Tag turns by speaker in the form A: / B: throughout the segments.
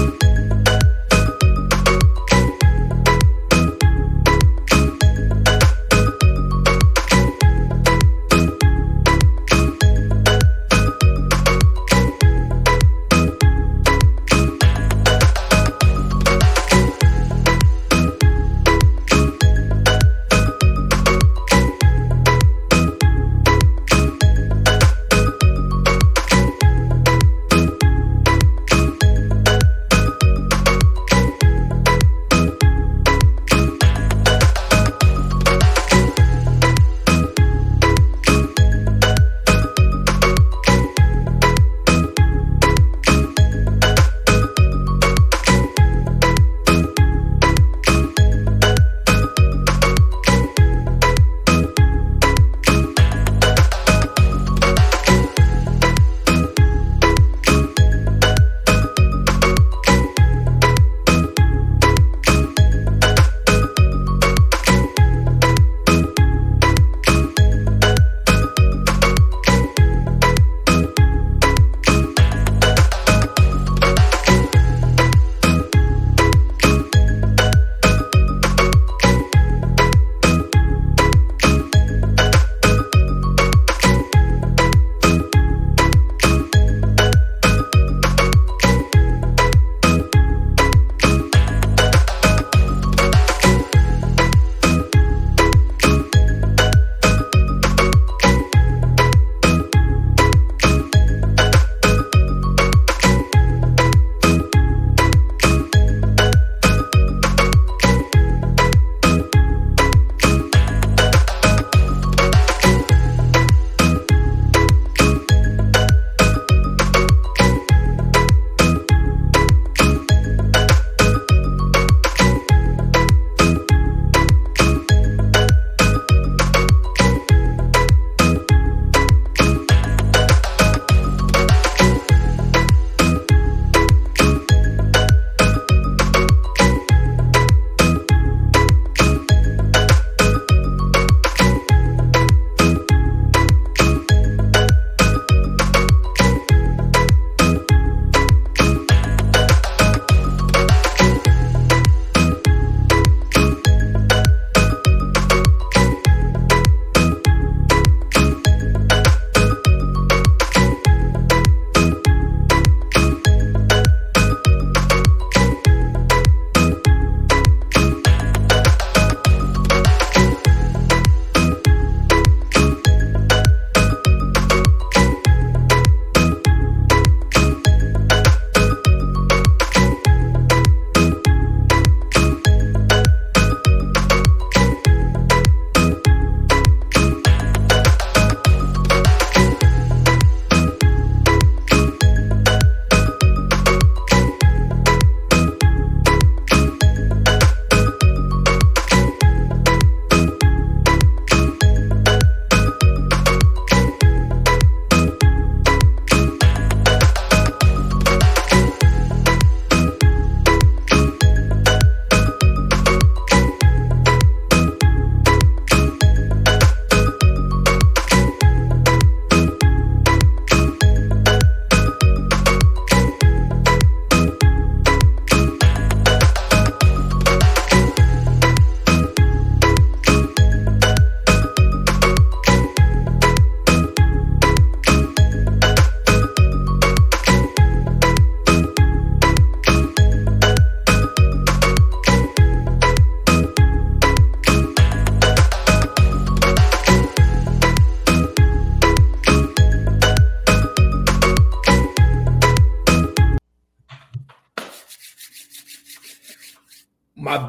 A: you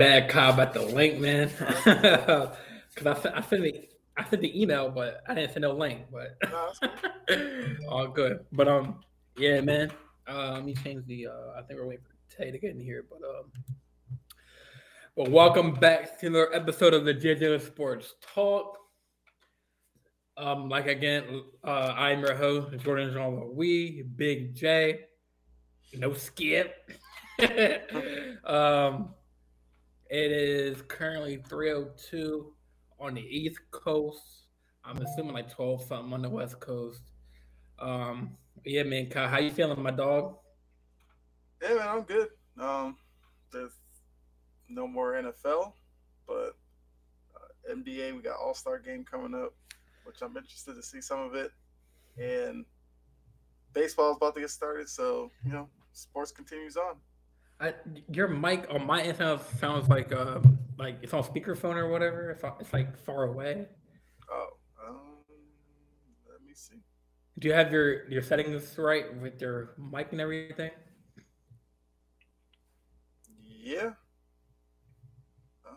A: bad cop at the link, man. Because I, I sent the I sent the email, but I didn't send no link. But all good. But um, yeah, man. Uh, let me change the. Uh, I think we're waiting for Tay to get in here, but um. But welcome back to another episode of the JJ Sports Talk. Um, like again, uh, I'm your host, Jordan Jean We, Big J, no skip. um, it is currently 302 on the East Coast. I'm assuming like 12 something on the West Coast. Um, yeah, man, Kyle, how you feeling, my dog?
B: Yeah, man, I'm good. Um, there's no more NFL, but uh, NBA we got All Star game coming up, which I'm interested to see some of it, and baseball is about to get started. So you know, sports continues on.
A: I, your mic on my end sounds like uh like it's on speakerphone or whatever. It's, it's like far away.
B: Oh, um, let me see.
A: Do you have your your settings right with your mic and everything?
B: Yeah. Uh,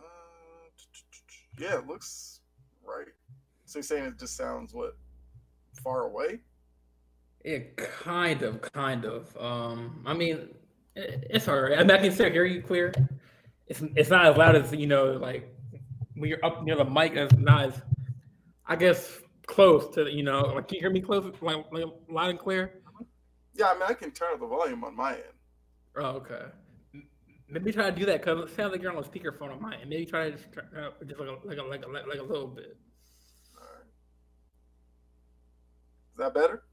B: yeah, it looks right. So you're saying it just sounds what far away?
A: It kind of, kind of. Um, I mean, it's all right. I, mean, I can still hear you clear. It's it's not as loud as you know, like when you're up near the mic. It's not as, I guess, close to you know. Like, can you hear me close, like, like loud and clear?
B: Yeah, I mean, I can turn up the volume on my end.
A: Oh, okay. Maybe try to do that because it sounds like you're on a speakerphone on mine. Maybe try to just, uh, just like, a, like, a, like, a, like a little bit. All right.
B: Is that better?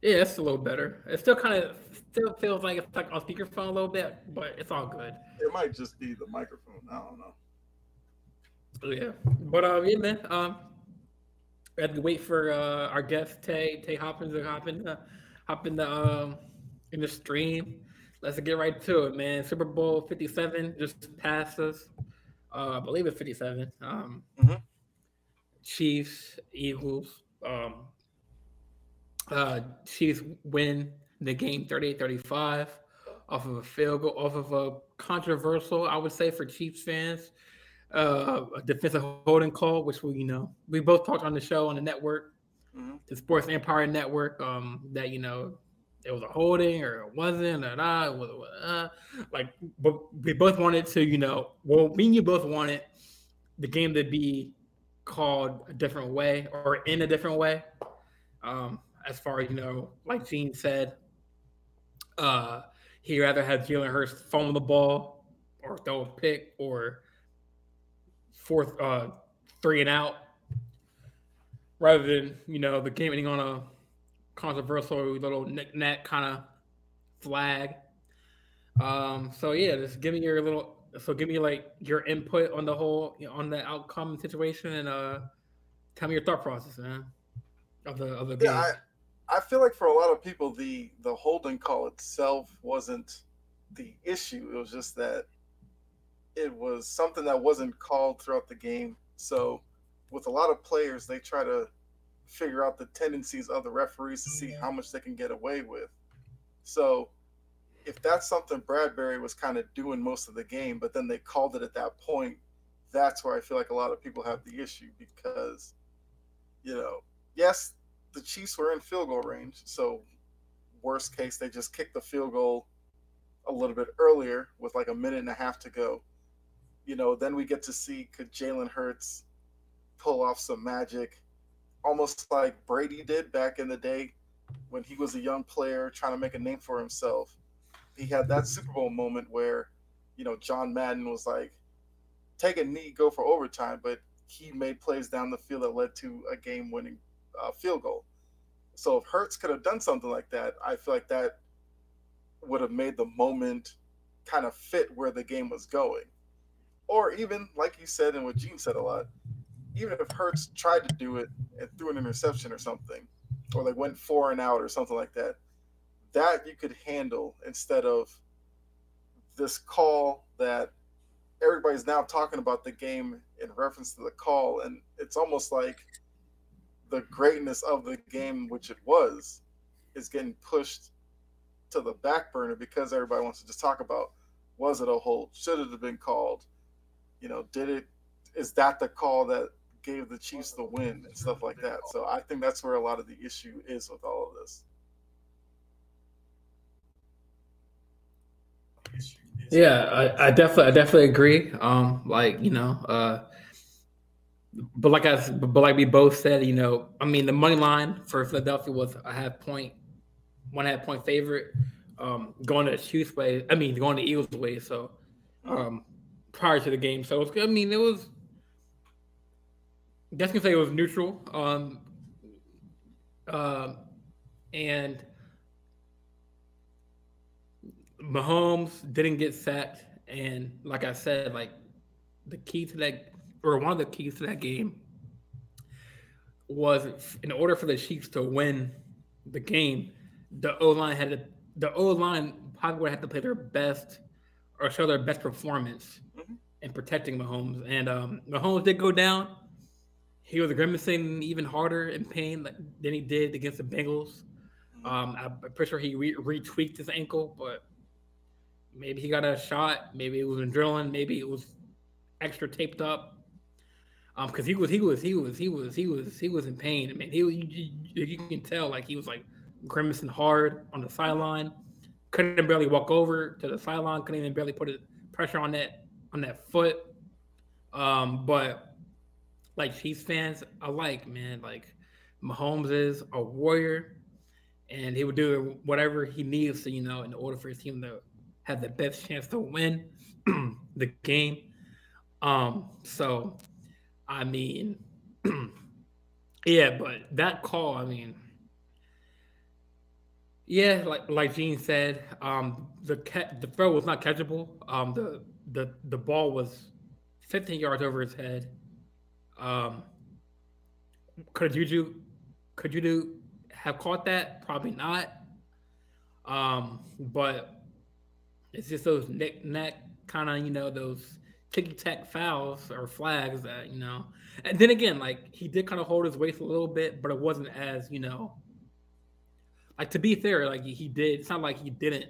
A: Yeah, it's a little better. It's still kind of still feels like it's like on speakerphone a little bit, but it's all good.
B: It might just be the microphone. I don't know.
A: Oh yeah, but um, yeah, man. Um, we have to wait for uh, our guest Tay Tay Hopkins to hop in, the hop in the um in the stream. Let's get right to it, man. Super Bowl Fifty Seven just passed us. Uh, I believe it's Fifty Seven. Um, mm-hmm. Chiefs, Eagles. Um, uh, Chiefs win the game 38-35 off of a field goal, off of a controversial, I would say, for Chiefs fans, uh, a defensive holding call, which we, you know, we both talked on the show on the network, mm-hmm. the Sports Empire Network, um, that you know it was a holding or it wasn't or not. It was, uh, like, but we both wanted to, you know, well, me and you both wanted the game to be called a different way or in a different way. Um, as far as you know, like Gene said, uh, he rather have Jalen Hurts fumble the ball or throw a pick or fourth uh, three and out, rather than you know the game ending on a controversial little knick-knack kind of flag. Um, so yeah, just give me your little. So give me like your input on the whole you know, on the outcome situation and uh, tell me your thought process, man, of the of the game.
B: Yeah, I feel like for a lot of people, the the holding call itself wasn't the issue. It was just that it was something that wasn't called throughout the game. So, with a lot of players, they try to figure out the tendencies of the referees to see how much they can get away with. So, if that's something Bradbury was kind of doing most of the game, but then they called it at that point, that's where I feel like a lot of people have the issue because, you know, yes, the Chiefs were in field goal range, so worst case they just kicked the field goal a little bit earlier with like a minute and a half to go. You know, then we get to see could Jalen Hurts pull off some magic, almost like Brady did back in the day when he was a young player trying to make a name for himself. He had that Super Bowl moment where, you know, John Madden was like, take a knee, go for overtime, but he made plays down the field that led to a game winning uh, field goal. So if Hurts could have done something like that, I feel like that would have made the moment kind of fit where the game was going. Or even, like you said, and what Gene said a lot, even if Hurts tried to do it and threw an interception or something, or they went four and out or something like that, that you could handle instead of this call that everybody's now talking about the game in reference to the call. And it's almost like the greatness of the game, which it was, is getting pushed to the back burner because everybody wants to just talk about was it a hold? Should it have been called? You know, did it? Is that the call that gave the Chiefs the win and stuff like that? So I think that's where a lot of the issue is with all of this.
A: Yeah, I, I definitely, I definitely agree. Um, like you know, uh, but like I, but like we both said, you know, I mean, the money line for Philadelphia was a half point, one half point favorite, um, going to Chiefs way. I mean, going to Eagles way. So, um, prior to the game, so I mean, it was. I guess you can say it was neutral. Um, uh, and Mahomes didn't get sacked, and like I said, like the key to that, or one of the keys to that game, was in order for the Chiefs to win the game, the O line had to, the O line probably would have to play their best or show their best performance mm-hmm. in protecting Mahomes. And um, Mahomes did go down. He was grimacing even harder in pain than he did against the Bengals. Um, I'm pretty sure he re- retweaked his ankle, but maybe he got a shot. Maybe it was adrenaline. Maybe it was extra taped up. Um, because he was he was he was he was he was he was in pain. I mean, he you, you can tell like he was like grimacing hard on the sideline. Couldn't barely walk over to the sideline. Couldn't even barely put a pressure on that on that foot. Um, but like Chiefs fans alike, man, like Mahomes is a warrior, and he would do whatever he needs to, you know, in order for his team to have the best chance to win the game. Um, so I mean, yeah, but that call, I mean, yeah, like like Gene said, um, the ca- the throw was not catchable. Um, the the the ball was 15 yards over his head. Um, could Juju could Juju have caught that? Probably not. Um, but it's just those neck neck kind of you know those ticky tack fouls or flags that you know. And then again, like he did kind of hold his waist a little bit, but it wasn't as you know. Like to be fair, like he did. It's not like he didn't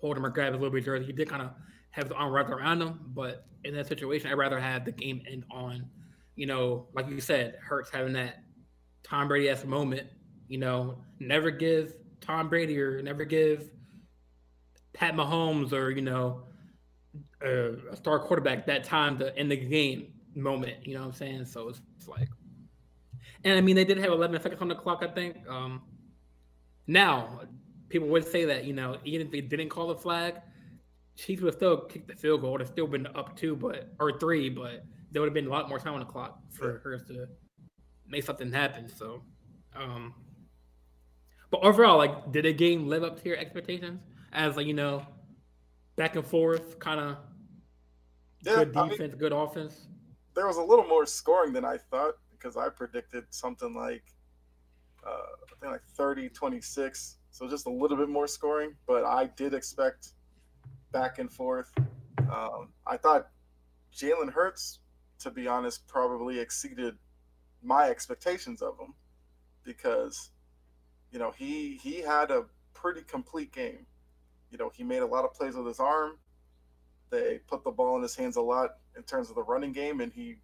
A: hold him or grab his little bit jersey. He did kind of have the arm wrapped around him, but in that situation, I'd rather have the game end on, you know, like you said, Hurts having that Tom Brady esque moment. You know, never give Tom Brady or never give Pat Mahomes or you know a star quarterback that time to end the game moment. You know what I'm saying? So it's, it's, like, and I mean they did have 11 seconds on the clock. I think. Um, now people would say that you know even if they didn't call the flag, Chiefs would still kick the field goal. It would have still been up two, but or three, but there would have been a lot more time on the clock for her to make something happen. So, um, but overall, like, did the game live up to your expectations? As like you know, back and forth, kind of yeah, good defense, I mean, good offense.
B: There was a little more scoring than I thought because I predicted something like uh, I think like 30 26. So just a little bit more scoring, but I did expect back and forth. Um, I thought Jalen Hurts, to be honest, probably exceeded my expectations of him because you know he he had a pretty complete game. You know, he made a lot of plays with his arm. They put the ball in his hands a lot in terms of the running game, and he,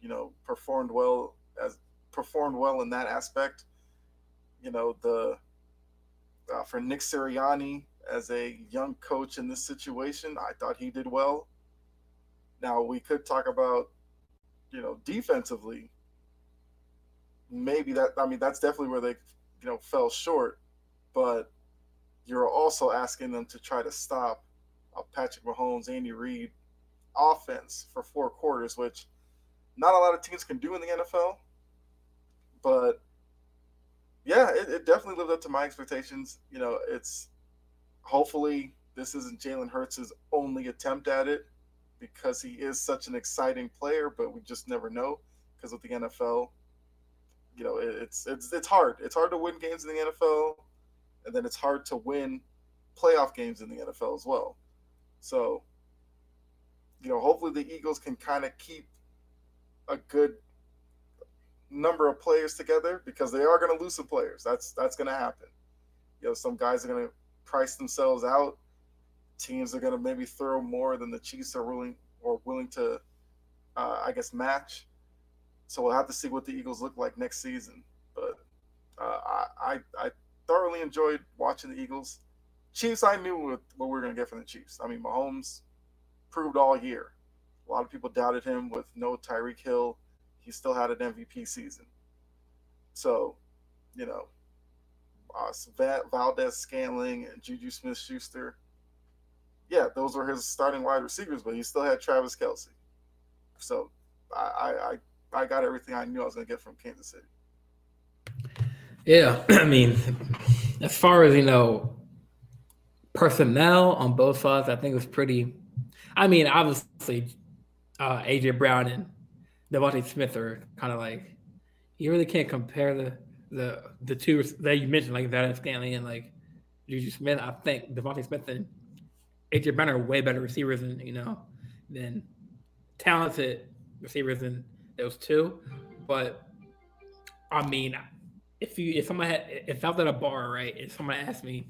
B: you know, performed well as performed well in that aspect. You know, the uh, for Nick Sirianni as a young coach in this situation, I thought he did well. Now we could talk about, you know, defensively. Maybe that I mean that's definitely where they, you know, fell short, but you're also asking them to try to stop uh, Patrick Mahomes, Andy Reid offense for four quarters, which not a lot of teams can do in the NFL. But yeah, it, it definitely lived up to my expectations. You know, it's hopefully this isn't Jalen Hurts' only attempt at it because he is such an exciting player, but we just never know because with the NFL, you know, it, it's it's it's hard. It's hard to win games in the NFL and then it's hard to win playoff games in the NFL as well. So, you know, hopefully the Eagles can kind of keep a good number of players together because they are going to lose some players. That's that's going to happen. You know, some guys are going to price themselves out. Teams are going to maybe throw more than the Chiefs are willing or willing to, uh, I guess, match. So we'll have to see what the Eagles look like next season. But uh, I, I, I thoroughly enjoyed watching the Eagles. Chiefs, I knew what, what we were going to get from the Chiefs. I mean, Mahomes proved all year. A lot of people doubted him with no Tyreek Hill. He still had an MVP season. So, you know, uh, Valdes-Scantling and Juju Smith Schuster. Yeah, those were his starting wide receivers, but he still had Travis Kelce. So I, I, I got everything I knew I was going to get from Kansas City.
A: Yeah, I mean, as far as you know, personnel on both sides, I think it was pretty. I mean, obviously, uh, AJ Brown and DeVonta Smith are kind of like you really can't compare the the the two that you mentioned, like that Stanley and like Juju Smith. I think DeVonta Smith and AJ Brown are way better receivers than you know than talented receivers than those two. But I mean, if you if someone had if I was at a bar, right, and someone asked me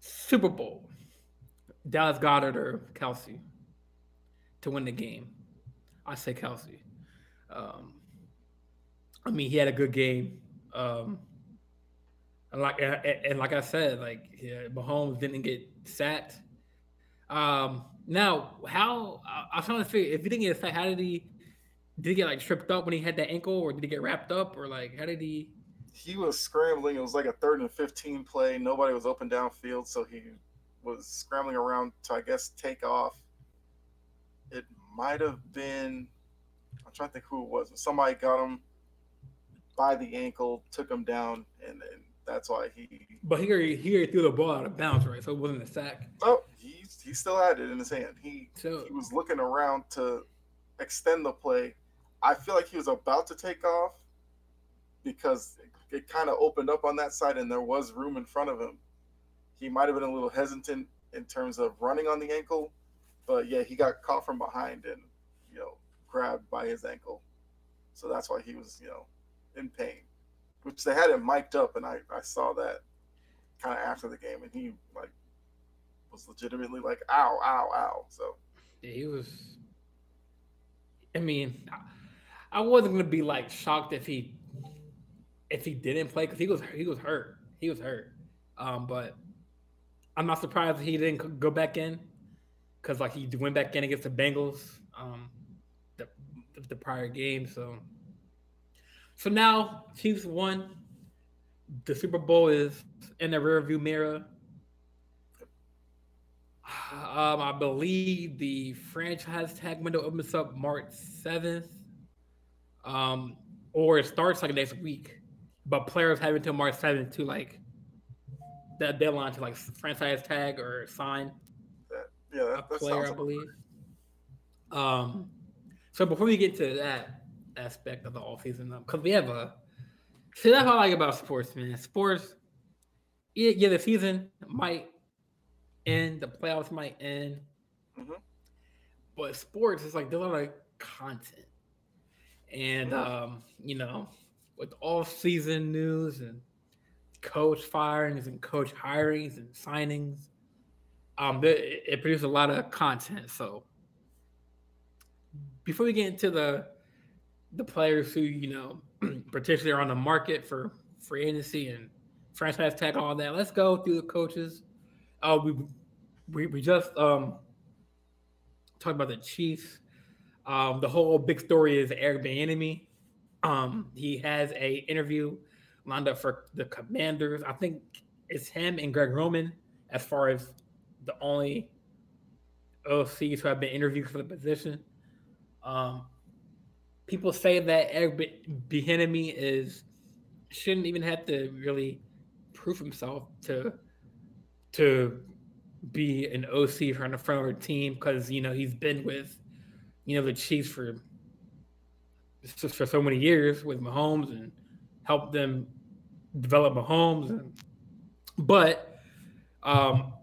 A: Super Bowl, Dallas Goedert or Kelce to win the game, I say Kelce. Um, I mean, he had a good game. Um, and like and, and like I said, like yeah, Mahomes didn't get sacked. Um, now, how I, was trying to figure if he didn't get sacked, how did he? Did he get like tripped up when he had that ankle, or did he get wrapped up, or like how did he?
B: He was scrambling. It was like a third and fifteen play. Nobody was open downfield, so he was scrambling around to I guess take off. It might have been. I'm trying to think who it was. Somebody got him by the ankle, took him down, and, and that's why he.
A: But he he threw the ball out of bounds, right? So it wasn't a sack.
B: Oh, he he still had it in his hand. He so, he was looking around to extend the play. I feel like he was about to take off because it, it kind of opened up on that side and there was room in front of him. He might have been a little hesitant in terms of running on the ankle, but yeah, he got caught from behind and you know grabbed by his ankle. So that's why he was you know in pain which they had him mic'd up, and I, I saw that kind of after the game, and he like was legitimately like, "Ow, ow, ow!" So
A: yeah, he was. I mean, I wasn't gonna be like shocked if he if he didn't play because he was he was hurt. He was hurt. Um, but I'm not surprised he didn't go back in because like he went back in against the Bengals um, the, the prior game. So so now Chiefs won. The Super Bowl is in the rearview mirror. Um, I believe the franchise tag window opens up March 7th. Um, or it starts like next week. But players have until March 7th to like that deadline to like franchise tag or sign
B: yeah, that,
A: a player, I believe. Um, so before we get to that, aspect of the off season because we have a see that's what I like about sports, man. Sports, yeah, yeah, the season might end, the playoffs might end, mm-hmm. but sports is like there's a lot of content, and um, you know, with all season news and coach firings and coach hirings and signings, um, it, it produces a lot of content. So before we get into the the players who you know potentially are on the market for free agency and franchise tag all that. Let's go through the coaches. Uh, we we, we just um talked about the Chiefs. Um, the whole big story is Eric Bieniemy. Um, he has a interview lined up for the Commanders. I think it's him and Greg Roman as far as the only OCs who have been interviewed for the position. Um, people say that Eric Bieniemy is shouldn't even have to really prove himself to to be an OC for an front of team because you know he's been with you know the Chiefs for for so many years with Mahomes and helped them develop Mahomes and but um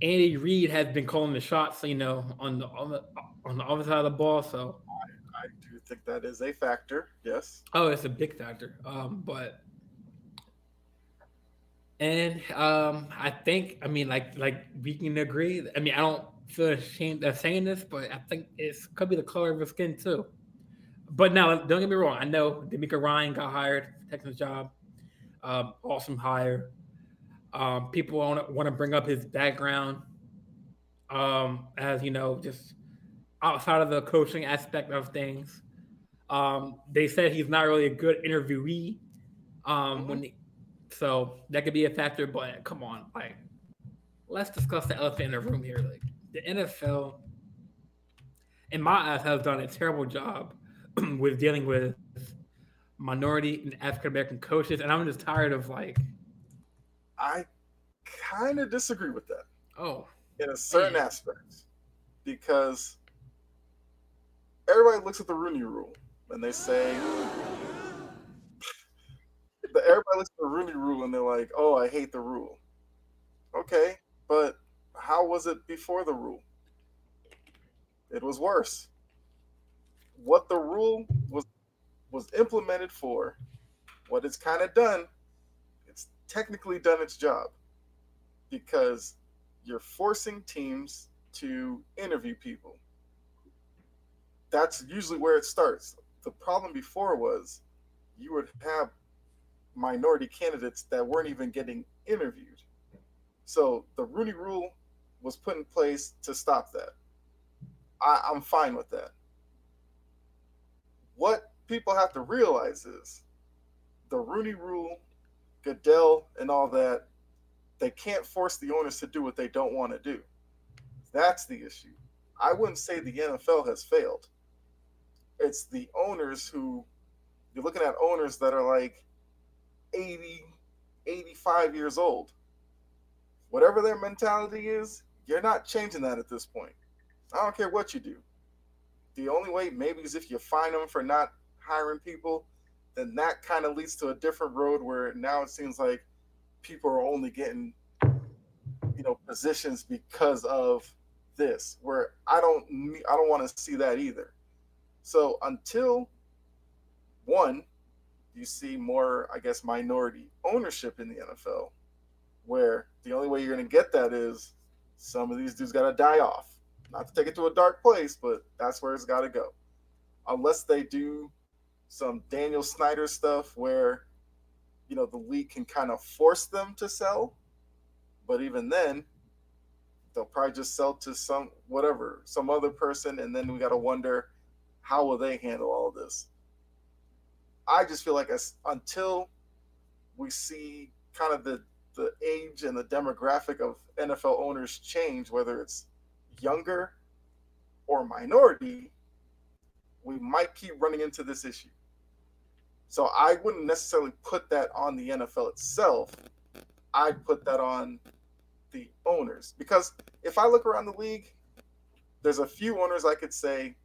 A: Andy Reid has been calling the shots you know on the on the on the other side of the ball so I, I do
B: think that is a factor. Yes.
A: Oh, it's a big factor. Um, but and um, I think I mean like like we can agree. I mean I don't feel ashamed of saying this, but I think it could be the color of his skin too. But now don't get me wrong. I know DeMeco Ryan got hired, Texans job, um, awesome hire. Um, people want to bring up his background, um, as you know, just outside of the coaching aspect of things. Um, they said he's not really a good interviewee. Um, mm-hmm. when he, so that could be a factor, but come on, like let's discuss the elephant in the room here. Like the NFL, in my eyes, has done a terrible job with dealing with minority and African American coaches, and I'm just tired of like
B: I kind of disagree with that.
A: Oh,
B: in a certain man. aspect, because everybody looks at the Rooney Rule and they say, everybody looks at the Rooney Rule and they're like, "Oh, I hate the rule." Okay, but how was it before the rule? It was worse. What the rule was was implemented for, what it's kind of done, it's technically done its job because you're forcing teams to interview people. That's usually where it starts. The problem before was you would have minority candidates that weren't even getting interviewed. So the Rooney Rule was put in place to stop that. I, I'm fine with that. What people have to realize is the Rooney Rule, Goodell, and all that, they can't force the owners to do what they don't want to do. That's the issue. I wouldn't say the NFL has failed. It's the owners who you're looking at owners that are like 80, 85 years old. Whatever their mentality is, you're not changing that at this point. I don't care what you do. The only way maybe is if you fine them for not hiring people, then that kind of leads to a different road where now it seems like people are only getting you know positions because of this where I don't I don't want to see that either. So until one you see more I guess minority ownership in the NFL where the only way you're going to get that is some of these dudes got to die off. Not to take it to a dark place, but that's where it's got to go. Unless they do some Daniel Snyder stuff where, you know, the league can kind of force them to sell. But even then, they'll probably just sell to some whatever, some other person. And then we got to wonder how will they handle all this? I just feel like as, until we see kind of the the age and the demographic of NFL owners change, whether it's younger or minority, we might keep running into this issue. So I wouldn't necessarily put that on the NFL itself. I'd put that on the owners because if I look around the league, there's a few owners I could say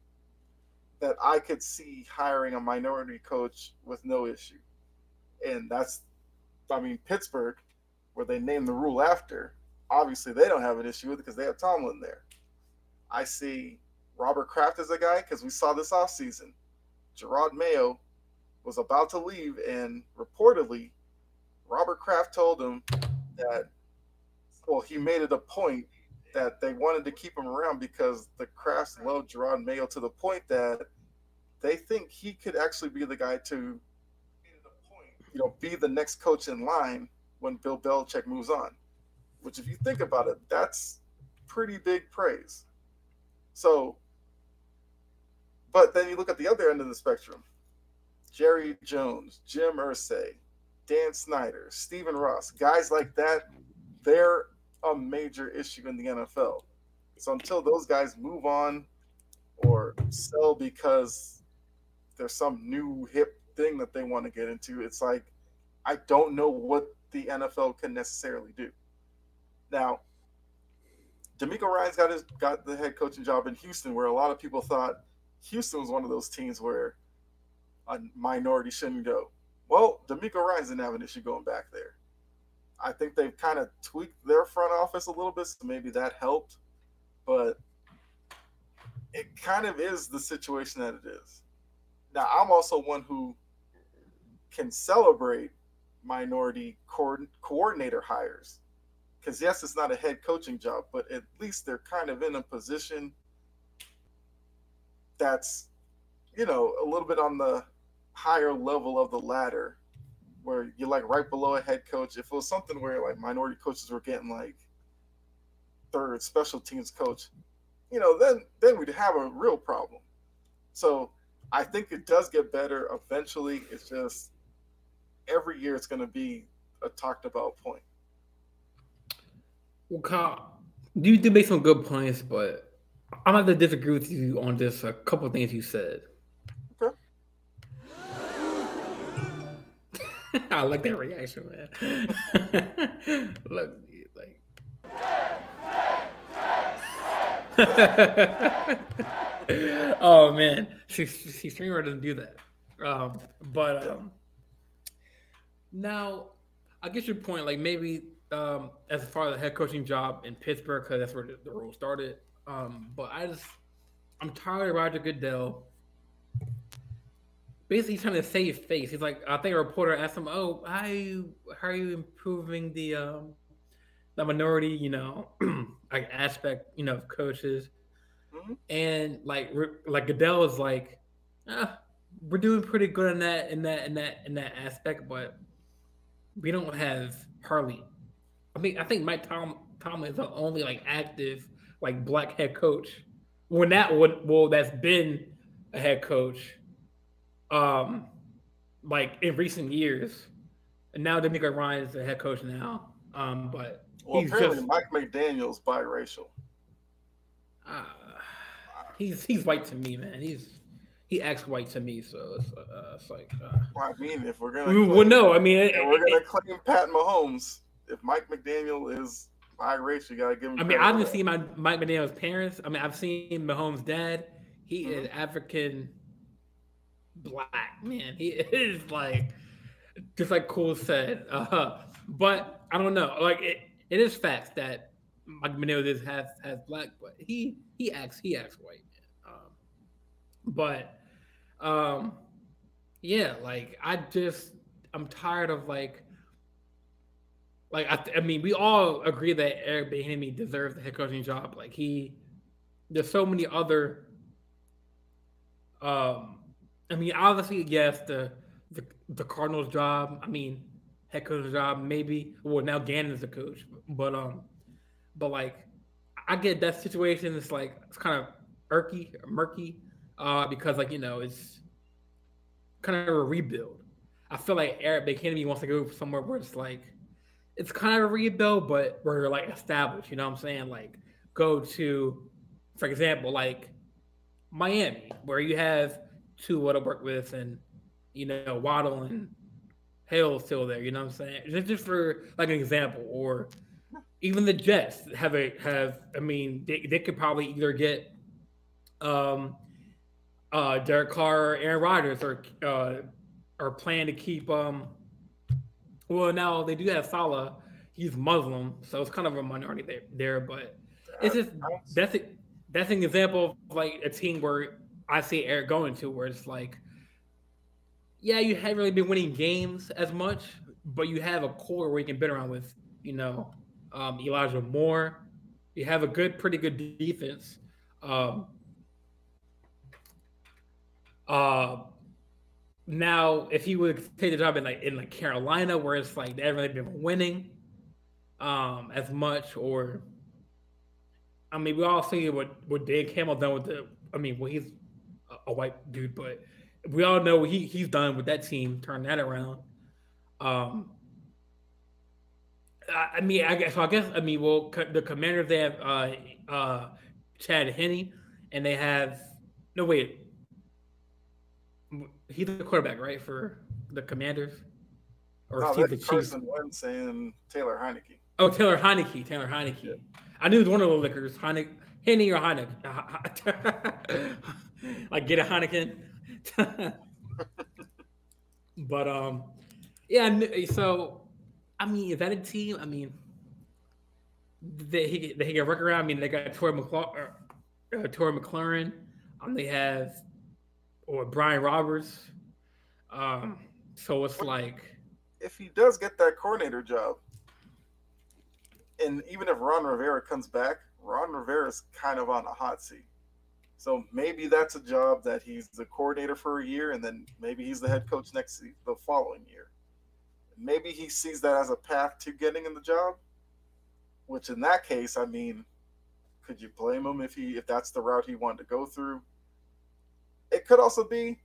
B: that I could see hiring a minority coach with no issue. And that's, I mean, Pittsburgh where they name the rule after, obviously they don't have an issue with it because they have Tomlin there. I see Robert Kraft as a guy because we saw this offseason. Jerod Mayo was about to leave, and reportedly, Robert Kraft told him that, well, he made it a point that they wanted to keep him around because the Krafts loved Jerod Mayo to the point that they think he could actually be the guy to, you know, be the next coach in line when Bill Belichick moves on. Which, if you think about it, that's pretty big praise. So, but then you look at the other end of the spectrum Jerry Jones, Jim Irsay, Dan Snyder, Stephen Ross, guys like that, they're a major issue in the NFL. So until those guys move on or sell because there's some new hip thing that they want to get into, it's like I don't know what the NFL can necessarily do. Now, DeMeco Ryans got his got the head coaching job in Houston, where a lot of people thought Houston was one of those teams where a minority shouldn't go. Well, DeMeco Ryans didn't have an issue going back there. I think they've kind of tweaked their front office a little bit, so maybe that helped. But it kind of is the situation that it is. Now, I'm also one who can celebrate minority co- coordinator hires. Because, yes, it's not a head coaching job, but at least they're kind of in a position that's, you know, a little bit on the higher level of the ladder where you're like right below a head coach. If it was something where like minority coaches were getting like third special teams coach, you know, then then we'd have a real problem. So I think it does get better eventually. It's just every year it's going to be a talked about point.
A: Well, Kyle, you did make some good points, but I'm going to disagree with you on this. A couple things you said. Okay. I like that reaction, man. Look, like. oh man, see, see, streamer doesn't do that. Um, but um, now I get your point. Like maybe um, as far as the head coaching job in Pittsburgh, because that's where the, the role started. Um, but I just I'm tired of Roger Goodell basically trying to save face. He's like, I think a reporter asked him, "Oh, how are you, how are you improving the um, the minority, you know, like aspect, you know, of coaches?" Mm-hmm. And like, like Goodell is like, ah, "We're doing pretty good in that, in that, in that, in that aspect, but we don't have hardly." I mean, I think Mike Tom Tomlin is the only like active like black head coach. When that would well, that's been a head coach um, like in recent years. And now DeMeco Ryan is the head coach now. Um, but
B: well, apparently just, Mike McDaniel's biracial.
A: Uh, he's he's white to me, man. He's he acts white to me, so it's, uh, it's like. Uh,
B: well, I mean, if we're gonna,
A: claim, well, no, I mean, it,
B: we're gonna it, claim Pat Mahomes. If Mike McDaniel is biracial, you gotta give him.
A: I mean, I haven't seen my Mike McDaniel's parents. I mean, I've seen Mahomes' dad. He mm-hmm. is African black, man. He is like just like Cool said. Uh, but I don't know. Like it, it is facts that Mike McDaniel is has has black, but he he acts he acts white, man. Um, but um, yeah, like I just I'm tired of like like I, I mean we all agree that Eric Bieniemy deserves the head coaching job. Like he, there's so many other um I mean, obviously, yes, the the, the Cardinals job. I mean, head coach job, maybe. Well, now Gannon's the coach, but um, but like, I get that situation. It's like it's kind of murky, murky, uh, because like you know it's kind of a rebuild. I feel like Eric Bieniemy wants to go somewhere where it's like it's kind of a rebuild, but where you're like established. You know what I'm saying? Like go to, for example, like Miami, where you have to what I work with, and you know Waddle and Hale still there. You know what I'm saying? Just just for like an example, or even the Jets have a have. I mean, they, they could probably either get um uh Derek Carr, Aaron Rodgers, are uh or plan to keep um. Well, now they do have Salah. He's Muslim, so it's kind of a minority there. there but it's just that's a, that's an example of like a team where I see Eric going to, where it's like, yeah, you haven't really been winning games as much, but you have a core where you can bid around with, you know, um, Elijah Moore. You have a good, pretty good defense. Um, uh, now, if he would take the job in like in like Carolina, where it's like they haven't really been winning um, as much, or I mean, we all see what what Dan Campbell done with the. I mean, well, he's a white dude, but we all know he he's done with that team, turn that around. Um, I, I mean, I guess so. I guess I mean, well, the Commanders they have uh, uh, Chad Henne, and they have no wait, he's the quarterback, right, for the Commanders,
B: or no, the Chiefs? Wentz and Taylor Heinicke.
A: Oh, Taylor Heinicke, Taylor Heinicke. Yeah. I knew it was one of the liquors, Heinicke, Henny or Heineken. like get a Heineken. but um, yeah. So I mean, is that a team? I mean, they he they get work around. I mean, they got Terry McLaurin. Uh, Terry McLaurin. Um, they have or Brian Roberts. Um, so it's like
B: if he does get that coordinator job, and even if Ron Rivera comes back, Ron Rivera is kind of on a hot seat. So maybe that's a job that he's the coordinator for a year, and then maybe he's the head coach next the following year. Maybe he sees that as a path to getting in the job. Which in that case, I mean, could you blame him if he if that's the route he wanted to go through? It could also be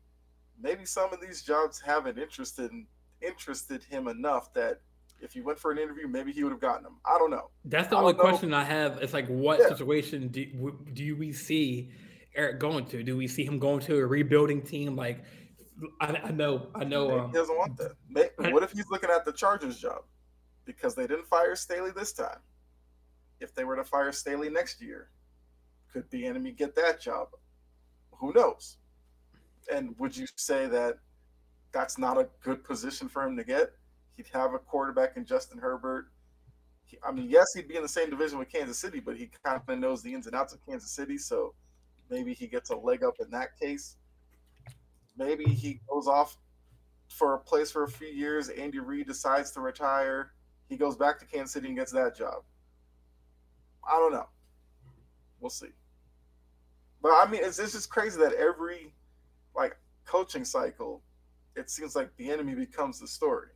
B: maybe some of these jobs haven't interested interested him enough that if he went for an interview, maybe he would have gotten them. I don't know.
A: That's the only question I have. It's like, what yeah. situation do, do we see Eric going to? Do we see him going to a rebuilding team like I, I know, I know.
B: Um, he doesn't want that. what if he's looking at the Chargers job because they didn't fire Staley this time? If they were to fire Staley next year, could Bieniemy get that job? Who knows? And would you say that that's not a good position for him to get? He'd have a quarterback in Justin Herbert. He, I mean, yes, he'd be in the same division with Kansas City, but he kind of knows the ins and outs of Kansas City, so maybe he gets a leg up in that case. Maybe he goes off for a place for a few years. Andy Reid decides to retire. He goes back to Kansas City and gets that job. I don't know. We'll see. But I mean, it's, it's just crazy that every coaching cycle, it seems like Bieniemy becomes the story.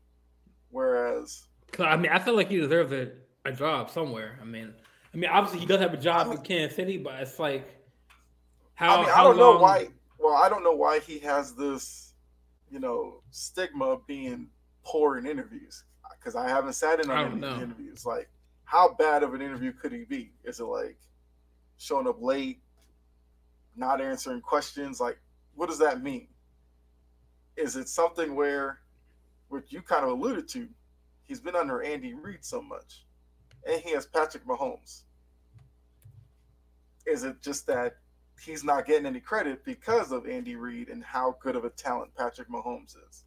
B: Whereas,
A: I mean, I feel like he deserves a, a job somewhere. I mean, I mean, obviously he does have a job in Kansas City, but it's like
B: how. I mean, how I don't long... know why. Well, I don't know why he has this, you know, stigma of being poor in interviews because I haven't sat in on any interviews. Like, how bad of an interview could he be? Is it like showing up late, not answering questions? Like, what does that mean? Is it something where, what you kind of alluded to, he's been under Andy Reid so much, and he has Patrick Mahomes? Is it just that he's not getting any credit because of Andy Reid and how good of a talent Patrick Mahomes is?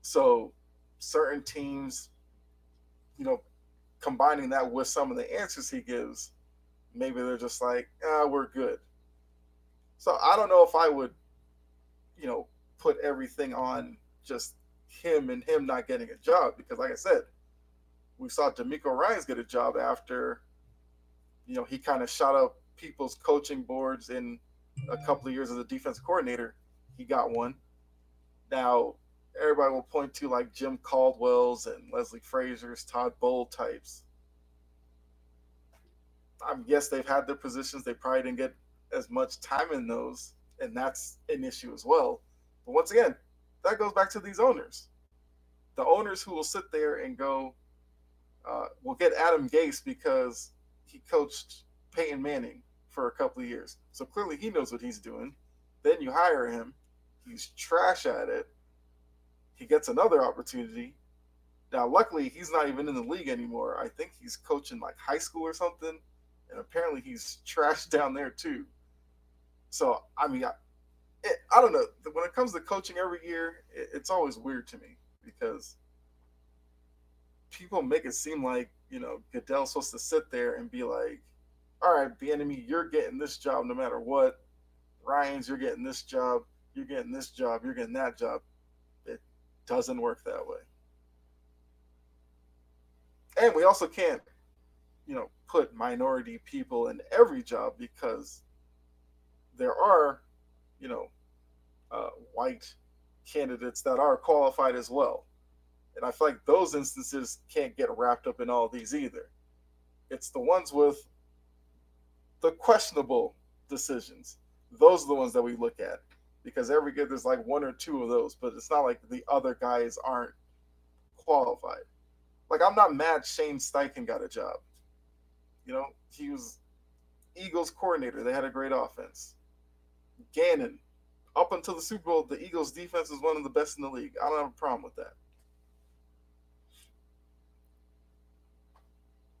B: So, certain teams, you know, combining that with some of the answers he gives, maybe they're just like, ah, we're good. So I don't know if I would, you know, put everything on just him and him not getting a job because, like I said, we saw DeMeco Ryans get a job after, you know, he kind of shot up people's coaching boards in a couple of years as a defense coordinator. He got one. Now everybody will point to like Jim Caldwell's and Leslie Frazier's, Todd Bowles types. I yes, they've had their positions. They probably didn't get as much time in those, and that's an issue as well. But once again, that goes back to these owners. The owners who will sit there and go, uh, we'll get Adam Gase because he coached Peyton Manning for a couple of years. So clearly he knows what he's doing. Then you hire him. He's trash at it. He gets another opportunity. Now, luckily, he's not even in the league anymore. I think he's coaching like high school or something. And apparently he's trash down there too. So I mean, I, it, I don't know. When it comes to coaching every year, it, it's always weird to me because people make it seem like you know Goodell's supposed to sit there and be like, "All right, Bieniemy, you're getting this job no matter what. Ryans, you're getting this job. You're getting this job. You're getting that job." It doesn't work that way. And we also can't, you know, put minority people in every job because there are, you know, uh, white candidates that are qualified as well. And I feel like those instances can't get wrapped up in all these either. It's the ones with the questionable decisions. Those are the ones that we look at because every year there's like one or two of those, but it's not like the other guys aren't qualified. Like I'm not mad Shane Steichen got a job. You know, he was Eagles coordinator. They had a great offense. Gannon, up until the Super Bowl, the Eagles' defense is one of the best in the league. I don't have a problem with that.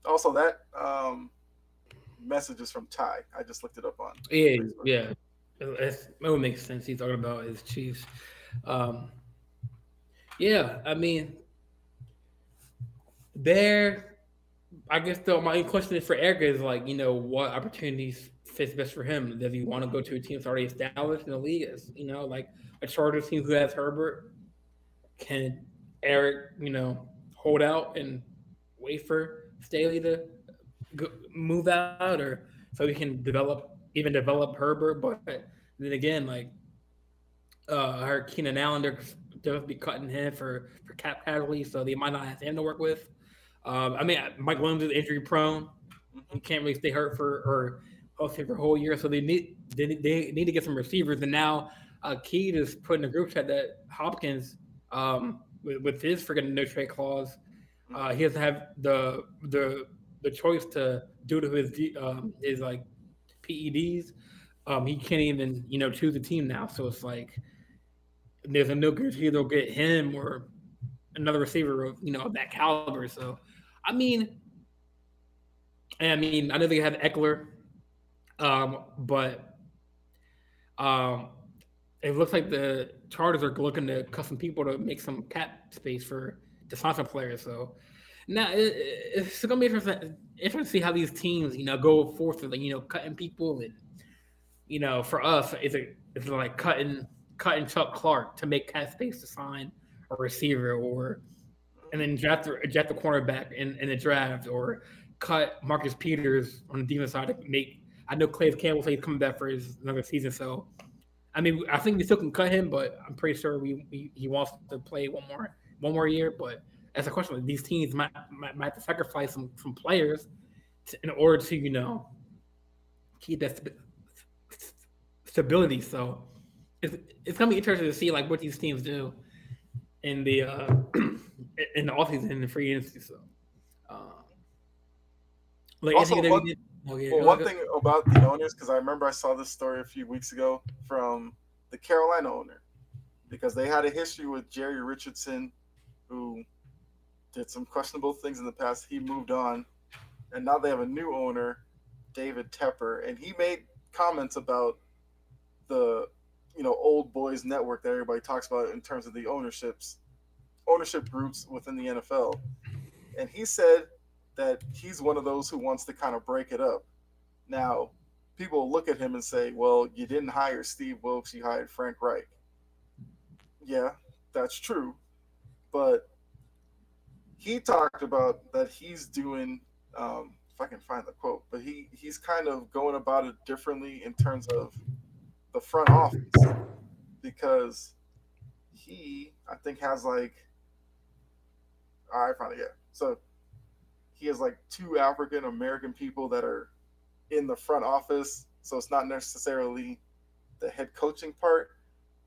B: Also, that um, message is from Ty. I just looked it up on.
A: Yeah, Facebook. yeah, it would make sense. He's talking about his Chiefs. Um, yeah, I mean, there. I guess though my question is for Eric is like, you know, what opportunities fits best for him. Does he want to go to a team that's already established in the league? Is you know, like a Chargers team who has Herbert. Can Eric, you know, hold out and wait for Staley to go, move out, or so he can develop, even develop Herbert? But then again, like uh, I heard Keenan Allen, they're, they'll be cutting him for for cap casualty, so they might not have him to work with. Um, I mean, Mike Williams is injury prone. He can't really stay hurt for or hosting for a whole year. So they need they, they need to get some receivers. And now uh, Keith is putting a group chat that Hopkins, um, with, with his freaking no trade clause, uh, he doesn't have the the the choice to due to his um, his like PEDs. Um, he can't even you know choose a team now. So it's like there's a no guarantee they'll get him or another receiver of you know of that caliber. So, I mean, I mean, I know they have Ekeler, um, but um, it looks like the Chargers are looking to cut some people to make some cap space for defensive players. So now it, it's to be interesting, interesting to see how these teams, you know, go forth with, you know, cutting people and, you know, for us, is it is it like cutting cutting Chuck Clark to make cap space to sign a receiver or and then draft the, draft the cornerback in, in the draft or cut Marcus Peters on the defense side to make. I know Calais Campbell say he's coming back for his another season, so I mean I think we still can cut him, but I'm pretty sure we, we he wants to play one more one more year. But as a question, these teams might might, might have to sacrifice some some players to, in order to you know keep that stability. So it's it's gonna be interesting to see like what these teams do in the uh in the offseason in the free agency. So, uh,
B: like also, one, oh, yeah, well, one thing about the owners because I remember I saw this story a few weeks ago from the Carolina owner because they had a history with Jerry Richardson, who did some questionable things in the past. He moved on, and now they have a new owner, David Tepper, and he made comments about the you know old boys network that everybody talks about in terms of the ownerships ownership groups within the NFL. And he said that he's one of those who wants to kind of break it up. Now, people look at him and say, well, you didn't hire Steve Wilks, you hired Frank Reich. Yeah, that's true. But he talked about that he's doing, um, if I can find the quote, but he, he's kind of going about it differently in terms of the front office because he, I think, has like I it. Yeah. So he has like two African American people that are in the front office. So it's not necessarily the head coaching part.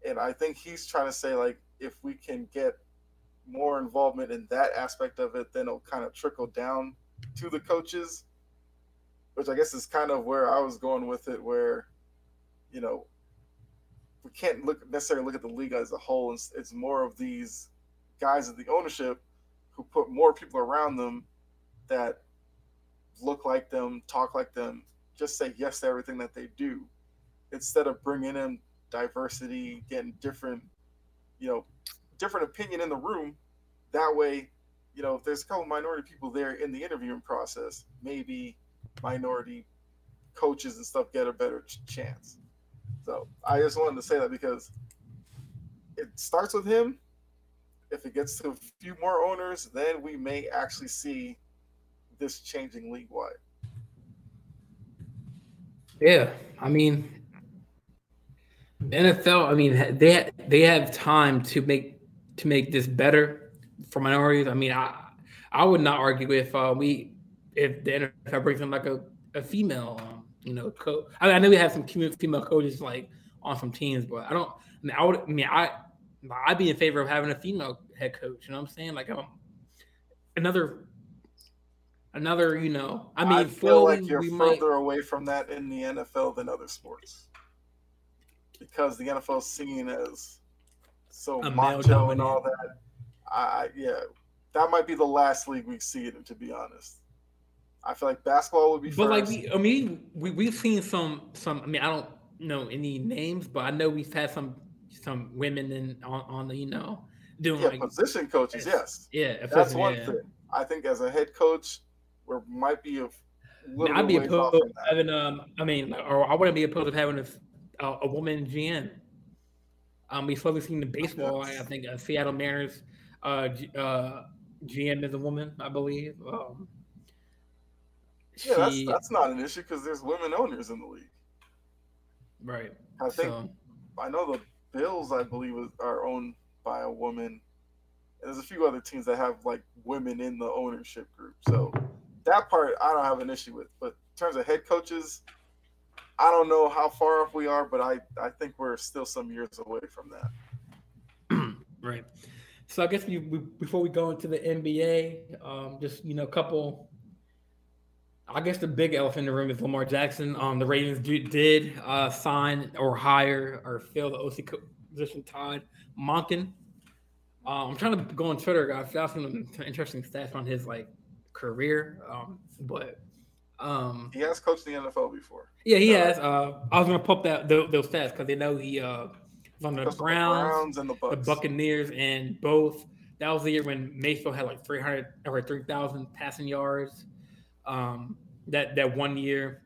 B: And I think he's trying to say like if we can get more involvement in that aspect of it, then it'll kind of trickle down to the coaches. Which I guess is kind of where I was going with it, where, you know, we can't look necessarily look at the league as a whole. It's, it's more of these guys at the ownership who put more people around them that look like them, talk like them, just say yes to everything that they do, instead of bringing in diversity, getting different, you know, different opinion in the room. That way, you know, if there's a couple minority people there in the interviewing process, maybe minority coaches and stuff get a better chance. So I just wanted to say that because it starts with him if it gets to a few more owners, then we may actually see this changing league wide.
A: Yeah, I mean, NFL. I mean, they they have time to make to make this better for minorities. I mean, I I would not argue if uh, we if the NFL brings in like a, a female, um, you know, coach. I, mean, I know we have some female coaches like on some teams, but I don't. I mean, I would. I mean, I I'd be in favor of having a female head coach. You know what I'm saying? Like um, another, another. You know, I mean, I
B: feel like you're further might... away from that in the NFL than other sports because the NFL is seen as so a macho and all that. I yeah, that might be the last league we see it. To be honest. I feel like basketball would be.
A: But first. like, we, I mean, we we've seen some some. I mean, I don't know any names, but I know we've had some some women in on, on the you know
B: doing yeah, like position coaches. Yes, yeah, that's one yeah. thing. I think as a head coach, we might be a little. I'd be
A: opposed to having um. I mean, or I wouldn't be opposed to having a a, a woman GM. Um, we've slowly seen the baseball. I think uh, Seattle Mariners uh, uh, GM is a woman, I believe. Um,
B: yeah, she, that's that's not an issue because there's women owners in the league.
A: Right.
B: I think so, I know the Bills, I believe, are owned by a woman. And there's a few other teams that have like women in the ownership group. So that part I don't have an issue with. But in terms of head coaches, I don't know how far off we are, but I, I think we're still some years away from
A: that. right. So I guess we, we, before we go into the NBA, um, just you know, a couple. I guess the big elephant in the room is Lamar Jackson. Um, the Ravens do, did uh, sign or hire or fill the OC position, Todd Monken. Um, I'm trying to go on Twitter. I found some interesting stats on his like career, um, but um,
B: he has coached the NFL before.
A: Yeah, he uh, has. Uh, I was gonna pop that those, those stats because they know he uh, was on the Browns, the Browns, and the, the, Buccaneers, and both. That was the year when Mayfield had like 300 or 3,000 passing yards. Um, that that one year,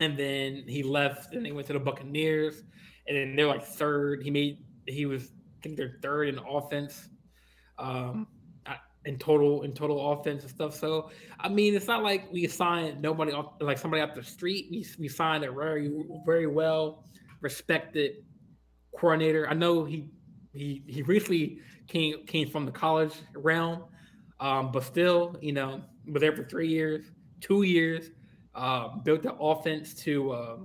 A: and then he left and they went to the Buccaneers, and then they're like third. He made he was I think they're third in offense. Um, in total in total offense and stuff. So I mean, it's not like we signed nobody off like somebody off the street. We we signed a very very well respected coordinator. I know he he he recently came came from the college realm, um, but still, you know, was there for three years, two years, uh, built the offense to uh,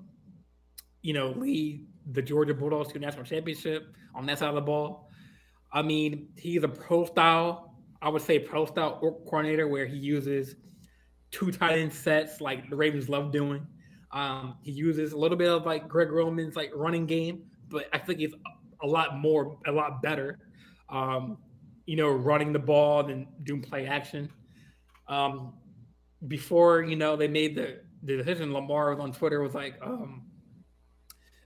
A: you know lead the Georgia Bulldogs to a national championship on that side of the ball. I mean, he's a pro style I would say pro style coordinator where he uses two tight end sets like the Ravens love doing. Um, he uses a little bit of like Greg Roman's like running game, but I think it's a lot more, a lot better. Um, you know, running the ball than doing play action. Um, before you know they made the, the decision, Lamar was on Twitter was like, um,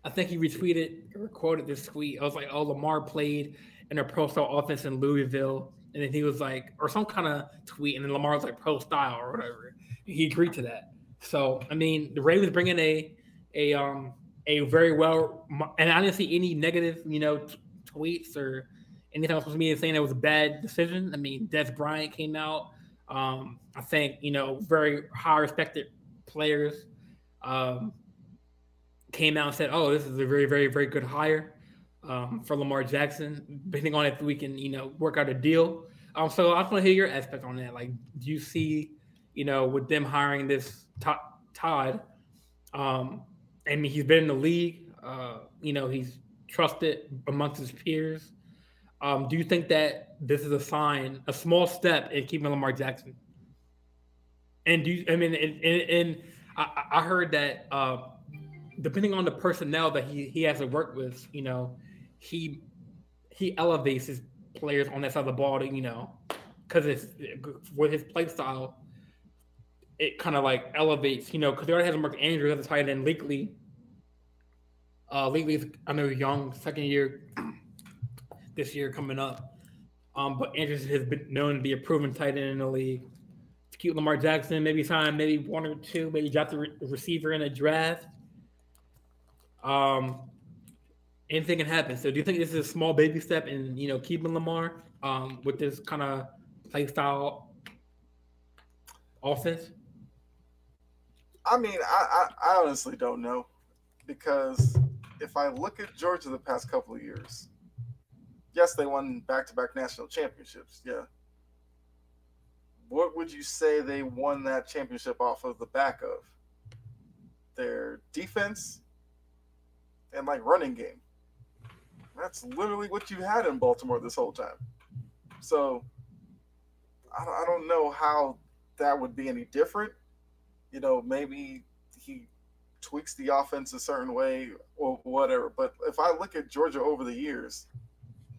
A: I think he retweeted or quoted this tweet. I was like, "Oh, Lamar played in a pro style offense in Louisville and then he was like, or some kind of tweet, and then Lamar was like pro style or whatever. He agreed to that. So I mean, the Ravens bring in a a um a very well, and I didn't see any negative, you know, t- tweets or anything on social media saying it was a bad decision. I mean, Dez Bryant came out. Um, I think you know very high respected players um, came out and said, "Oh, this is a very, very, very good hire." Um, for Lamar Jackson, depending on if we can, you know, work out a deal. Um, so I just want to hear your aspect on that. Like, do you see, you know, with them hiring this Todd, um, I mean, he's been in the league. Uh, you know, he's trusted amongst his peers. Um, do you think that this is a sign, a small step in keeping Lamar Jackson? And do you, I mean, and, and, and I, I, heard that uh, depending on the personnel that he, he has to work with, you know, he he elevates his players on that side of the ball to you know because it's with his play style it kind of like elevates you know because they already have Mark Andrews at the tight end Likely uh Likely's I know young second year this year coming up. Um but Andrews has been known to be a proven tight end in the league. To keep Lamar Jackson maybe sign maybe one or two maybe drop the re- receiver in a draft. Um anything can happen. So do you think this is a small baby step in you know keeping Lamar um, with this kind of play style offense?
B: I mean, I, I, I honestly don't know because if I look at Georgia the past couple of years, yes, they won back to back national championships. Yeah. What would you say they won that championship off of the back of? Their defense and like running game. That's literally what you had in Baltimore this whole time. So I don't, I don't know how that would be any different. You know, maybe he tweaks the offense a certain way or whatever. But if I look at Georgia over the years,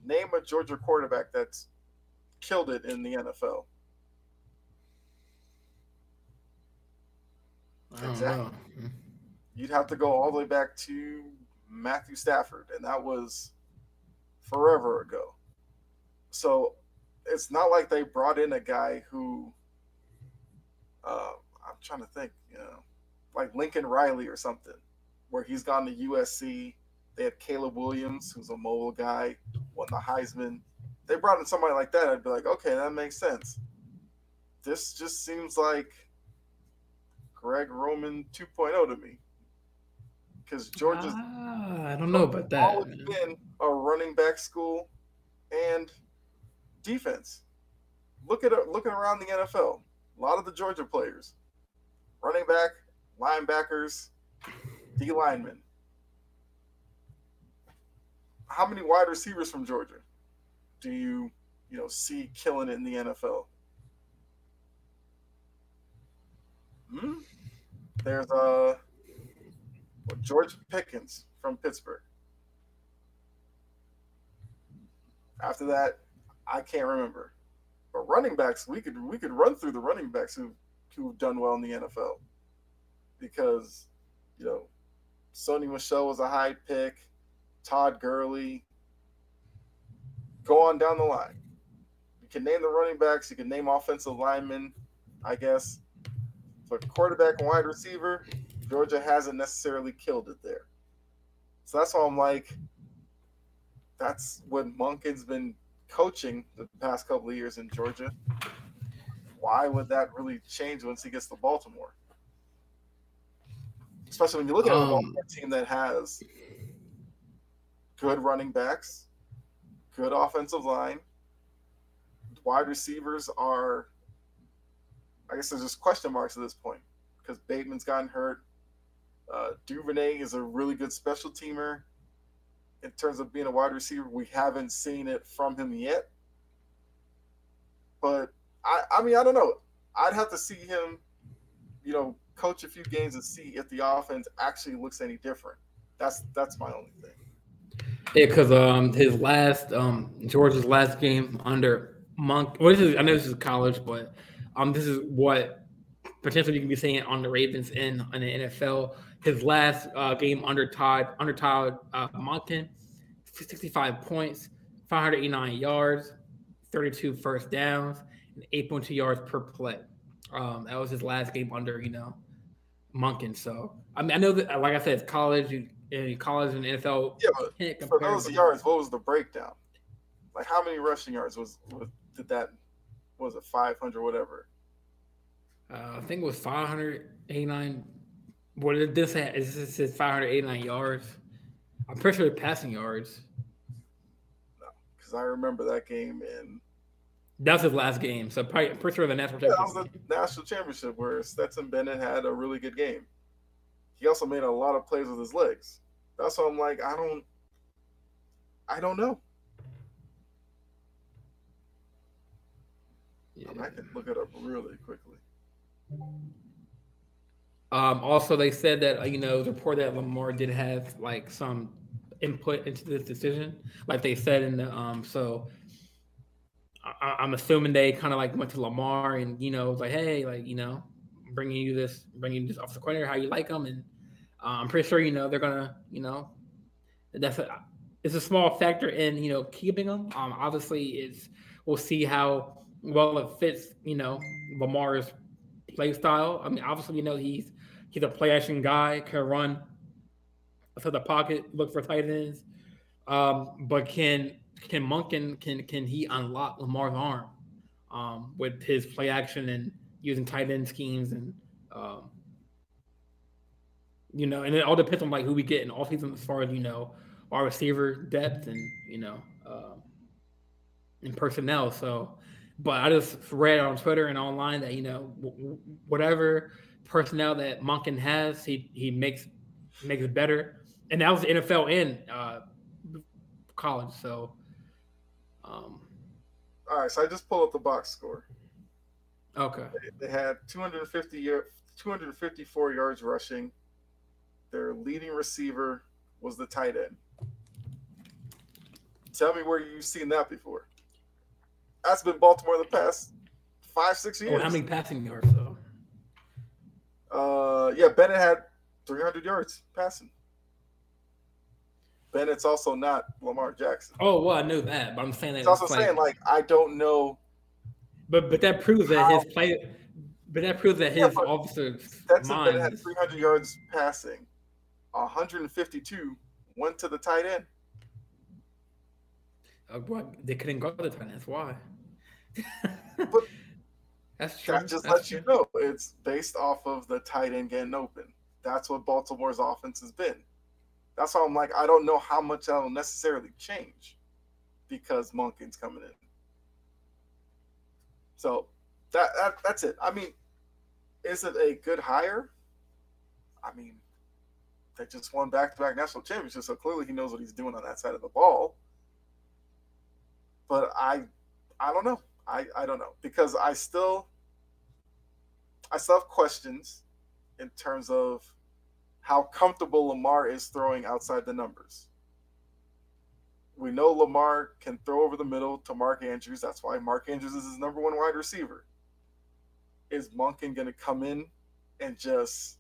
B: name a Georgia quarterback that's killed it in the NFL. Exactly. You'd have to go all the way back to Matthew Stafford, and that was forever ago. So it's not like they brought in a guy who uh, I'm trying to think, you know, like Lincoln Riley or something, where he's gone to USC. They had Caleb Williams, who's a mobile guy, won the Heisman. They brought in somebody like that. I'd be like, okay, that makes sense. This just seems like Greg Roman 2.0 to me because Georgia's.
A: Ah, I don't know about that.
B: Been a running back school and defense. Look at looking around the NFL. A lot of the Georgia players, running back, linebackers, D linemen. How many wide receivers from Georgia do you you know see killing it in the NFL? Hmm? There's a uh, George Pickens from Pittsburgh. After that, I can't remember. But running backs, we could we could run through the running backs who who've done well in the NFL. Because, you know, Sony Michel was a high pick, Todd Gurley. Go on down the line. You can name the running backs, you can name offensive linemen, I guess. But quarterback and wide receiver, Georgia hasn't necessarily killed it there. So that's why I'm like, that's what Monken's been coaching the past couple of years in Georgia. Why would that really change once he gets to Baltimore? Especially when you look at um, a team that has good running backs, good offensive line, wide receivers are, I guess there's just question marks at this point because Bateman's gotten hurt. Uh, Duvernay is a really good special teamer in terms of being a wide receiver. We haven't seen it from him yet. But I, I mean, I don't know. I'd have to see him, you know, coach a few games and see if the offense actually looks any different. That's that's my only thing.
A: Yeah, because um his last um George's last game under Monk. Well, this is I know this is college, but um this is what potentially you can be saying on the Ravens in in the NFL his last uh, game under Todd under Todd uh, Monken, 65 points, 589 yards, 32 first downs, and 8.2 yards per play. Um, that was his last game under you know Monken. So I mean I know that like I said, it's college. in college and NFL.
B: Yeah, but for those yards, what was the breakdown? Like how many rushing yards was, was did that? Was it 500 whatever?
A: Uh, I think it was 589 what did this have? Is this says 589 yards? I'm pretty sure passing yards.
B: No, because I remember that game in.
A: That's his last game. So probably, I'm pretty sure the national
B: championship. Yeah, that was the national championship where Stetson Bennett had a really good game. He also made a lot of plays with his legs. That's why I'm like, I don't, I don't know. Yeah. I, mean, I can look it up really quickly.
A: Um, also, they said that uh, you know the report that Lamar did have like some input into this decision, like they said in the um. So I, am assuming they kind of like went to Lamar and you know was like, hey, like you know, bringing you this, bringing you this offensive coordinator, how you like them, and uh, I'm pretty sure you know they're gonna, you know, that's a, it's a small factor in you know keeping them. Um, obviously, it's we'll see how well it fits, you know, Lamar's play style. I mean, obviously, we know he's He's a play action guy, can run to the pocket, look for tight ends. Um, but can can Monken can can he unlock Lamar's arm um, with his play action and using tight end schemes and um, you know, and it all depends on like who we get in all season as far as you know our receiver depth and you know uh, in personnel. So, but I just read on Twitter and online that you know w- whatever personnel that Monken has, he he makes makes it better. And that was the NFL in uh, college. So, um,
B: all right. So I just pulled up the box score.
A: Okay.
B: They, they had 250 year, 254 yards rushing. Their leading receiver was the tight end. Tell me where you've seen that before. That's been Baltimore the past five, six years.
A: Oh, how many passing yards though?
B: Uh, yeah, Bennett had 300 yards passing. Bennett's also not Lamar Jackson.
A: Oh well, I knew that, but I'm saying that.
B: It's also saying like I don't know.
A: But but that proves that his play. But that proves that his yeah, officer.
B: That's mind had 300 yards passing. 152 went to the tight end.
A: Uh, what? They couldn't go to the tight end. That's why.
B: but that's true. That just That's lets true. you know it's based off of the tight end getting open. That's what Baltimore's offense has been. That's why I'm like, I don't know how much that'll necessarily change because Monken's coming in. So that, that that's it. I mean, is it a good hire? I mean, they just won back to back national championships, so clearly he knows what he's doing on that side of the ball. But I I don't know. I, I don't know. Because I still I still have questions in terms of how comfortable Lamar is throwing outside the numbers. We know Lamar can throw over the middle to Mark Andrews. That's why Mark Andrews is his number one wide receiver. Is Monken going to come in and just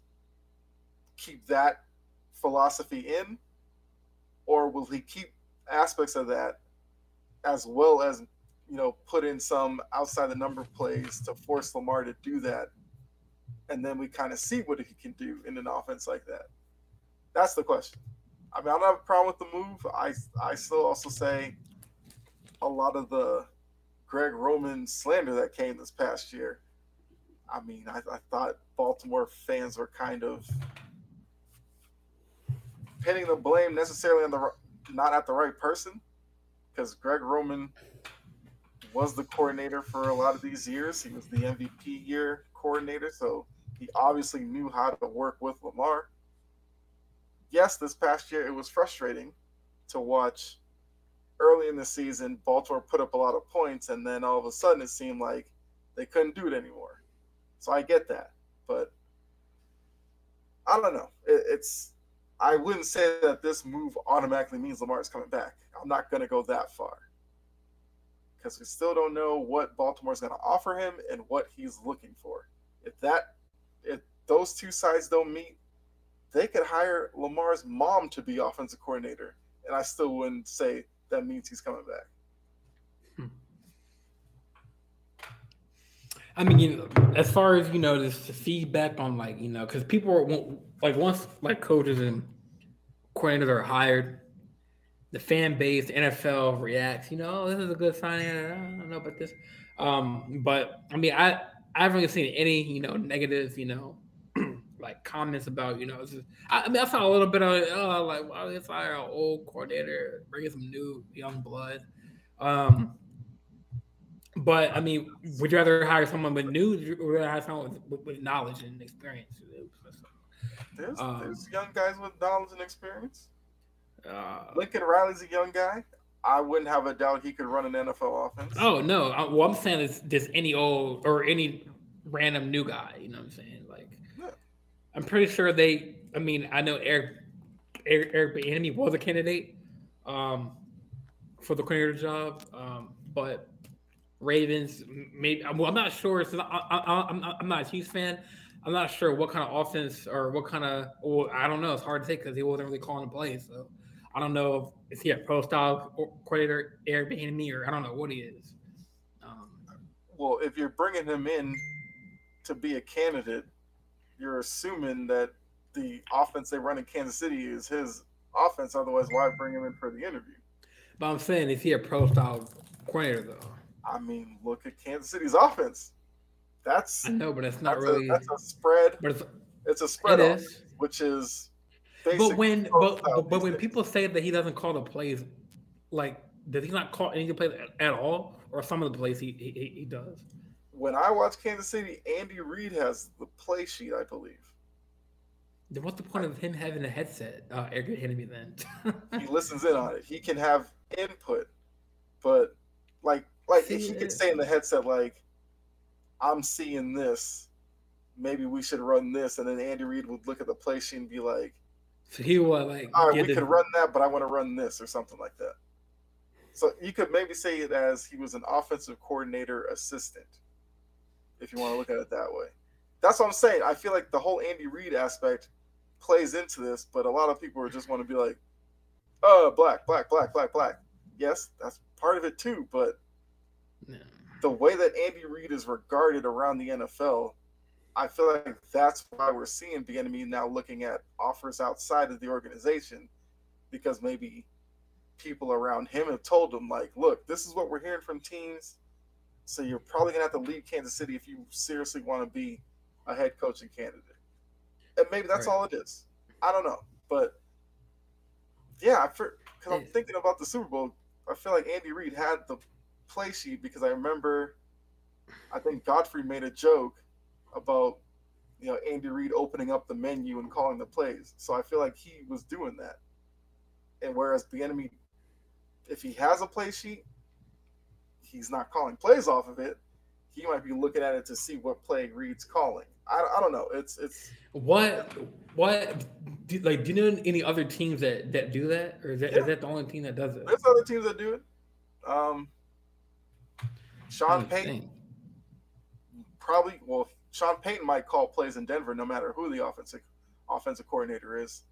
B: keep that philosophy in? Or will he keep aspects of that as well as, you know, put in some outside the number plays to force Lamar to do that? And then we kind of see what he can do in an offense like that. That's the question. I mean, I don't have a problem with the move. I I still also say a lot of the Greg Roman slander that came this past year. I mean, I, I thought Baltimore fans were kind of pinning the blame necessarily on the not at the right person because Greg Roman was the coordinator for a lot of these years. He was the MVP year coordinator, so he obviously knew how to work with Lamar yes, this past year it was frustrating to watch early in the season Baltimore put up a lot of points and then all of a sudden it seemed like they couldn't do it anymore. So I get that, but I don't know. It, it's I wouldn't say that this move automatically means Lamar is coming back. I'm not going to go that far because we still don't know what Baltimore's going to offer him and what he's looking for. If that if those two sides don't meet, they could hire Lamar's mom to be offensive coordinator, and I still wouldn't say that means he's coming back. Hmm.
A: I mean, as far as you know, this feedback on like you know, because people are like once like coaches and coordinators are hired, the fan base, the NFL reacts. You know, oh, this is a good signing. I don't know about this, um, but I mean, I I haven't really seen any you know negative you know like comments about you know. Just, I, I, mean, I saw a little bit of oh, like why they fire an old coordinator, bring some new young blood. Um, but I mean, would you rather hire someone with new, or would you rather hire someone with, with, with knowledge and experience?
B: There's, um, there's young guys with knowledge and experience. Uh, Lincoln Riley's a young guy. I wouldn't have a doubt he could run an NFL offense.
A: Oh no! I, well, I'm saying is just any old or any random new guy. You know what I'm saying? Like I'm pretty sure they. I mean, I know Eric Eric, Eric Bieniemy was a candidate um, for the coordinator job, um, but Ravens maybe. Well, I'm not sure. So I, am I'm not a Chiefs fan. I'm not sure what kind of offense or what kind of. Well, I don't know. It's hard to say because he wasn't really calling the plays. So I don't know if is he a pro style coordinator, Bieniemy, or I don't know what he is.
B: Um, well, if you're bringing him in to be a candidate you're assuming that the offense they run in Kansas City is his offense. Otherwise, why bring him in for the interview?
A: But I'm saying, is he a pro style coordinator though?
B: I mean, look at Kansas City's offense. That's
A: I know, but it's not really.
B: A, that's a spread. But it's, it's a spread. It which is.
A: But when but, but, but when people say that he doesn't call the plays, like does he not call any plays at all, or some of the plays he he, he does?
B: when I watch Kansas City, Andy Reid has the play sheet, I believe.
A: Then what's the point of him having a headset, uh, Eric Bieniemy? Then
B: he listens in on it. He can have input, but like, like See, he could say in the headset, like, "I'm seeing this. Maybe we should run this," and then Andy Reid would look at the play sheet and be like,
A: "So he would like,
B: all right, we the... could run that, but I want to run this or something like that." So you could maybe say it as he was an offensive coordinator assistant if you want to look at it that way. That's what I'm saying. I feel like the whole Andy Reid aspect plays into this, but a lot of people just want to be like, "Oh, black, black, black, black, black." Yes, that's part of it too, but the way that Andy Reid is regarded around the NFL, I feel like that's why we're seeing Bieniemy now looking at offers outside of the organization, because maybe people around him have told him like, "Look, this is what we're hearing from teams so you're probably gonna have to leave Kansas City if you seriously want to be a head coaching candidate. And maybe that's right. all it is. I don't know, but yeah, because I'm thinking about the Super Bowl. I feel like Andy Reid had the play sheet because I remember, I think Godfrey made a joke about you know Andy Reid opening up the menu and calling the plays. So I feel like he was doing that. And whereas Bieniemy, if he has a play sheet, he's not calling plays off of it, he might be looking at it to see what play Reid's calling. I, I don't know. It's it's
A: what what do, like, do you know any other teams that that do that, or is that, yeah. is that the only team that does it?
B: There's other teams that do it. Um, Sean Payton, probably. Well, Sean Payton might call plays in Denver, no matter who the offensive offensive coordinator is.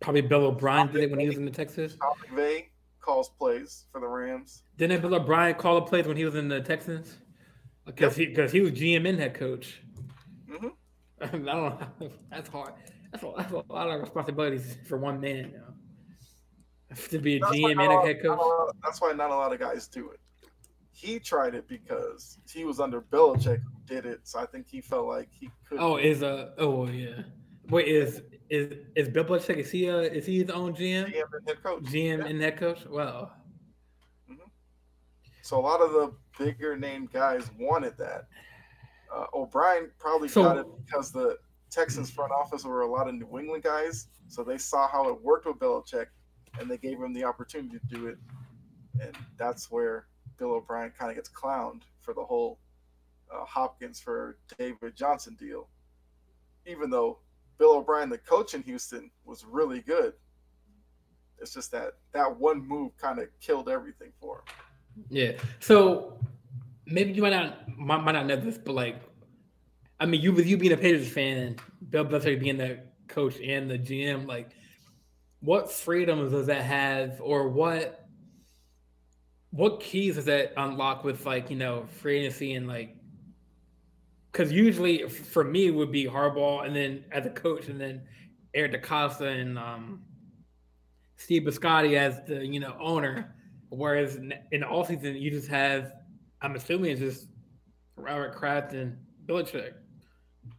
A: Probably Bill O'Brien Sean did it when he was in the Texas.
B: Sean McVay calls plays for the Rams.
A: Didn't Bill O'Brien call the plays when he was in the Texans? Because yep. he because he was GM and head coach. Mm-hmm. I don't know. That's hard. That's a, that's a lot of responsibilities for one man. You know? To be a that's GM and a head coach.
B: That's why not a lot of guys do it. He tried it because he was under Belichick who did it, so I think he felt like he could.
A: Oh, is a oh yeah. Wait, is is is Bill Belichick? Is he a, is he his own GM?
B: GM and head coach.
A: GM yeah. and head coach. Wow.
B: Mm-hmm. So a lot of the bigger name guys wanted that. Uh, O'Brien probably so, got it because the Texans front office were a lot of New England guys, so they saw how it worked with Belichick, and they gave him the opportunity to do it, and that's where Bill O'Brien kind of gets clowned for the whole uh, Hopkins for David Johnson deal, even though Bill O'Brien, the coach in Houston, was really good. It's just that that one move kind of killed everything for him.
A: Yeah. So maybe you might not might, not know this, but like, I mean, you with you being a Patriots fan, Bill Belichick being the coach and the GM, like, what freedoms does that have, or what what keys does that unlock with like you know free agency and like because usually for me it would be Harbaugh and then as a coach and then Eric DeCosta and um, Steve Bisciotti as the you know owner, whereas in the off season you just have I'm assuming it's just Robert Kraft and Belichick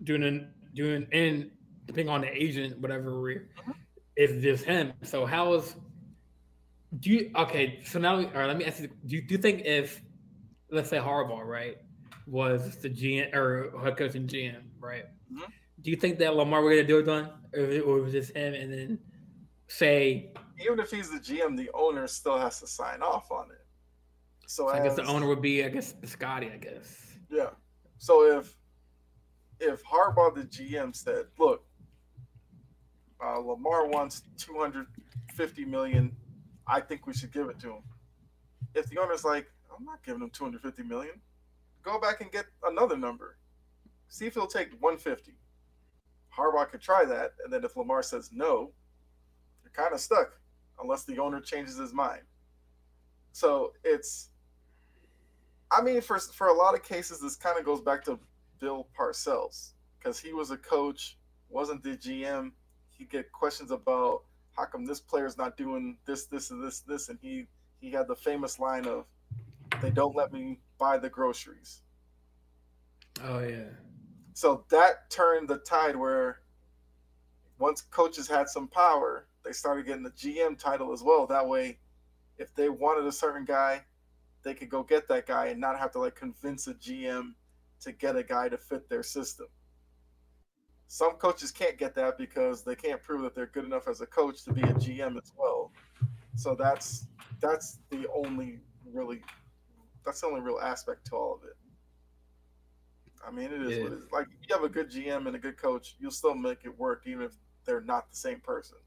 A: doing doing and depending on the agent whatever we it's just him. So how is do you okay? So now, all right. Let me ask you: Do you, do you think if let's say Harbaugh, right? was the GM or head coach and GM, right? Mm-hmm. Do you think that Lamar would get a deal done, or, or was just him? And then say,
B: even if he's the GM, the owner still has to sign off on it.
A: So, so I guess the owner would be, I guess, Scotty. I guess.
B: Yeah. So if if Harbaugh, the GM, said, "Look, uh, Lamar wants 250 million. I think we should give it to him." If the owner's like, "I'm not giving him 250 million, go back and get another number. See if he'll take 150. Harbaugh could try that, and then if Lamar says no, you're kind of stuck unless the owner changes his mind. So it's, I mean, for for a lot of cases, this kind of goes back to Bill Parcells because he was a coach, wasn't the GM. He'd get questions about how come this player's not doing this, this, and this, this, and he he had the famous line of, "They don't let me buy the groceries.
A: Oh yeah.
B: So that turned the tide where once coaches had some power, they started getting the GM title as well. That way, if they wanted a certain guy, they could go get that guy and not have to like convince a GM to get a guy to fit their system. Some coaches can't get that because they can't prove that they're good enough as a coach to be a GM as well. So that's that's the only really that's the only real aspect to all of it. I mean, it is yeah. what it is. Like you have a good GM and a good coach, you'll still make it work even if they're not the same person.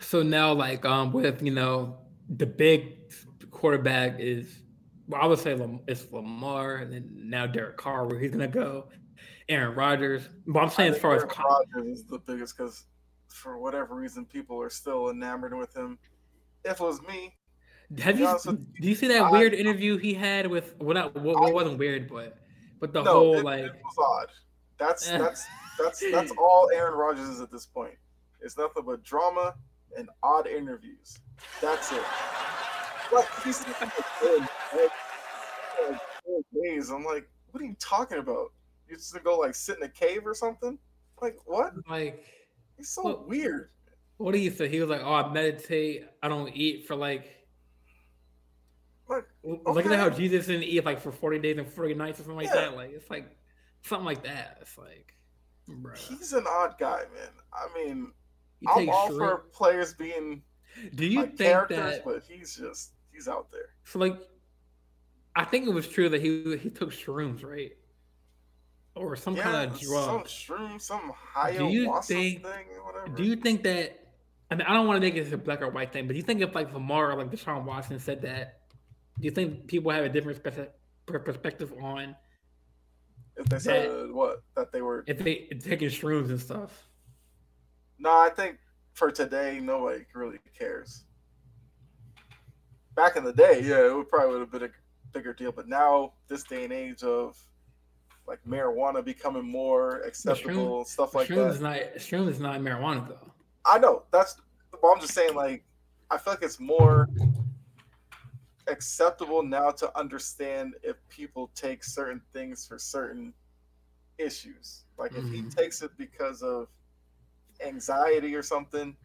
A: So now, like, um, with you know, the big quarterback is, well, I would say it's Lamar, and then now Derek Carr, where he's gonna go, Aaron Rodgers. But I'm saying as far Aaron
B: as Rodgers is the biggest because for whatever reason people are still enamored with him. If it was me,
A: have you? Do you see that I, weird interview he had with? Well, not what, what wasn't weird, but but the no, whole it, like it
B: was odd. That's eh. that's that's that's all Aaron Rodgers is at this point. It's nothing but drama and odd interviews. That's it. Like he's like, days. I'm like, what are you talking about? You just to go like sit in a cave or something? Like what?
A: Like
B: he's so what, weird.
A: What do you say? He was like, "Oh, I meditate. I don't eat for like okay. Look at how Jesus didn't eat like for 40 days and 40 nights or something like yeah. that. Like it's like something like that. It's like
B: bro. He's an odd guy, man. I mean, I'm all shrimp. for players being
A: do you like, think that
B: but he's just he's out there.
A: So like I think it was true that he he took shrooms, right? Or some yeah, kind of drug.
B: Some shroom, some do you think, thing.
A: Do you think that? I mean, I don't want to make it a black or white thing, but do you think if like Lamar like Deshaun Watson said that, do you think people have a different perspective on?
B: If they said that, what that they were
A: if they taking shrooms and stuff.
B: No, I think for today, nobody really cares. Back in the day, yeah, it would probably would have been a bigger deal. But now, this day and age of like marijuana becoming more acceptable, shroom, stuff like that.
A: Is not, shroom is not marijuana though.
B: I know that's. But I'm just saying, like, I feel like it's more acceptable now to understand if people take certain things for certain issues. Like if mm. he mm-hmm. takes it because of anxiety or something,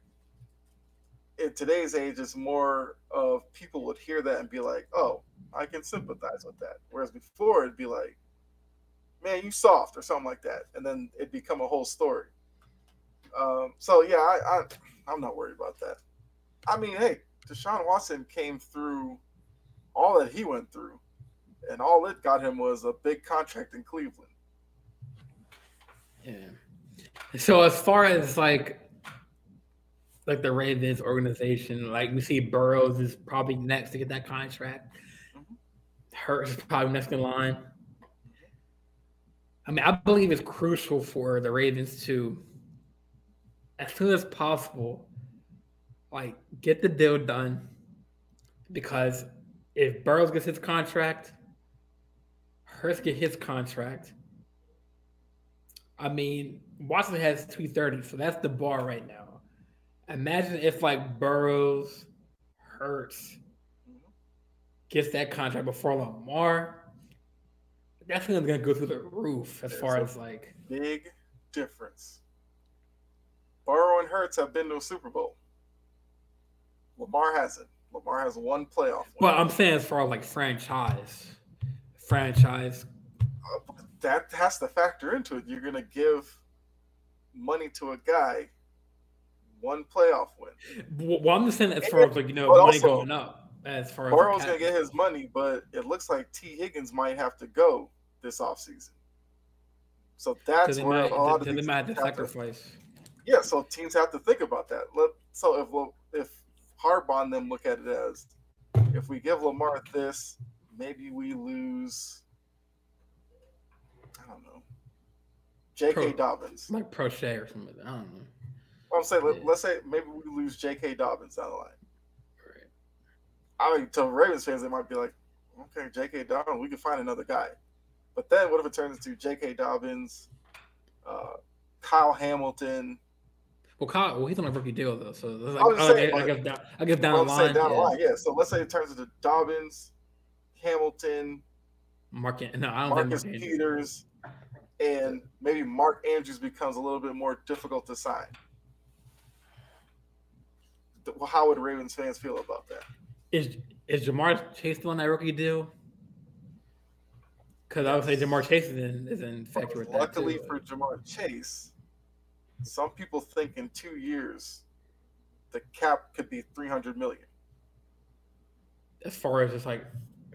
B: in today's age, it's more of people would hear that and be like, "Oh, I can sympathize with that." Whereas before, it'd be like, "Man, you soft" or something like that, and then it'd become a whole story. Um, so yeah, I, I I'm not worried about that. I mean, hey, Deshaun Watson came through all that he went through, and all it got him was a big contract in Cleveland.
A: Yeah. So as far as like like the Ravens organization, like we see Burrows is probably next to get that contract. Mm-hmm. Hurts is probably next in line. I mean, I believe it's crucial for the Ravens to, as soon as possible, like get the deal done. Because if Burrows gets his contract, Hurts get his contract. I mean, Watson has 230, so that's the bar right now. Imagine if like Burrows, Hurts gets that contract before Lamar. Definitely gonna go through the roof as There's far as like
B: big difference. Burrow and Hurts have been to a Super Bowl. Lamar hasn't. Lamar has one playoff.
A: Well, I'm saying as far as like franchise, franchise.
B: Uh, that has to factor into it. You're gonna give money to a guy one playoff win.
A: Well, I'm just saying as far as like you know money also, going up. As far as
B: Burrow's gonna get his money, but it looks like Tee Higgins might have to go this offseason. So that's where might, a lot of
A: they might have to sacrifice. To,
B: yeah, so teams have to think about that. So if if Harbaugh and them look at it as if we give Lamar this, maybe we lose. I don't know. J.K. Pro, Dobbins,
A: like Prochet or something. I don't know.
B: I'm saying let, us say maybe we lose J.K. Dobbins down the line. Right. I mean, to Ravens fans, they might be like, okay, J.K. Dobbins, we can find another guy. But then what if it turns into J.K. Dobbins, uh, Kyle Hamilton,
A: well, Kyle, well, he's on a rookie deal though, so like, I, saying, I, I, guess down, I guess down the line.
B: Down yeah. line, yeah. So let's say it turns into Dobbins, Hamilton,
A: Mark. No, I don't
B: Marcus think Peters, and maybe Mark Andrews becomes a little bit more difficult to sign. How would Ravens fans feel about that?
A: Is is Ja'Marr Chase still on that rookie deal? Because I would say Chase is in is in factor with
B: that. Luckily for Ja'Marr Chase, some people think in two years the cap could be 300 million
A: as far as it's like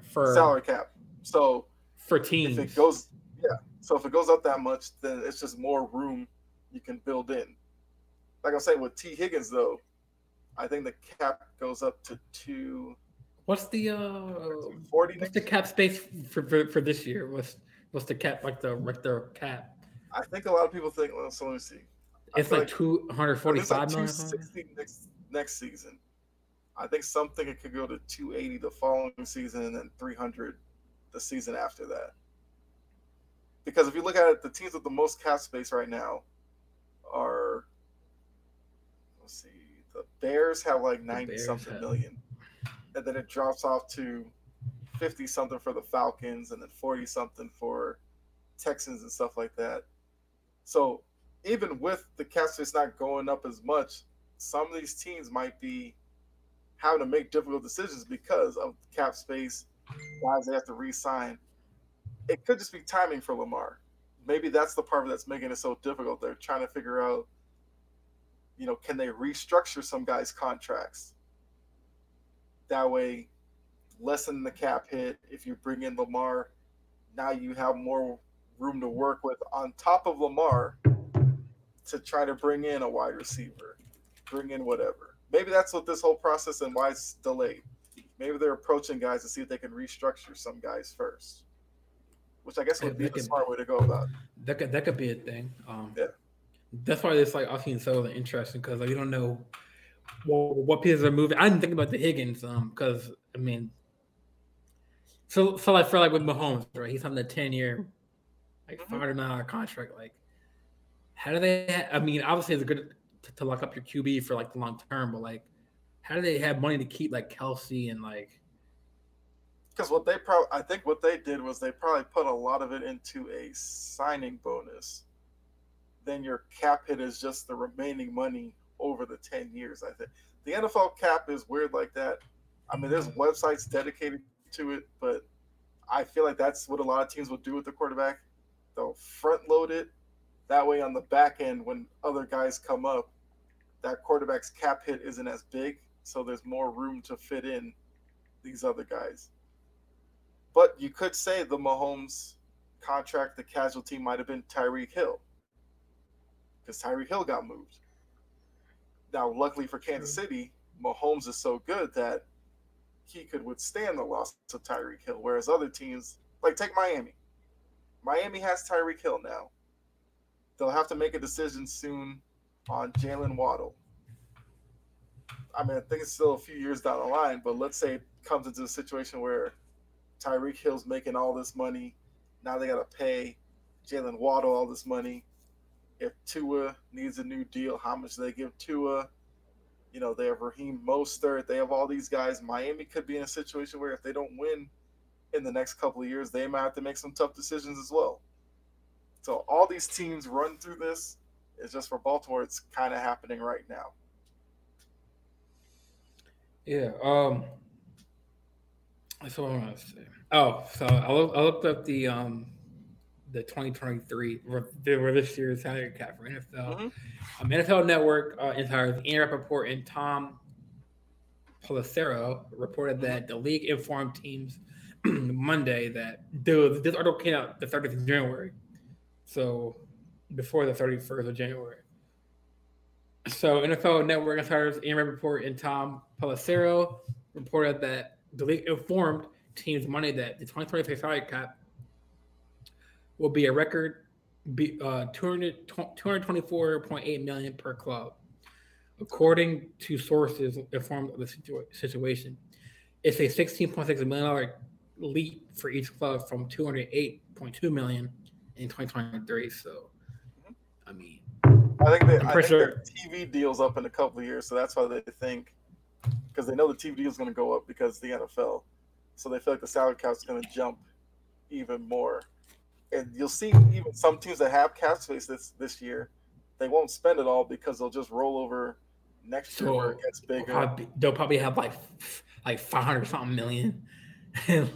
A: for
B: salary cap so
A: for teams
B: if it goes yeah so if it goes up that much then it's just more room you can build in like i'm saying with Tee Higgins though i think the cap goes up to two
A: what's the uh 40 what's the cap space for, for, for this year what's what's the cap like the like the cap
B: i think a lot of people think well so let me see
A: it's like, like 245 million.
B: 260 next next season. I think something it could go to 280 the following season and then 300 the season after that. Because if you look at it, the teams with the most cap space right now are let's see, the Bears have like 90 something have. million. And then it drops off to 50 something for the Falcons and then 40 something for Texans and stuff like that. So even with the cap space not going up as much, some of these teams might be having to make difficult decisions because of cap space, guys they have to re-sign. It could just be timing for Lamar. Maybe that's the part that's making it so difficult. They're trying to figure out, you know, can they restructure some guys' contracts? That way, lessen the cap hit. If you bring in Lamar, now you have more room to work with on top of Lamar to try to bring in a wide receiver, bring in whatever. Maybe that's what this whole process and why it's delayed. Maybe they're approaching guys to see if they can restructure some guys first, which I guess would be the smart way to go about. It.
A: That could that could be a thing. Um,
B: yeah,
A: that's why it's like I've so interesting because like you don't know what, what pieces are moving. I didn't think about the Higgins um because I mean, so so like for like with Mahomes, right? He's on the ten year, like mm-hmm. five hundred million dollar contract. Like, how do they? I mean, obviously it's good to, to lock up your QB for like the long term, but like, how do they have money to keep like Kelce and like?
B: Because what they probably, I think what they did was they probably put a lot of it into a signing bonus. Then your cap hit is just the remaining money over the 10 years, I think. The NFL cap is weird like that. I mean, there's websites dedicated to it, but I feel like that's what a lot of teams will do with the quarterback. They'll front load it. That way, on the back end, when other guys come up, that quarterback's cap hit isn't as big. So there's more room to fit in these other guys. But you could say the Mahomes contract, the casualty might have been Tyreek Hill because Tyreek Hill got moved. Now, luckily for Kansas City, Mahomes is so good that he could withstand the loss of Tyreek Hill, whereas other teams, like take Miami, Miami has Tyreek Hill now. They'll have to make a decision soon on Jaylen Waddle. I mean, I think it's still a few years down the line, but let's say it comes into a situation where Tyreek Hill's making all this money. Now they got to pay Jaylen Waddle all this money if Tua needs a new deal, how much they give Tua. You know, they have Raheem Mostert. They have all these guys. Miami could be in a situation where if they don't win in the next couple of years, they might have to make some tough decisions as well. So all these teams run through this. It's just for Baltimore, it's kind of happening right now.
A: Yeah. Um. That's what I want to say. Oh, so I, look, I looked up the um the 2023 the this year's salary cap for NFL. Mm-hmm. Um, NFL Network uh, insiders Ian Rapoport and Tom Pelissero reported that the league informed teams Monday that the, this article came out the 30th of January, so before the 31st of January. So NFL Network insiders Ian Rapoport and Tom Pelissero reported that the league informed teams Monday that the 2023 salary cap will be a record be, uh, 200, 224.8 million per club, according to sources informed of the situa- situation. It's a 16.6 million dollar leap for each club from 208.2 million in 2023. So, I mean,
B: I think, they, I think sure. their TV deals up in a couple of years, so that's why they think because they know the TV deal is going to go up because the NFL, so they feel like the salary cap is going to jump even more and you'll see even some teams that have cap space this this year, they won't spend it all because they'll just roll over next year where it gets bigger.
A: They'll probably, they'll probably have like like five hundred something million. like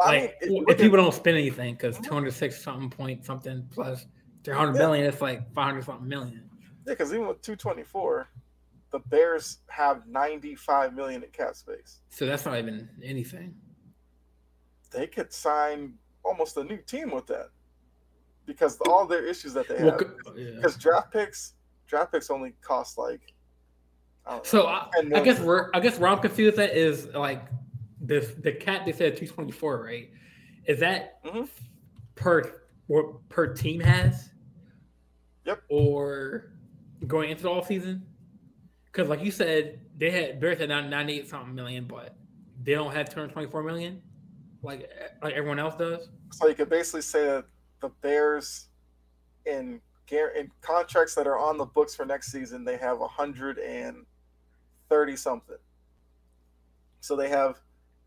A: I mean, if people don't spend anything, because mm-hmm. two hundred six something point something plus three hundred yeah. million, it's like five hundred something million.
B: Yeah, because even with two twenty four, the Bears have ninety five million in cap space.
A: So that's not even anything.
B: They could sign almost a new team with that because all their issues that they have. because yeah. draft picks draft picks only cost like
A: I so I, I, guess we're I guess where I'm confused at is like this the cat they said 224 right? Is that mm-hmm. per what per team has?
B: Yep.
A: Or going into the all season because like you said they had Bears had 98 something million but they don't have 224 million like like everyone else does.
B: So you could basically say that the Bears in in contracts that are on the books for next season, they have 130 something. So they have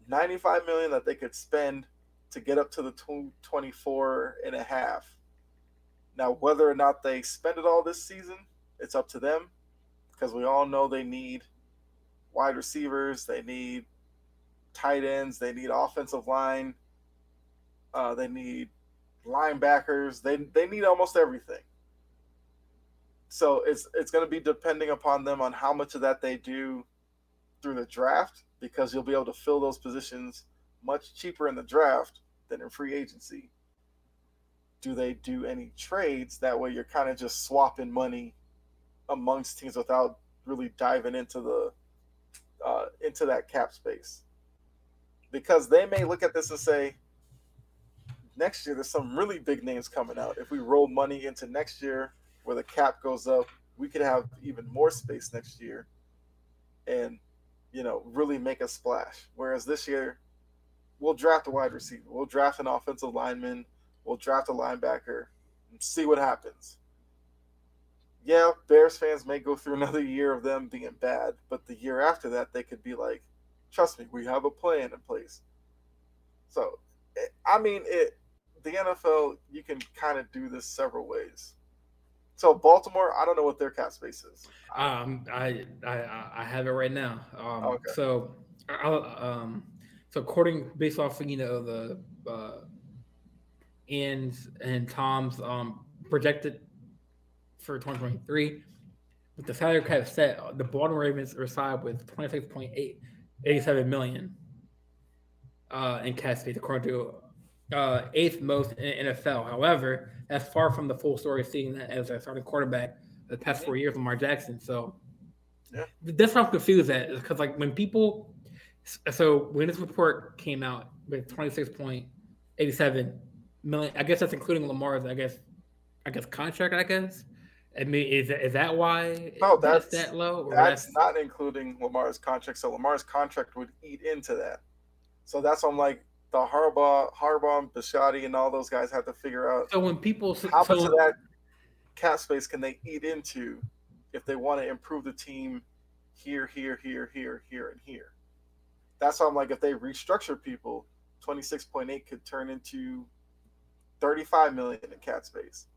B: 95 million that they could spend to get up to the 24 and a half. Now, whether or not they spend it all this season, it's up to them because we all know they need wide receivers, they need tight ends, they need offensive line, uh, they need linebackers. They they need almost everything. So it's it's going to be depending upon them on how much of that they do through the draft because you'll be able to fill those positions much cheaper in the draft than in free agency. Do they do any trades? That way you're kind of just swapping money amongst teams without really diving into the uh, into that cap space because they may look at this and say next year there's some really big names coming out. If we roll money into next year where the cap goes up we could have even more space next year and you know really make a splash. Whereas this year we'll draft a wide receiver. We'll draft an offensive lineman. We'll draft a linebacker and see what happens. Yeah, Bears fans may go through another year of them being bad, but the year after that, they could be like, trust me, we have a plan in place. So, I mean, it. The NFL, you can kind of do this several ways. So Baltimore, I don't know what their cap space is.
A: Um, I I I have it right now. Um, okay. so I'll, um, so according based off you know the uh, Ian's and Tom's um projected for 2023. With the salary cap set, the Baltimore Ravens reside with 26.887 million uh, in cap space, according to uh, eighth most in NFL. However, that's far from the full story, seeing that as a starting quarterback the past four years, Lamar Jackson. So yeah. that's what I'm confused at, because like when people, so when this report came out with 26.87 million, I guess that's including Lamar's, I guess, I guess contract, I guess. I mean, is that, is that why?
B: No, that's, that's that low. That's, that's, not including Lamar's contract. So Lamar's contract would eat into that. So that's why I'm like the Harbaugh, Harbaugh, Bisciotti, and all those guys have to figure out.
A: So when people
B: how
A: so,
B: much of that cap space can they eat into if they want to improve the team here, here, here, here, here, and here. That's why I'm like, if they restructure people, 26.8 could turn into 35 million in cap space.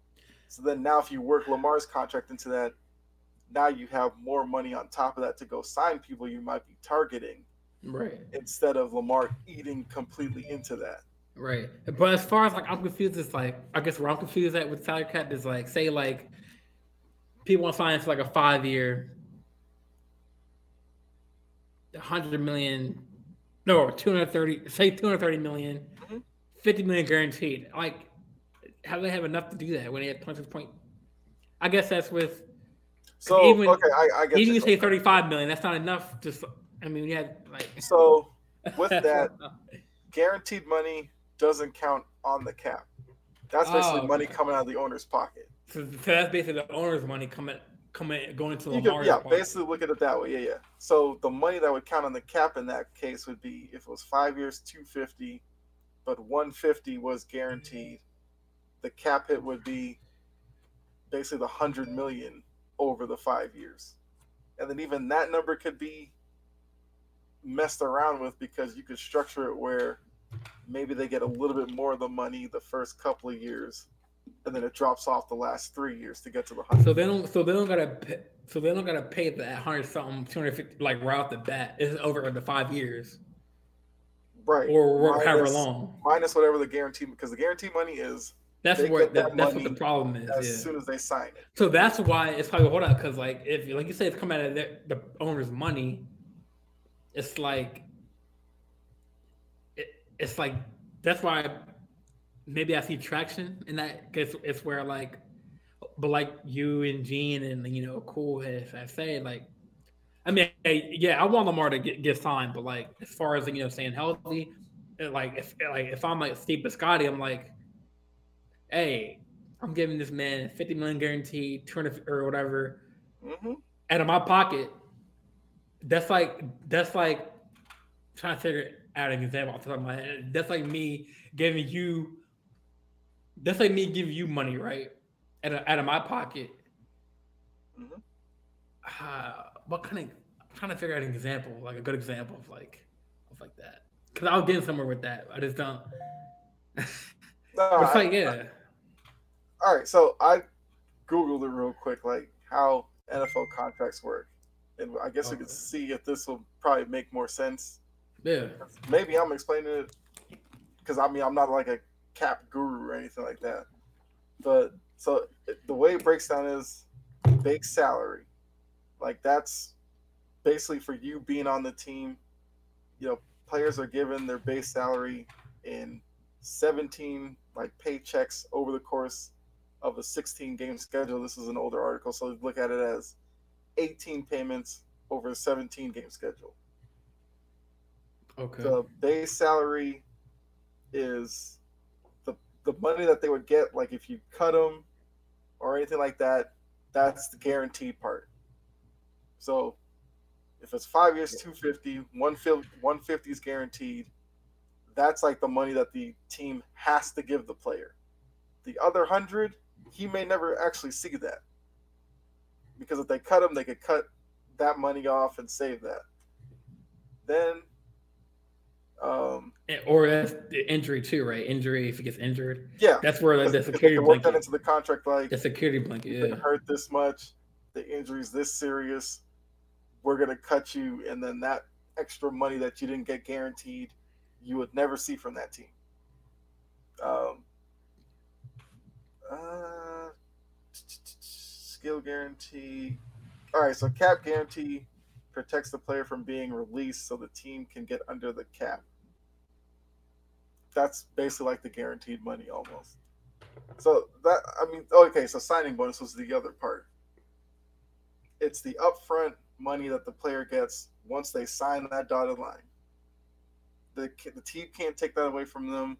B: So then now if you work Lamar's contract into that, now you have more money on top of that to go sign people you might be targeting.
A: Right.
B: Instead of Lamar eating completely into that.
A: Right. But as far as like I'm confused, it's like I guess where I'm confused at with salary cap is like say like people want to sign for like a five year hundred million no 230 say 230 million, mm-hmm. 50 million guaranteed. Like how do they have enough to do that when they have six point? I guess that's with.
B: So even, okay, I, I guess
A: even you say thirty five million, that's not enough. Just I mean, we had like
B: so with that guaranteed money doesn't count on the cap. That's basically oh, money coming out of the owner's pocket.
A: So, so that's basically the owner's money coming coming going into the
B: yeah, pocket. basically look at it that way. Yeah, yeah. So the money that would count on the cap in that case would be if it was five years, two fifty, but one fifty was guaranteed the cap hit would be basically the hundred million over the five years, and then even that number could be messed around with because you could structure it where maybe they get a little bit more of the money the first couple of years, and then it drops off the last three years to get to the hundred.
A: So they don't. So they don't gotta. Pay, so they don't gotta pay that hundred something, two hundred fifty, like right off the bat. It's over the five years.
B: Right.
A: Or, or minus, however long.
B: Minus whatever the guarantee, because the guarantee money is
A: that's where that, that's what the problem is.
B: As
A: yeah.
B: soon as they sign it.
A: So that's why it's probably hold on because like if like you say it's coming out of the, the owner's money, it's like it, it's like that's why maybe I see traction in that because it's where like, but like you and Gene and you know cool as I say like. I mean, yeah, I want Lamar to get, get signed, but like as far as you know, staying healthy, like if like if I'm like Steve Bisciotti, I'm like, hey, I'm giving this man 50 million guaranteed, 200 or whatever, mm-hmm. out of my pocket. That's like that's like trying to figure out an example off the top of my head. That's like me giving you. That's like me giving you money, right? Out of, out of my pocket. Mm-hmm. Uh, what kind of? I'm trying to figure out an example, like a good example of like, of like that. Because I'll get somewhere with that. I just don't.
B: No, it's like yeah all right, so I googled it real quick, like how NFL contracts work, and I guess we could see if this will probably make more sense.
A: Yeah,
B: maybe I'm explaining it because I mean I'm not like a cap guru or anything like that, but so the way it breaks down is base salary, like that's basically for you being on the team. You know, players are given their base salary in 17 like paychecks over the course of a 16 game schedule. This is an older article, so look at it as 18 payments over a 17 game schedule.
A: Okay.
B: The base salary is the the money that they would get, like if you cut them or anything like that. That's the guaranteed part. So if it's five years, 250, 150 is guaranteed. That's like the money that the team has to give the player. The other hundred, he may never actually see that because if they cut him, they could cut that money off and save that. Then, um,
A: or if the injury too, right? Injury if he gets injured.
B: Yeah,
A: that's where like, the security
B: work blanket. that into the contract, like
A: the security blanket. Yeah,
B: hurt this much, the injury's this serious. We're gonna cut you, and then that extra money that you didn't get guaranteed, you would never see from that team. Um, uh, skill guarantee. All right, so cap guarantee protects the player from being released so the team can get under the cap. That's basically like the guaranteed money almost. So that I mean, okay, so signing bonus was the other part. It's the upfront money that the player gets once they sign that dotted line. The the team can't take that away from them.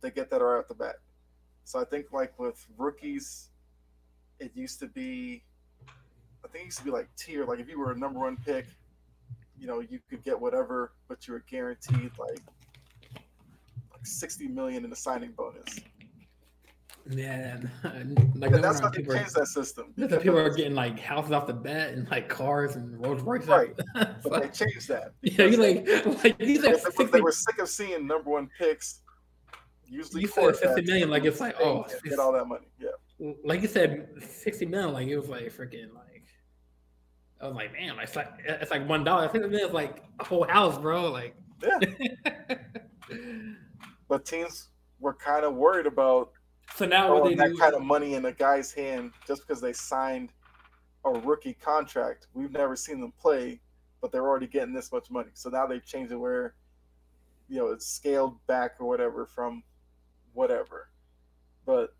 B: They get that right off the bat. So I think like with rookies, it used to be, I think it used to be like tier. Like if you were a number one pick, you know, you could get whatever, but you were guaranteed like like sixty million in a signing bonus.
A: Yeah,
B: like no that's how they changed that system.
A: People are getting like houses off the bat and like cars and Rolls Royces.
B: Right, but they changed that.
A: Yeah, you like like these
B: are. They were sick of seeing number one picks Usually,
A: you said fifty million, like it's like oh,
B: get all that money. Yeah,
A: like you said, sixty million, like it was like freaking like. I was like, man, it's like it's like one dollar. I think it's like a whole house, bro. Like,
B: yeah. but teams were kind of worried about
A: so now
B: that do... kind of money in a guy's hand just because they signed a rookie contract. We've never seen them play, but they're already getting this much money. So now they've changed it where, you know, it's scaled back or whatever from whatever. But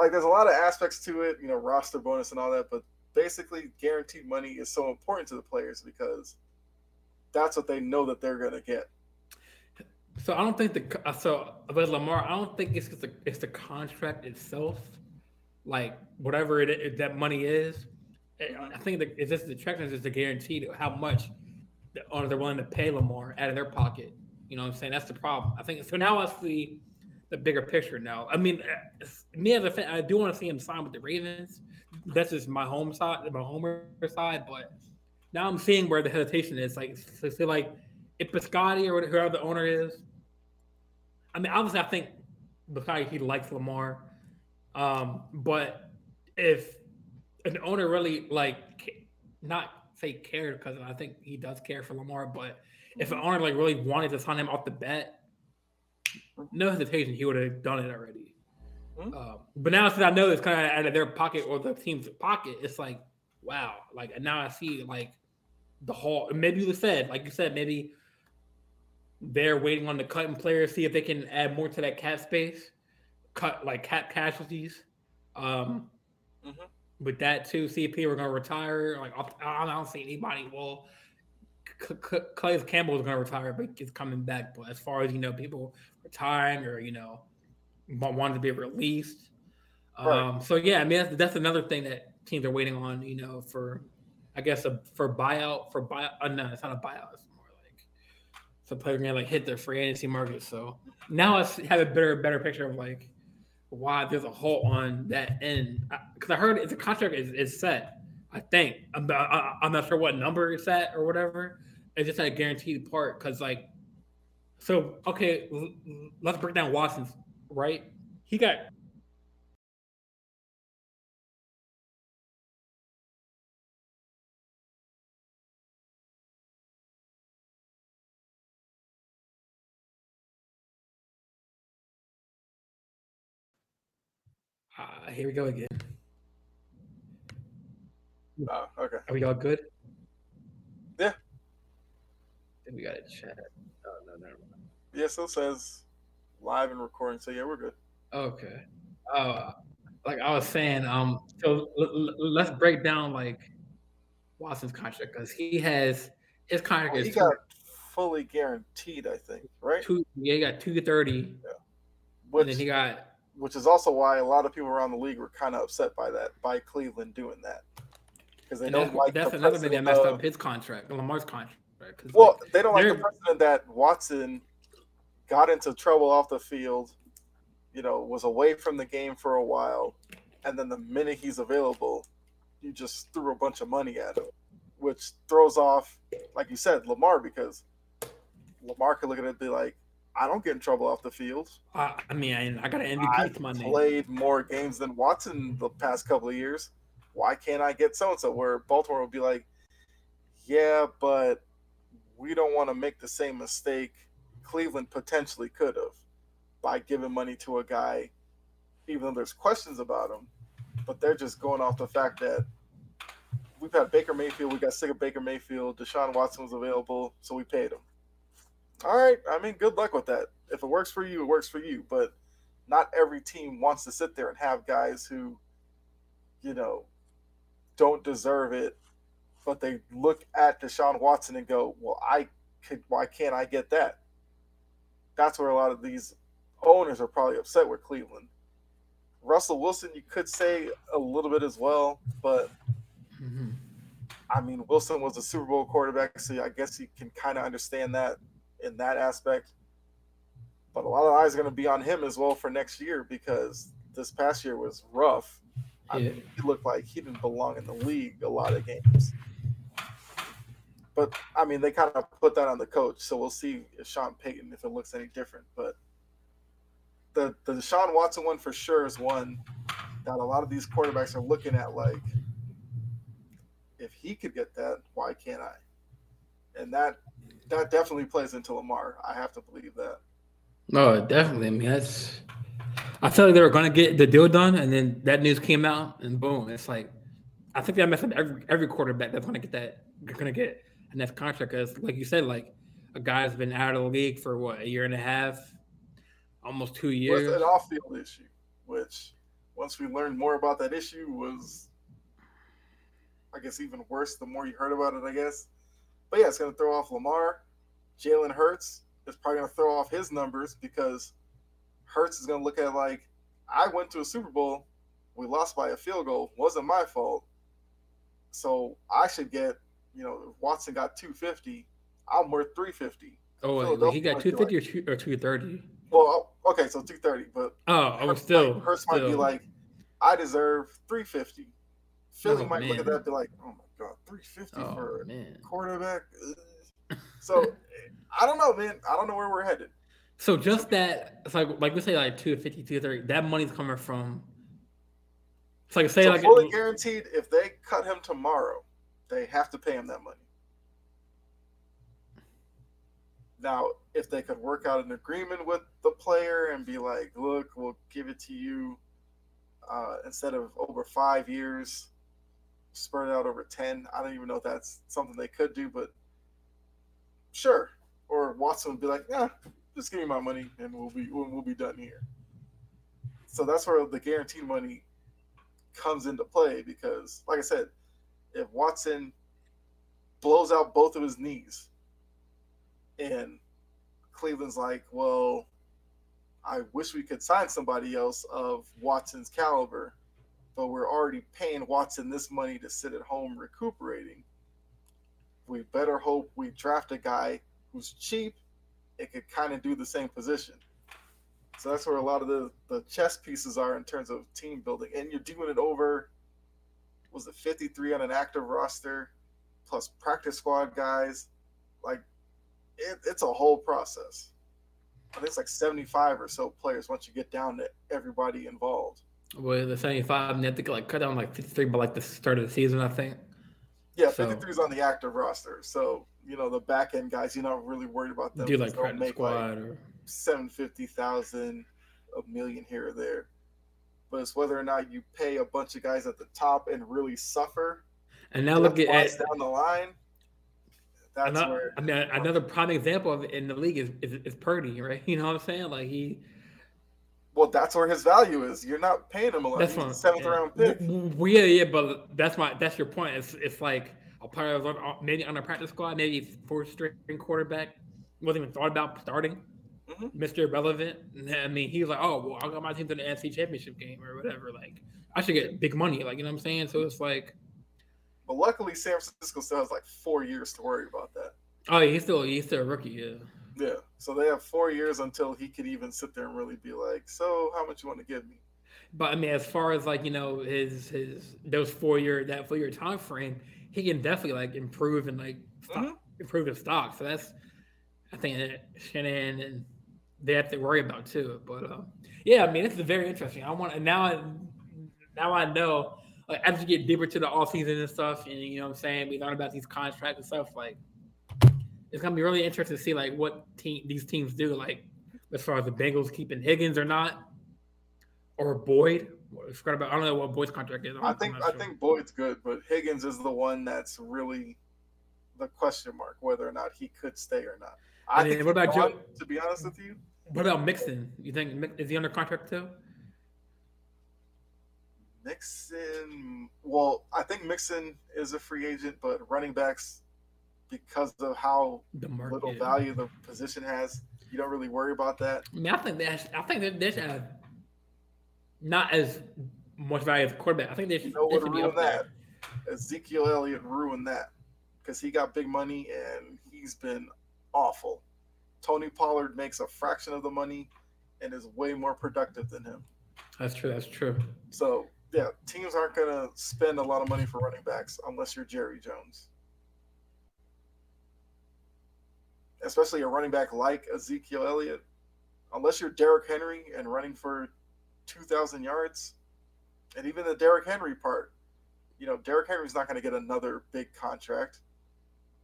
B: like there's a lot of aspects to it, you know, roster bonus and all that, but basically guaranteed money is so important to the players because that's what they know that they're going to get.
A: So I don't think the uh, so but Lamar, I don't think it's the it's the contract itself, like whatever it, that money is. I think that it's just the attraction is the guaranteed how much the owners they're willing to pay Lamar out of their pocket. You know what I'm saying? That's the problem. I think so. Now I see the bigger picture now. I mean, uh, me as a fan, I do want to see him sign with the Ravens. That's just my home side, my homer side. But now I'm seeing where the hesitation is. Like, like if Bisciotti or whoever the owner is. I mean, obviously, I think Bisciotti he likes Lamar, um, but if an owner really like not say cared because I think he does care for Lamar, but if an owner like really wanted to sign him off the bat no hesitation, he would have done it already. Mm-hmm. Um, but now since I know it's kind of out of their pocket or the team's pocket, it's like, wow. Like now I see like the whole. Maybe you said, like you said, maybe they're waiting on the cutting players, see if they can add more to that cap space, cut like cap casualties. Um, mm-hmm. With that too, see if people are going to retire. Like I don't see anybody. Well, Calais Campbell is going to retire, but he's coming back. But as far as you know, people retiring or you know wanting to be released. Right. Um, so yeah, I mean that's, that's, another thing that teams are waiting on. You know, for I guess a, for buyout for buyout. Uh, no, it's not a buyout. It's more like so players gonna like hit their free agency market. So now I have a better better picture of like why there's a hole on that end because I, I heard the contract is, is set. I think I'm, I, am not sure what number it's at or whatever. It's just a guaranteed part because like so okay, let's break down Watson's right. He got Uh, here we go again.
B: Oh, okay.
A: Are we all good?
B: Yeah.
A: Then we got a chat. Oh no, never mind.
B: Yeah, still says live and recording. So yeah, we're good.
A: Okay. Uh, like I was saying, um, so l- l- let's break down like Watson's contract because he has his contract
B: well,
A: is
B: he got fully guaranteed, I think, right?
A: Two, yeah, he got two thirty. Yeah.
B: Which,
A: and then he got
B: which is also why a lot of people around the league were kind of upset by that, by Cleveland doing that.
A: Because they and don't like that's another thing that messed up his contract, Lamar's contract.
B: Well, like, they don't like the precedent that Watson got into trouble off the field, you know, was away from the game for a while, and then the minute he's available, you just threw a bunch of money at him, which throws off, like you said, Lamar because Lamar could look at it and be like, I don't get in trouble off the field.
A: Uh, I mean, I, I got an MVP
B: to my name. Played more games than Watson the past couple of years. Why can't I get so and so? Where Baltimore would be like, yeah, but we don't want to make the same mistake Cleveland potentially could have by giving money to a guy, even though there's questions about him. But they're just going off the fact that we've had Baker Mayfield, we got sick of Baker Mayfield, Deshaun Watson was available, so we paid him all right. I mean, good luck with that. If it works for you, it works for you. But not every team wants to sit there and have guys who, you know, don't deserve it, but they look at Deshaun Watson and go, "Well, I could. Why can't I get that?" That's where a lot of these owners are probably upset with Cleveland. Russell Wilson, you could say a little bit as well, but mm-hmm. I mean, Wilson was a Super Bowl quarterback, so I guess you can kind of understand that in that aspect. But a lot of eyes are going to be on him as well for next year because this past year was rough. I mean, he looked like he didn't belong in the league a lot of games. But I mean, they kind of put that on the coach, so we'll see if Sean Payton if it looks any different. But the the Deshaun Watson one for sure is one that a lot of these quarterbacks are looking at like, if he could get that, why can't I? And that that definitely plays into Lamar. I have to believe that.
A: No, definitely. I mean, that's. I feel like they were going to get the deal done, and then that news came out, and boom, it's like, I think that messed up every every quarterback that's going to get that going to get a next contract. Because, like you said, like a guy's been out of the league for what a year and a half, almost two years.
B: With an off-field issue, which once we learned more about that issue was, I guess, even worse. The more you heard about it, I guess. But yeah, it's going to throw off Lamar. Jalen Hurts is probably going to throw off his numbers because Hurts is going to look at like, I went to a Super Bowl, we lost by a field goal, wasn't my fault. So I should get, you know, Watson got 250, I'm worth 350.
A: Oh, wait, he got 250 like, or, 230?
B: Well, oh, okay, so 230, but
A: oh, oh I was still
B: might, Hurts still. might be like, I deserve 350. Philly oh, might man. look at that and be like, oh my god, 350 oh, for man. a quarterback. so I don't know, man. I don't know where we're headed.
A: So just that, it's like like we say like 250, 230, that money's coming from. It's like say so like
B: fully guaranteed. If they cut him tomorrow, they have to pay him that money. Now, if they could work out an agreement with the player and be like, "Look, we'll give it to you uh, instead of over five years, spread it out over 10. I don't even know if that's something they could do, but sure. Or Watson would be like, yeah, just give me my money and we'll be we'll, be done here. So that's where the guaranteed money comes into play because, like I said, if Watson blows out both of his knees and Cleveland's like, well, I wish we could sign somebody else of Watson's caliber but we're already paying Watson this money to sit at home recuperating. We better hope we draft a guy who's cheap and could kind of do the same position. So that's where a lot of the, the chess pieces are in terms of team building. And you're doing it over, was it 53 on an active roster, plus practice squad guys? Like, it, it's a whole process. I think it's like 75 or so players once you get down to everybody involved.
A: With the 75, and they have to like cut down like 53 by like the start of the season, I think.
B: Yeah, 53 is on the active roster. So, you know, the back end guys, you're not really worried about them.
A: Do like practice squad like or
B: 750,000, a million here or there. But it's whether or not you pay a bunch of guys at the top and really suffer.
A: And now look at
B: down the line.
A: That's another, where I mean, another prime example of it in the league is, is, is Purdy, right? You know what I'm saying? Like he
B: well, that's where his value is. You're not paying him a lot. That's He's seventh yeah. round pick.
A: Well, yeah, yeah, but that's my that's your point. It's it's like a player was on, maybe on a practice squad, maybe fourth string quarterback, wasn't even thought about starting. Mm-hmm. Mr. Irrelevant. I mean, he was like, "Oh, well, I got my team to the NFC Championship game or whatever. Like, I should get big money. Like, you know what I'm saying? So it's like."
B: But luckily, San Francisco still has like four years to worry about that.
A: Oh, he's still he's still a rookie. Yeah.
B: Yeah. So they have four years until he could even sit there and really be like, "So, how much you want to give me?"
A: But I mean, as far as like you know, his his those four year that four year time frame, he can definitely like improve and like stock, mm-hmm. improve his stock. So that's I think that Shanahan and they have to worry about too. But uh, yeah, I mean, this is very interesting. I want to, now. I, now I know. Like as you get deeper to the off season and stuff, and you know what I'm saying, we learn about these contracts and stuff. Like it's gonna be really interesting to see like what team these teams do. Like as far as the Bengals keeping Higgins or not, or Boyd. I, about, I don't know what Boyd's contract is.
B: I think I think Boyd's good, but Higgins is the one that's really the question mark whether or not he could stay or not. I think what about Joe? To be honest with you,
A: what about Mixon? You think is he under contract too?
B: Mixon, well, I think Mixon is a free agent, but running backs, because of how little value the position has, you don't really worry about that.
A: I mean, I think that's, I think that should not as much value as quarterback. I think they should. You know what ruined
B: that? Ezekiel Elliott ruined that because he got big money and he's been awful. Tony Pollard makes a fraction of the money and is way more productive than him.
A: That's true. That's true.
B: So yeah, teams aren't going to spend a lot of money for running backs unless you're Jerry Jones. Especially a running back like Ezekiel Elliott. Unless you're Derrick Henry and running for 2,000 yards. And even the Derrick Henry part, you know, Derrick Henry's not going to get another big contract.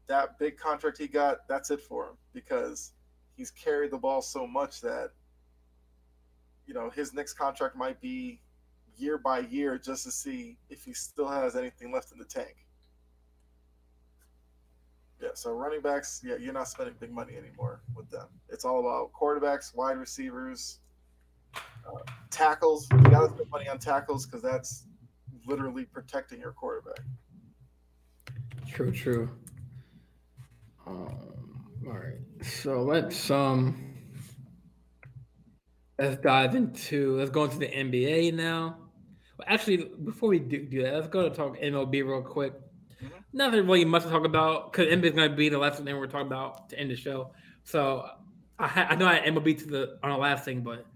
B: That big contract he got, that's it for him because he's carried the ball so much that you know his next contract might be year by year just to see if he still has anything left in the tank. Yeah, so running backs, yeah, you're not spending big money anymore with them. It's all about quarterbacks, wide receivers, uh, tackles. You got to spend money on tackles because that's literally protecting your quarterback.
A: True, true. Um, all right. So let's um let's dive into let's go into the NBA now. Well, actually, before we do, do that, let's go to talk MLB real quick. Mm-hmm. Nothing really much to talk about because NBA is going to be the last thing we're talking about to end the show. So I, ha- I know I had MLB to the on the last thing, but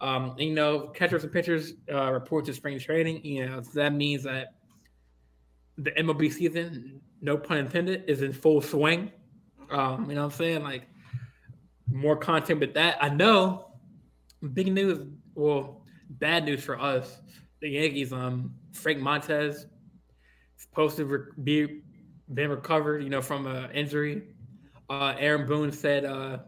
A: um, you know, catchers and pitchers uh, report to spring training. You know, so that means that the MLB season, no pun intended, is in full swing. Um, you know what I'm saying? Like more content with that. I know big news, well, bad news for us, the Yankees, um, Frank Montas supposed to re- be been recovered, you know, from an injury. Uh, Aaron Boone said uh,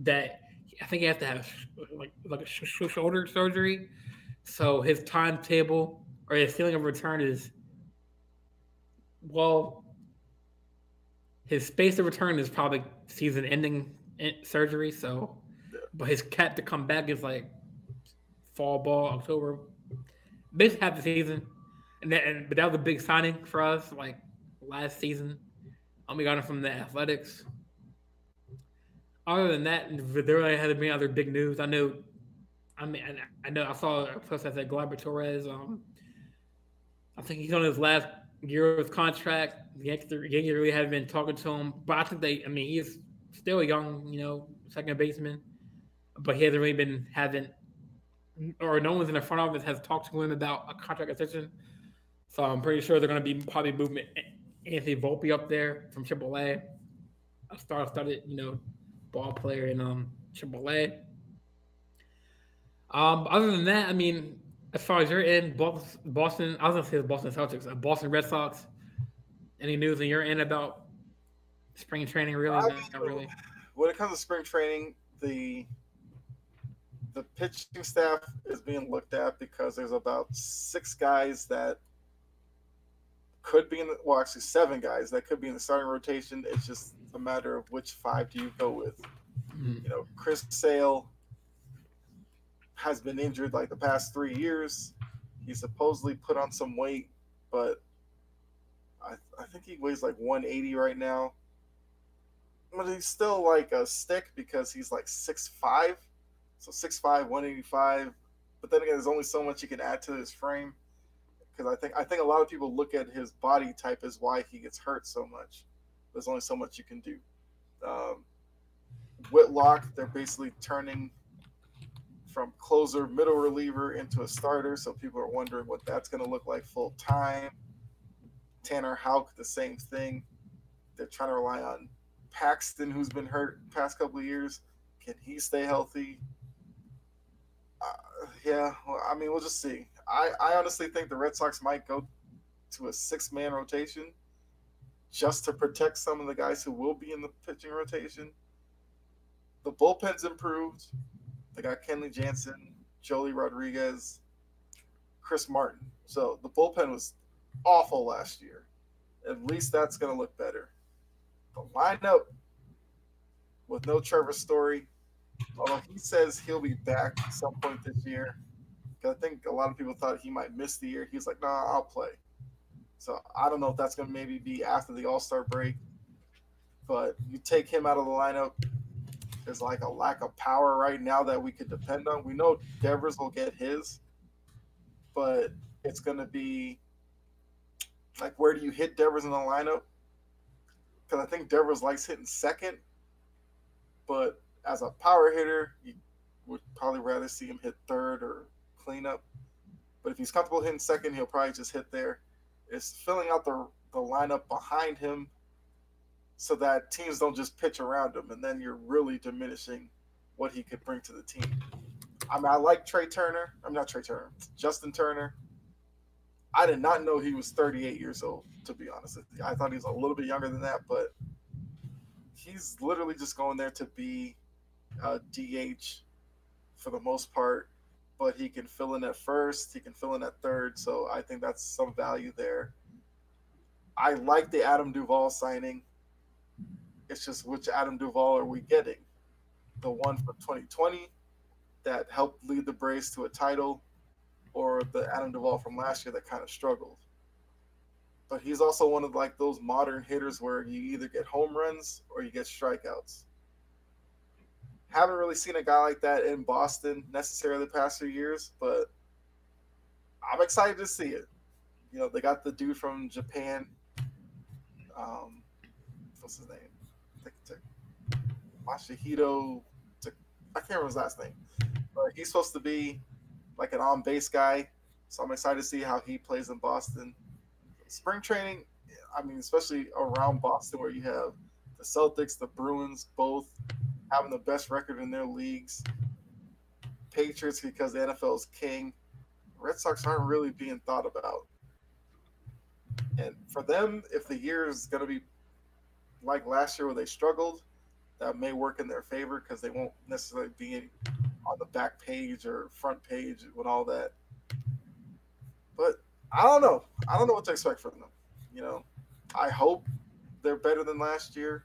A: that I think he has to have like like a sh- shoulder surgery, so his timetable or his feeling of return is well his space of return is probably season ending surgery. So, but his cap to come back is like fall ball October, basically half the season. And, that, and but that was a big signing for us, like last season. Um, we got him from the Athletics. Other than that, there really hasn't been other big news. I know. I mean, I know I saw a post that said Gleyber Torres. Um, I think he's on his last year of contract. The Yankees, really haven't been talking to him, but I think they. I mean, he's still a young, you know, second baseman, but he hasn't really been having, or no one's in the front office has talked to him about a contract extension. So I'm pretty sure they're going to be probably moving Anthony Volpe up there from AAA, a star-studded, you know, ball player in um AAA. Um, other than that, I mean, as far as you're in Boston, I was gonna say the Boston Celtics, uh, Boston Red Sox. Any news that your end about spring training? Really, I mean, not really.
B: When it comes to spring training, the the pitching staff is being looked at because there's about six guys that could be in the well, actually seven guys that could be in the starting rotation. It's just a matter of which five do you go with. Mm-hmm. You know, Chris Sale, has been injured like the past three years. He supposedly put on some weight, but I, I think he weighs like 180 right now. But he's still like a stick because he's like 6'5. So 6'5, 185. But then again, there's only so much you can add to his frame. Because I think I think a lot of people look at his body type as why he gets hurt so much. There's only so much you can do. Um, Whitlock, they're basically turning from closer, middle reliever into a starter. So people are wondering what that's going to look like full time. Tanner Houck, the same thing. They're trying to rely on Paxton, who's been hurt past couple of years. Can he stay healthy? Uh, yeah, well, I mean, we'll just see. I, I honestly think the Red Sox might go to a six man rotation just to protect some of the guys who will be in the pitching rotation. The bullpen's improved. They got Kenley Jansen, Joely Rodriguez, Chris Martin. So the bullpen was awful last year. At least that's going to look better. The lineup with no Trevor Story, although he says he'll be back at some point this year. I think a lot of people thought he might miss the year. He's like, nah, I'll play. So I don't know if that's going to maybe be after the All Star break. But you take him out of the lineup, there's like a lack of power right now that we could depend on. We know Devers will get his, but it's going to be like where do you hit Devers in the lineup? Because I think Devers likes hitting second, but as a power hitter, you would probably rather see him hit third or cleanup. But if he's comfortable hitting second, he'll probably just hit there. It's filling out the the lineup behind him so that teams don't just pitch around him, and then you're really diminishing what he could bring to the team. I mean, I like Trea Turner. I'm not Trea Turner, Justin Turner. I did not know he was 38 years old, to be honest. I thought he was a little bit younger than that, but he's literally just going there to be uh, a DH for the most part. But he can fill in at first, he can fill in at third, so I think that's some value there. I like the Adam Duvall signing. It's just which Adam Duvall are we getting? The one from 2020 that helped lead the Braves to a title, or the Adam Duvall from last year that kind of struggled. But he's also one of like those modern hitters where you either get home runs or you get strikeouts. Haven't really seen a guy like that in Boston necessarily the past few years, but I'm excited to see it. You know, they got the dude from Japan. Um, what's his name? Masahito. I can't remember his last name, but he's supposed to be like an on base guy. So I'm excited to see how he plays in Boston. Spring training, I mean, especially around Boston where you have the Celtics, the Bruins, both having the best record in their leagues. Patriots because the NFL is king. Red Sox aren't really being thought about. And for them, if the year is going to be like last year where they struggled, that may work in their favor because they won't necessarily be on the back page or front page with all that. But I don't know. I don't know what to expect from them. You know, I hope they're better than last year.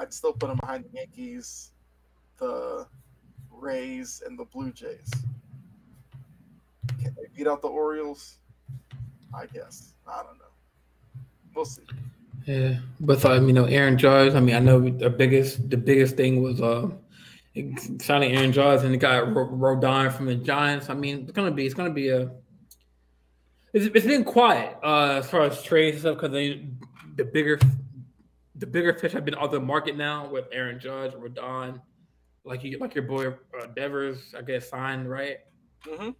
B: I'd still put them behind the Yankees, the Rays, and the Blue Jays. Can they beat out the Orioles? I guess. I don't know. We'll see.
A: Yeah, but um, you know, Aaron Judge. I mean, I know the biggest the biggest thing was uh signing Aaron Judge and the guy Rodon from the Giants. I mean, it's gonna be it's gonna be a it's, it's been quiet uh as far as trades and stuff because the bigger the bigger fish have been on the market now with Aaron Judge, Rodon, like you like your boy uh, Devers, I guess signed right. Mm-hmm.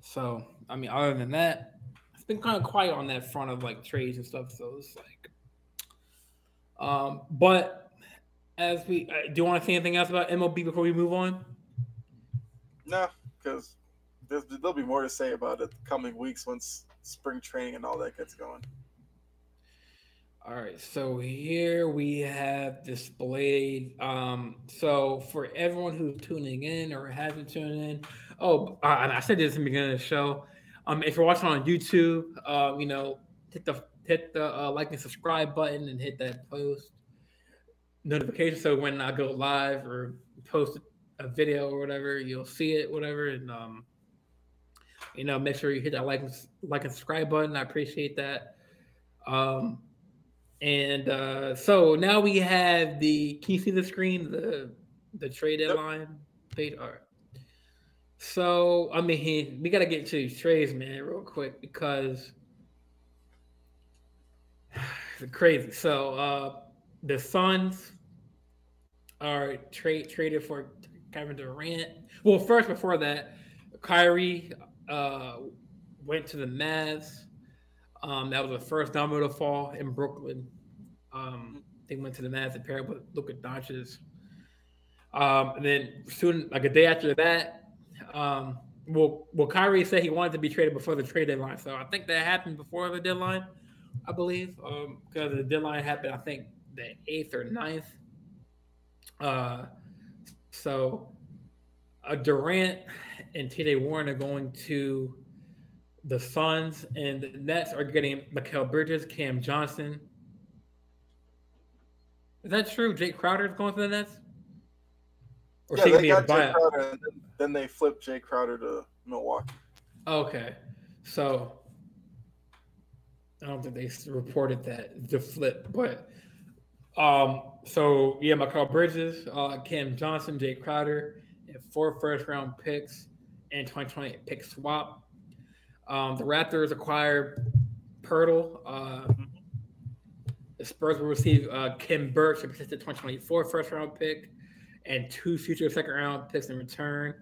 A: So I mean, other than that, it's been kind of quiet on that front of like trades and stuff. So it's like, um, but as we uh, do, you want to say anything else about MLB before we move on?
B: No, because there'll be more to say about it the coming weeks once spring training and all that gets going.
A: All right, so here we have displayed. Um, so for everyone who's tuning in or hasn't tuned in, oh, uh, I said this in the beginning of the show. Um, if you're watching on YouTube, uh, you know, hit the hit the uh, like and subscribe button and hit that post notification so when I go live or post a video or whatever, you'll see it, whatever. And um, you know, make sure you hit that like like and subscribe button. I appreciate that. Um, and uh, so now we have the. Can you see the screen? The the trade deadline yep. page. All right. So I mean, we gotta get to these trades, man, real quick because it's crazy. So uh the Suns are trade traded for Kevin Durant. Well, first before that, Kyrie uh went to the Mavs. Um, that was the first domino to fall in Brooklyn. Um, they went to the Mavs and paired with Luka Doncic. Um, and then soon, like a day after that, um, well, well, Kyrie said he wanted to be traded before the trade deadline. So I think that happened before the deadline, I believe, um, because the deadline happened, I think, the eighth or 9th. Uh, so uh, Durant and TJ Warren are going to the Suns, and the Nets are getting Mikal Bridges, Cam Johnson. Is that true? Jae Crowder is going to the Nets?
B: Or yeah, they got Jae Crowder, and then they flipped Jae Crowder to Milwaukee.
A: Okay, so I don't think they reported that the flip, but um, so yeah, Mikal Bridges, uh, Cam Johnson, Jae Crowder, and four first round picks and 2020 pick swap. Um, the Raptors acquired Poeltl. Uh, the Spurs will receive uh, Khem Birch, a protected 2024 first round pick, and two future second round picks in return.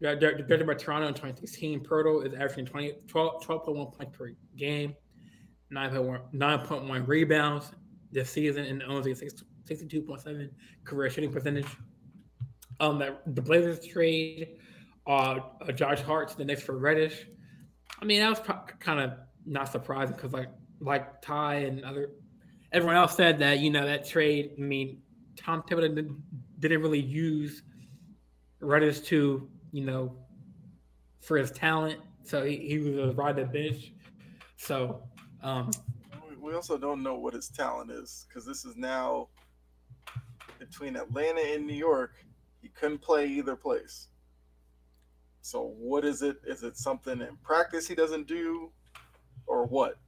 A: Drafted by Toronto in 2016, Poeltl is averaging 20, 12, 12.1 points per game, 9.1, 9.1 rebounds this season, and owns a 62.7 career shooting percentage. Um, that the Blazers trade uh, uh, Josh Hart to the Knicks for Reddish. I mean, that was pro- kind of not surprising because like like Ty and other everyone else said that you know that trade. I mean, Tom Thibodeau didn't didn't really use Reddish to, you know, for his talent. So he, he was a ride the bench. So um,
B: we also don't know what his talent is because this is now between Atlanta and New York. He couldn't play either place. So what is it? Is it something in practice he doesn't do, or what?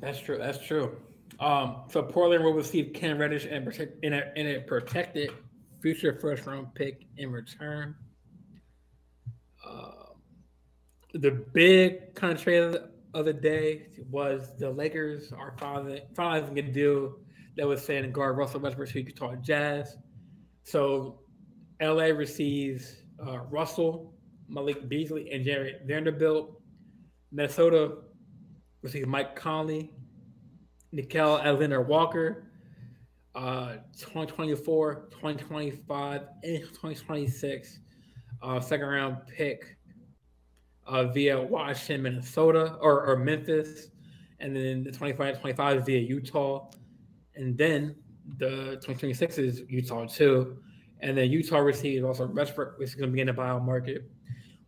A: That's true. That's true. Um, so Portland will receive Cam Reddish and protect in a, in a protected future first round pick in return. Uh, the big kind of trade of the day was the Lakers are finally finally a deal that was saying guard Russell Westbrook to Utah Jazz. So LA receives uh, Russell, Malik Beasley, and Jarred Vanderbilt. Minnesota receives Mike Conley, Nickeil Alexander Walker, uh, 2024, 2025, and 2026 uh, second round pick uh, via Washington, Minnesota, or, or Memphis, and then the 25 25 via Utah, and then the 2026 is Utah too. And then Utah receives also Westbrook, which is going to be in the buyout market.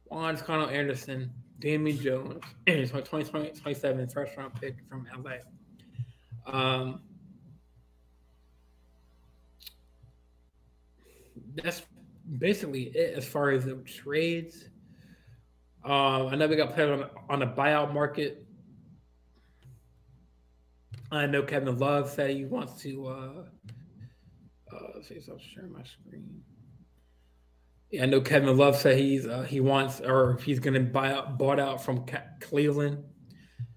A: Juan Connell Anderson, Damian Jones, and 2027 first round pick from LA. Um, that's basically it as far as the trades. Uh, I know we got played on on the buyout market. I know Kevin Love said he wants to. Uh, uh, let's see, if I'll share my screen. Yeah, I know Kevin Love said he's uh, he wants or he's going to buy out bought out from Cleveland.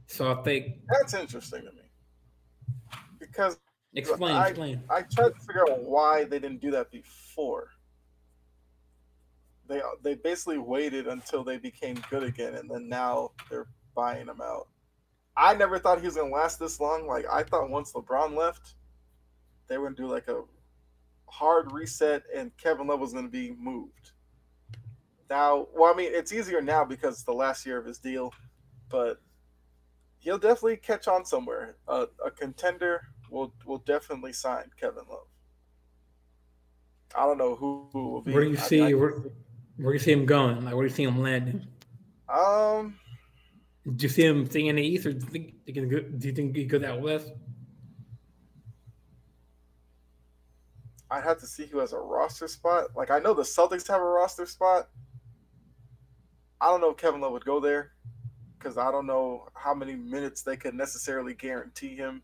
A: So I think
B: that's interesting to me because
A: explain,
B: I,
A: explain.
B: I tried to figure out why they didn't do that before. They they basically waited until they became good again, and then now they're buying them out. I never thought he was gonna last this long. Like I thought once LeBron left, they gonna do like a hard reset, and Kevin Love was gonna be moved. Now, well, I mean, it's easier now because it's the last year of his deal, but he'll definitely catch on somewhere. Uh, a contender will will definitely sign Kevin Love. I don't know who, who will be.
A: Where do you I see mean, where, where do you see him going? Like where do you see him landing?
B: Um,
A: do you see him staying in the East, or do you think go, do you think he goes out west?
B: I'd have to see who has a roster spot. Like I know the Celtics have a roster spot. I don't know if Kevin Love would go there because I don't know how many minutes they could necessarily guarantee him,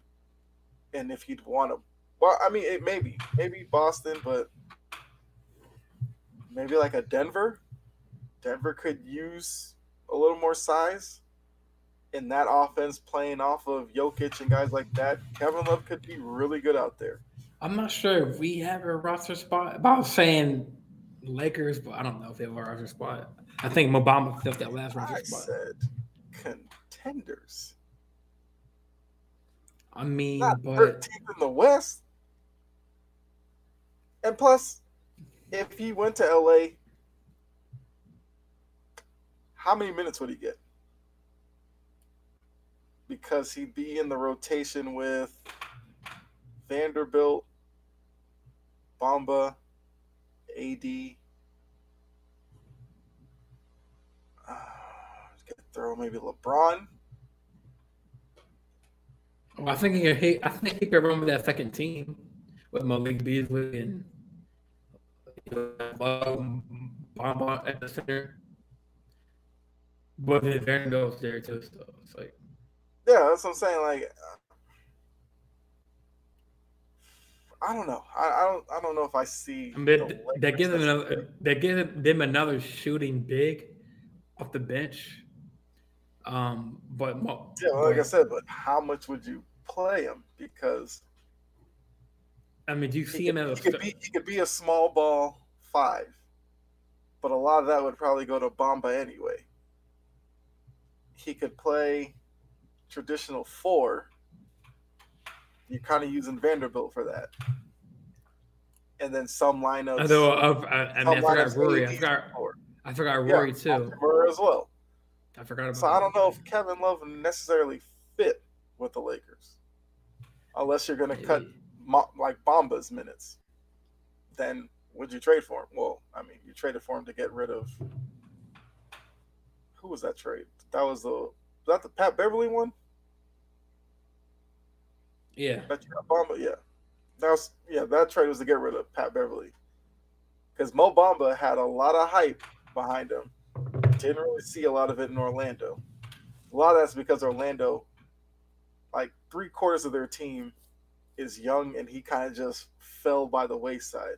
B: and if he'd want to. Well, I mean, it maybe maybe Boston, but maybe like a Denver. Denver could use a little more size in that offense playing off of Jokic and guys like that. Kevin Love could be really good out there.
A: I'm not sure if we have a roster spot. About saying Lakers, but I don't know if they have a roster spot. I think Mo Bamba filled that last roster
B: I
A: spot.
B: said contenders.
A: I mean,
B: Not
A: but
B: 13th in the West. And plus, if he went to LA, how many minutes would he get? Because he'd be in the rotation with Vanderbilt, Bamba, AD. Uh, could throw maybe LeBron.
A: well, I think he, he, I think he could run with that second team with Malik Beasley and um, Bamba at the center. But then Vanderbilt's there too, so it's like
B: Yeah, that's what I'm saying. Like, uh, I don't know. I, I don't. I don't know if I see.
A: I mean,
B: the
A: that, gives them another. That gives them another shooting big off the bench. Um, but
B: Yeah, like I said, but how much would you play him? Because
A: I mean, do you see
B: could,
A: him as
B: he could be he could be a small ball five, but a lot of that would probably go to Bamba anyway. He could play traditional four. You're kind of using Vanderbilt for that, and then some lineups.
A: Although uh, I, I, mean, I forgot Rory. I forgot. I forgot
B: Yeah,
A: Rory too.
B: Hachimura as well.
A: I forgot about.
B: So I don't know if Kevin Love necessarily fit with the Lakers, unless you're going to cut like Bamba's minutes. Then would you trade for him? Well, I mean, you traded for him to get rid of who was that trade? That was the was that the Pat Beverley one?
A: Yeah,
B: you got Bamba, yeah. That was yeah. That trade was to get rid of Pat Beverley because Mo Bamba had a lot of hype behind him. Didn't really see a lot of it in Orlando. A lot of that's because Orlando, like three quarters of their team, is young, and he kind of just fell by the wayside.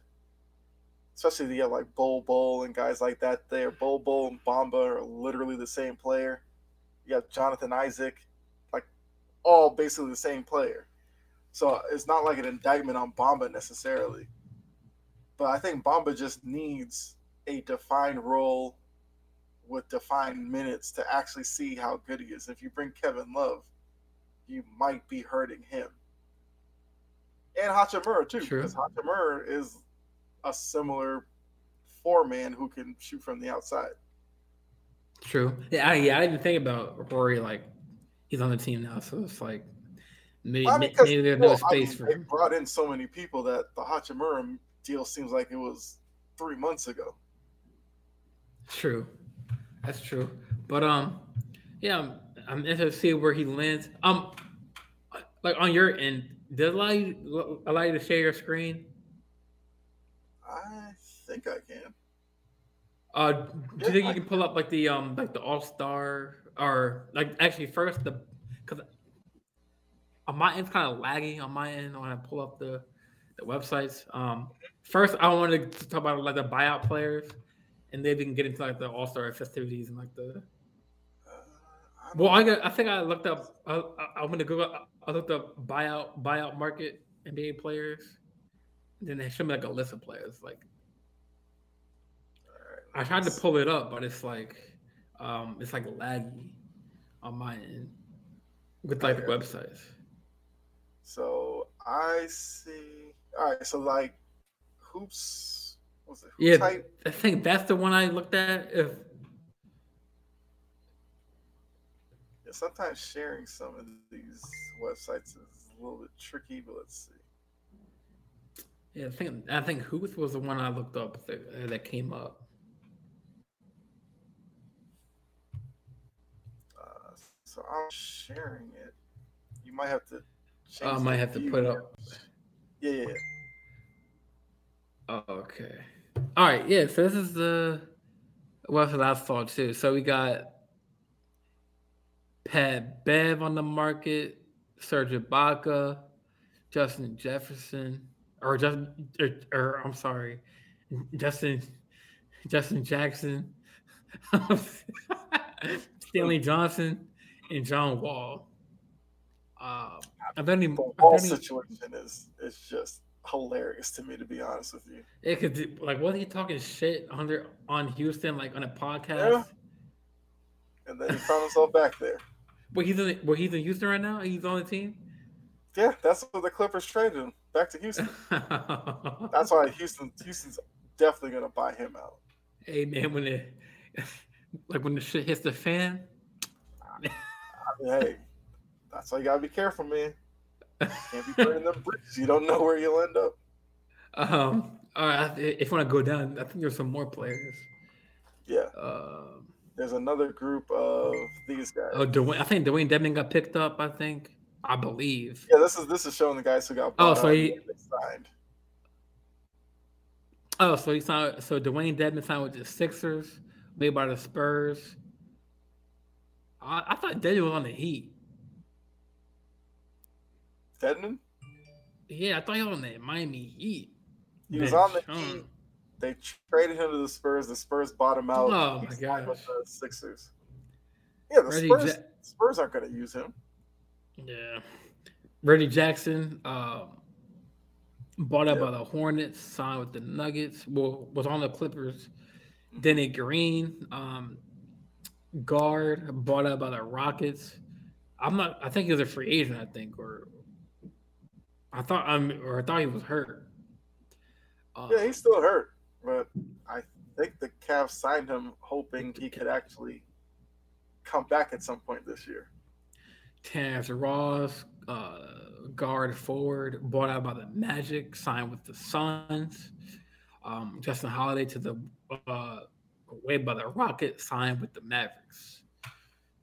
B: Especially have like Bol Bol and guys like that. There, Bol Bol and Bamba are literally the same player. You got Jonathan Isaac, like all basically the same player. So it's not like an indictment on Bamba necessarily. But I think Bamba just needs a defined role with defined minutes to actually see how good he is. If you bring Kevin Love, you might be hurting him. And Hachimura too,
A: True.
B: because Hachimura is a similar four man who can shoot from the outside.
A: true. Yeah, I, yeah. I didn't think about Rory. Like he's on the team now, so it's like maybe,
B: I mean,
A: maybe there's
B: well,
A: no
B: I mean,
A: for
B: they brought in so many people that the Hachimura deal seems like it was three months ago.
A: True, that's true. But um, yeah, I'm, I'm interested to see where he lands. Um, like on your end, does it allow you allow you to share your screen?
B: I think I can.
A: Uh, do you think you can pull up like the um like the All Star or like actually first the on my end's kind of laggy on my end when I pull up the the websites. Um, first I wanted to talk about like the buyout players, and then we can get into like the All Star festivities and like the.
B: Uh,
A: Well, I got. I think I looked up. I, I, I'm gonna Google. I looked up buyout buyout market NBA players. And then they showed me like a list of players. Like I tried to pull it up, but it's like, um, it's like laggy on my end with like the websites.
B: So I see. All right. So like, hoops. What's it? Hoops
A: Yeah,
B: hype?
A: I think that's the one I looked at. If
B: Yeah, sometimes sharing some of these websites is a little bit tricky, but let's see.
A: yeah, I think I think Hoops was the one I looked up that, uh, that came up.
B: Uh, so I'm sharing it. You might have to.
A: Um,
B: I
A: might have to put up.
B: Yeah.
A: Oh, okay. All right. Yeah. So this is the What's what I thought too. So we got Pat Bev on the market, Serge Ibaka, Justin Jefferson, or Justin, or, er, or er, I'm sorry, Justin, Justin Jackson, Stanley Johnson, and John Wall. Uh, I don't even.
B: The Wall situation is is just hilarious to me, to be honest with you.
A: It could like was he talking shit on there on Houston like on a podcast? Yeah.
B: And then he found himself back there.
A: But he's in well, he's in Houston right now. He's on the team.
B: Yeah, that's what the Clippers traded him back to Houston. that's why Houston Houston's definitely gonna buy him out.
A: Hey man, when it like when the shit hits the fan.
B: I mean, hey, that's why you gotta be careful, man. Can't be burning them bridges. You don't know where you'll end up.
A: Um. All right. If you want to go down, I think there's some more players.
B: Yeah. Um. There's another group of these guys.
A: Oh, Dewayne, I think Dewayne Dedmon got picked up. I think. I believe.
B: Yeah, this is this is showing the guys who got.
A: Oh, so he signed. Oh, so he signed. So Dewayne Dedmon signed with the Sixers, made by the Spurs. I, I thought Dedmon was on the Heat.
B: Dedmon?
A: Yeah, I thought he was on the Miami Heat.
B: He was on the Heat. They traded him to the Spurs. The Spurs bought him out.
A: Oh my god!
B: With the Sixers. Yeah, the Spurs. Ja- Spurs aren't going to use him.
A: Yeah, Reggie Jackson um, bought up yeah. by the Hornets, signed with the Nuggets. Well, was on the Clippers. Danny Green, um, guard, bought up by the Rockets. I'm not. I think he was a free agent. I think, or I thought I'm, or I thought he was hurt.
B: Uh, yeah, he's still hurt, but I think the Cavs signed him hoping he could actually come back at some point this year.
A: Terrence Ross, uh, guard forward, bought out by the Magic, signed with the Suns. Um, Justin Holiday to the uh, way by the Rockets, signed with the Mavericks.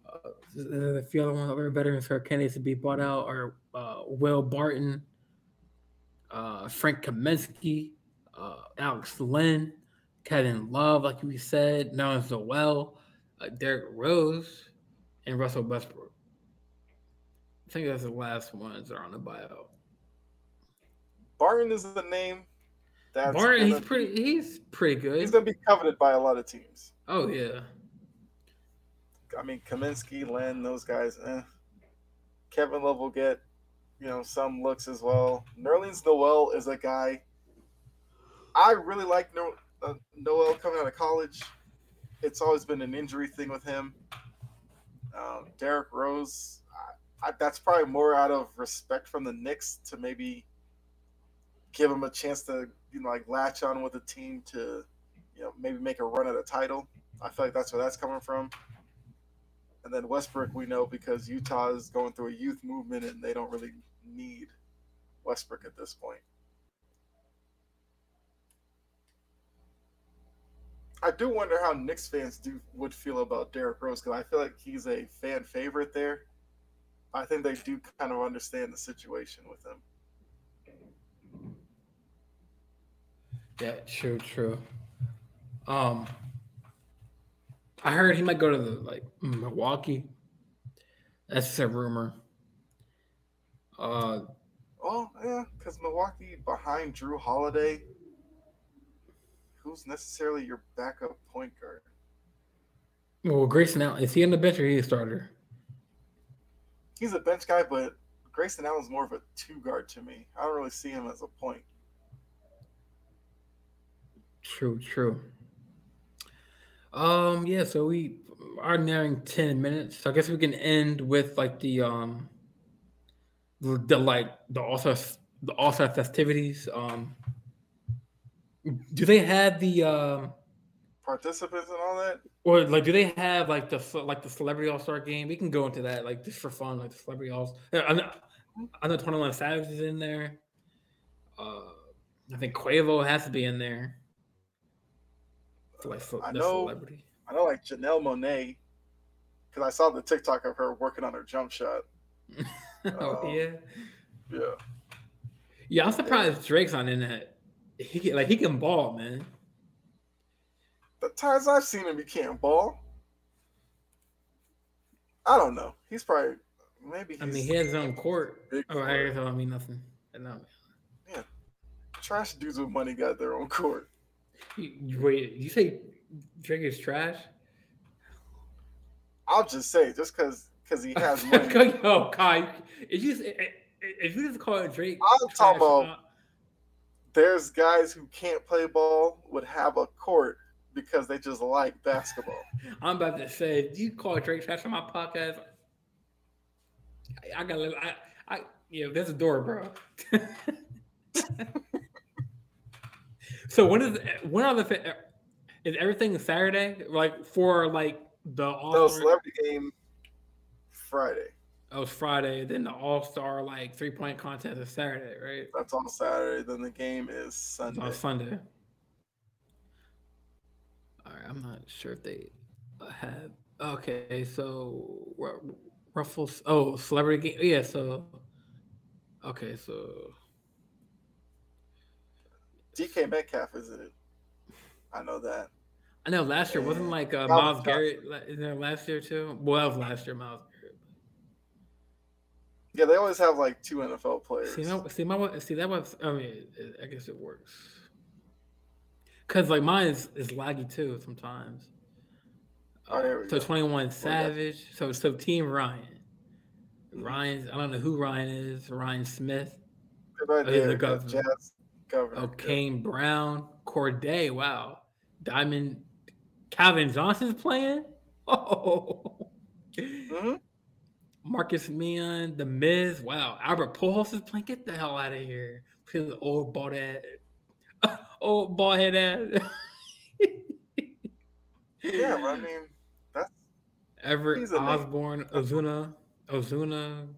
A: Uh, a few other ones, other veterans for candidates to be bought out are uh, Will Barton, uh, Frank Kaminsky, uh, Alex Len, Kevin Love, like we said, Nerlens Noel, uh, Derrick Rose, and Russell Westbrook. I think that's the last ones that are on the bio.
B: Barton is the name.
A: That's Barton, he's pretty. Be, he's pretty good.
B: He's gonna be coveted by a lot of teams.
A: Oh yeah.
B: I mean, Kaminsky, Len, those guys. Eh. Kevin Love will get you know, some looks as well. Nerlens Noel is a guy I really like no- uh, Noel coming out of college. It's always been an injury thing with him. Um, Derrick Rose, I, I, that's probably more out of respect from the Knicks to maybe give him a chance to you know like latch on with the team to you know maybe make a run at a title. I feel like that's where that's coming from. And then Westbrook, we know because Utah is going through a youth movement and they don't really need Westbrook at this point. I do wonder how Knicks fans do would feel about Derrick Rose because I feel like he's a fan favorite there. I think they do kind of understand the situation with him.
A: Yeah, true, true. Um, I heard he might go to the like Milwaukee. That's a rumor. Uh,
B: oh yeah, because Milwaukee behind Jrue Holiday, who's necessarily your backup point guard?
A: Well, Grayson Allen is he on the bench or he a starter?
B: He's a bench guy, but Grayson Allen's more of a two guard to me. I don't really see him as a point.
A: True, true. Um, yeah, so we are nearing 10 minutes. So I guess we can end with like the um the, the like the also the also festivities. Um do they have the um
B: participants and all that?
A: Or like do they have like the like the celebrity all star game? We can go into that like just for fun, like the celebrity all I know, I know 21 Savage is in there. Uh I think Quavo has to be in there.
B: For like for I know, celebrity. I know like Janelle Monáe, because I saw the TikTok of her working on her jump shot.
A: oh um, yeah,
B: yeah,
A: yeah. I'm surprised yeah. Drake's on in that. He can, like he can ball, man.
B: the times I've seen him, he can't ball. I don't know. He's probably maybe. He's
A: I mean, he has his own court. Oh, I guess I mean nothing. No.
B: Yeah, trash dudes with money got their own court.
A: Wait, you say Drake is trash?
B: I'll just say just because because he has money.
A: oh, Kai, if you if you just call it Drake,
B: I'm talking about. There's guys who can't play ball would have a court because they just like basketball.
A: I'm about to say, if you call Drake trash on my podcast, I, I gotta, I, I, yeah, there's a door, bro. so when is when are the is everything Saturday like for like the
B: all no celebrity game Friday.
A: Oh, it's Friday. Then the All Star like three point contest is Saturday, right?
B: That's on Saturday. Then the game is Sunday.
A: on Sunday. All right, I'm not sure if they have. Okay, so Ruffles. Oh, celebrity game. Yeah, so. Okay, so.
B: DK Metcalf is it? I know that.
A: I know last year wasn't like uh, Myles Garrett in there last year too. Well, that was last year, Myles
B: yeah, they always have like two NFL players.
A: See, see, my, see that was. I mean, I guess it works. Cause like mine is, is laggy too sometimes.
B: Oh,
A: uh, so twenty one Savage. So so Team Ryan. Ryan's. I don't know who Ryan is. Ryan Smith.
B: Good idea. Oh, the governor. Jazz
A: governor. Oh, Kane Brown, Cordae. Wow, Diamond. Calvin Johnson's playing. Oh. Mm-hmm. Marcos Mion, The Miz. Wow, Albert Pujols is playing. Get the hell out of here. The old bald head, old bald head ass.
B: yeah, I mean that's
A: Everett Osborne, Ozuna, Ozuna,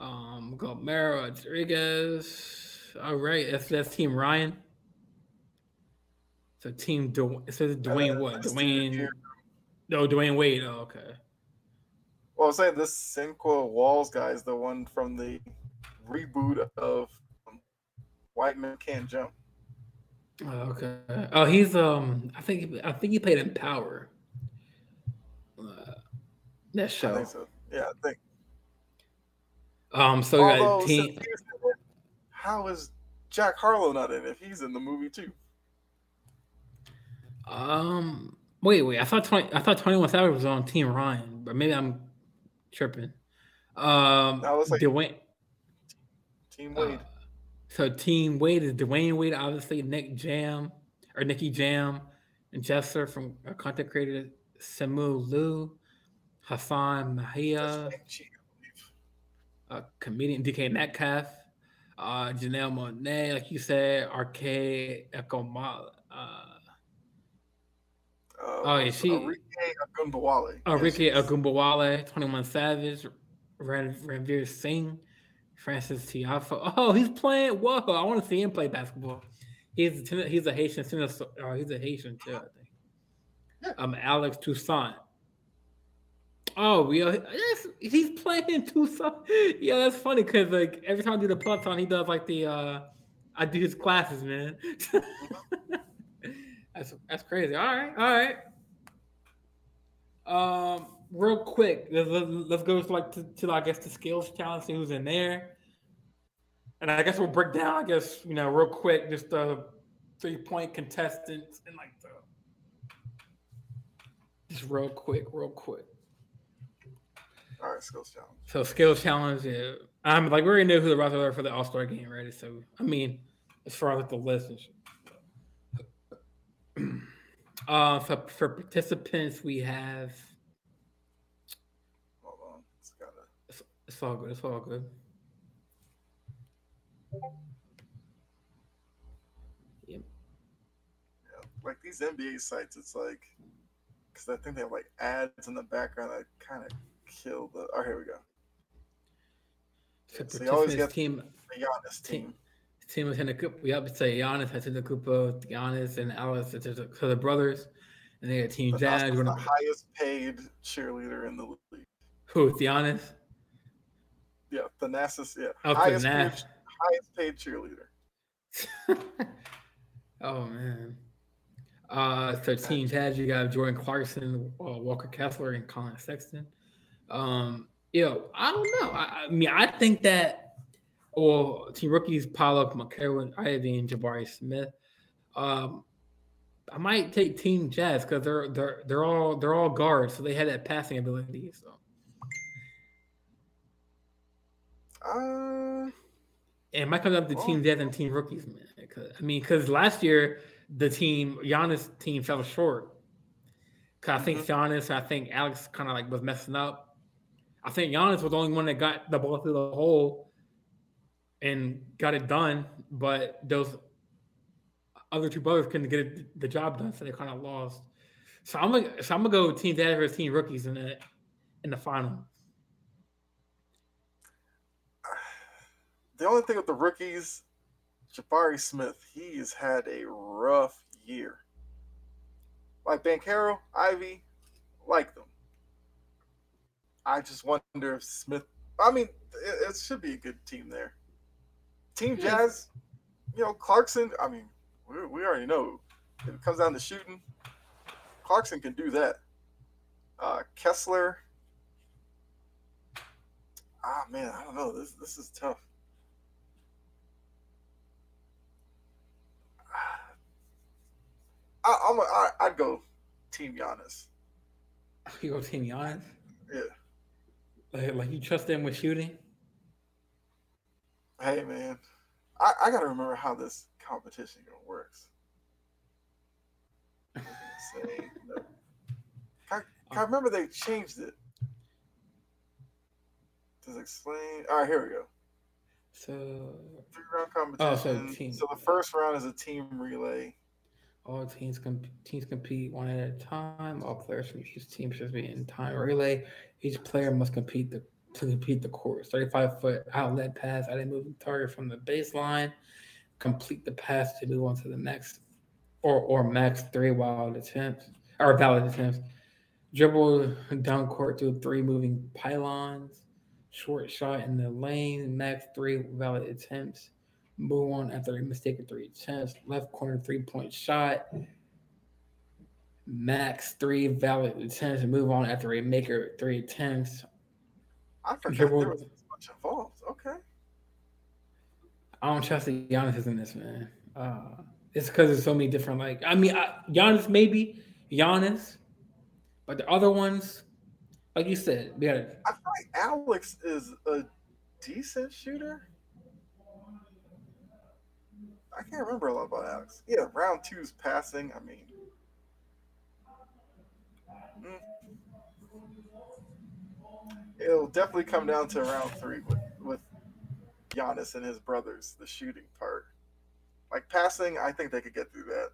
A: um, Guillermo Rodriguez. All right, that's that's Team Ryan. So Team du- it says uh, what? Dwyane. No, Dwyane Wade. Oh, okay.
B: Well, I'm saying this Sinqua Walls guy is the one from the reboot of um, White Men Can't Jump.
A: Oh, okay. Oh, he's um. I think I think he played in Power. Uh, that show.
B: I think so. Yeah, I think.
A: Um. So Although, team...
B: how is Jack Harlow not in? If he's in the movie too.
A: Um. Wait, wait. I thought twenty. I thought Twenty One Savage was on Team Ryan, but maybe I'm tripping. Um, that was like Dwyane.
B: Team Wade. Uh,
A: so Team Wade is Dwyane Wade, obviously Nick Jam or Nicky Jam, and Jester from a content creator Simu Liu, Hasan Minhaj, a comedian DK Metcalf, uh, Janelle Monáe, like you said, Arcade Echo Uh,
B: uh, oh, she. Enrique Ogunbowale. Enrique
A: yes, Ogunbowale, 21 Savage, Ran, Ranveer Singh, Frances Tiafoe. Oh, he's playing. Whoa, I want to see him play basketball. He's he's a Haitian. Oh, he's a Haitian too, I think. Yeah. Um, Alex Toussaint. Oh, yeah, he's playing Toussaint. Yeah, that's funny because like every time I do the plus on, he does like the uh I do his classes, man. That's that's crazy. All right, all right. Um, real quick, let's, let's go to like to, to I guess the skills challenge. See who's in there, and I guess we'll break down. I guess you know real quick just the three point contestants and like the just real quick, real quick.
B: All right, skills challenge.
A: So skills challenge, yeah. I'm like we already know who the roster are for the All Star game, right? So I mean, as far as the list and shit. uh, for, for participants, we have.
B: Hold on, it's gotta.
A: It's, it's all good. It's all good.
B: Yep. Yeah, like these NBA sites, it's like, because I think they have like ads in the background that kind of kill the. Oh, here we go.
A: So, so you always get team, the Giannis team. team team was in group. We have to say Giannis has in the group of Giannis and Alex, so the brothers, and they got Team Jazz.
B: The highest paid cheerleader in the league.
A: Who? Giannis.
B: Yeah, the Thanasis. Yeah, oh, highest, paid, highest paid cheerleader.
A: oh man. Uh, so Team Jazz, you got Jordan Clarkson, uh, Walker Kessler, and Collin Sexton. Um, you know, I don't know. I, I mean, I think that, well, team rookies, Paolo, Banchero, Ivey, and Jabari Smith. Um, I might take Team Jazz because they're they're they're all they're all guards, so they had that passing ability. So. Uh, and it might come up to Team Jazz and Team Rookies, man. I mean, because last year the team Giannis team fell short. Cause I think mm-hmm. Giannis, I think Alex kind of like was messing up. I think Giannis was the only one that got the ball through the hole and got it done, but those other two brothers couldn't get it, the job done, so they kind of lost. So I'm gonna so I'm gonna go team dad versus team rookies in the in the final.
B: The only thing with the rookies, Jabari Smith, he has had a rough year. Like Banchero, Ivey, like them. I just wonder if Smith. I mean, it, it should be a good team there. Team Jazz, you know, Clarkson. I mean, we, we already know if it comes down to shooting, Clarkson can do that. Uh, Kessler. Ah man, I don't know. This this is tough. I, I'm a, I, I'd go Team Giannis.
A: You go Team Giannis?
B: Yeah.
A: Like, like you trust them with shooting?
B: Hey man, I, I gotta remember how this competition works. Say, no. I, I um, remember they changed it. Does explain? All right, here we go.
A: So
B: three round competition. Oh, so, team. so the first round is a team relay.
A: All teams com- teams compete one at a time. All players from each team should be in time relay. Each player must compete the, to complete the course. 35 foot outlet pass at a moving target from the baseline complete the pass to move on to the next or or max three wild attempts or valid attempts. Dribble down court through three moving pylons. Short shot in the lane, max three valid attempts. Move on after a mistaken three attempts. Left corner three point shot. Max three valid attempts move on after a maker three attempts.
B: I forgot Dribble, there was much involved. Okay.
A: I don't trust the Giannis is in this, man. Uh, it's because there's so many different. Like, I mean, I, Giannis maybe Giannis, but the other ones, like you said, we
B: got. I feel like Alex is a decent shooter. I can't remember a lot about Alex. Yeah, round two's passing. I mean, mm, it'll definitely come down to round three with with Giannis and his brothers, the shooting part. Like passing, I think they could get through that.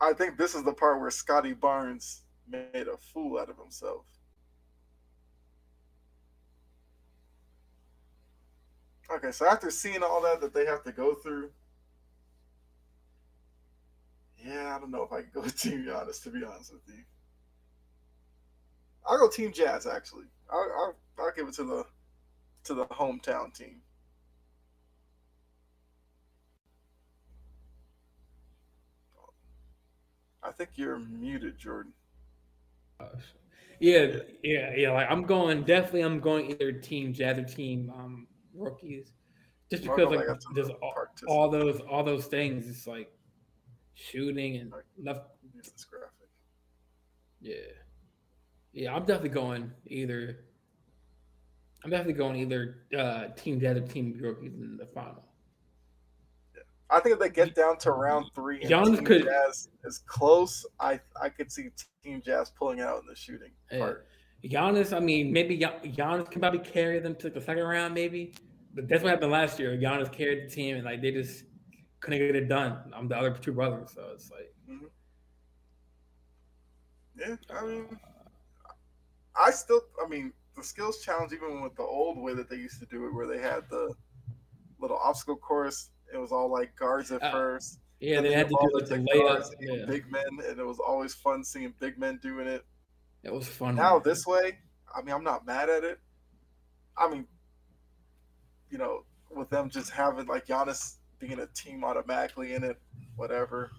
B: I think this is the part where Scottie Barnes made a fool out of himself. Okay, so after seeing all that that they have to go through, yeah, I don't know if I can go with Team Giannis to be honest with you. I'll go Team Jazz actually. I'll, I'll, I'll give it to the to the hometown team. I think you're muted, Jordan.
A: Yeah, yeah, yeah. Like I'm going definitely. I'm going either team Jazz or team um, rookies, just because like there's all, all, those all those things. It's like shooting and left. This graphic. Yeah, yeah. I'm definitely going either I'm definitely going either uh, team dead or team rookies in the final.
B: I think if they get down to round three and Giannis Team could, Jazz is close, I I could see Team Jazz pulling out in the shooting yeah. part.
A: Giannis, I mean, maybe Giannis can probably carry them to the second round, maybe. But that's what happened last year. Giannis carried the team, and like they just couldn't get it done. I'm the other two brothers, so it's like.
B: Mm-hmm. Yeah, I mean, I still, I mean, the skills challenge, even with the old way that they used to do it, where they had the little obstacle course, it was all like guards at uh, first.
A: Yeah, they, had to do like the layup. Yeah.
B: Big men, and it was always fun seeing big men doing it.
A: It was fun.
B: Now man. this way, I mean, I'm not mad at it. I mean, you know, with them just having like Giannis being a team automatically in it, whatever.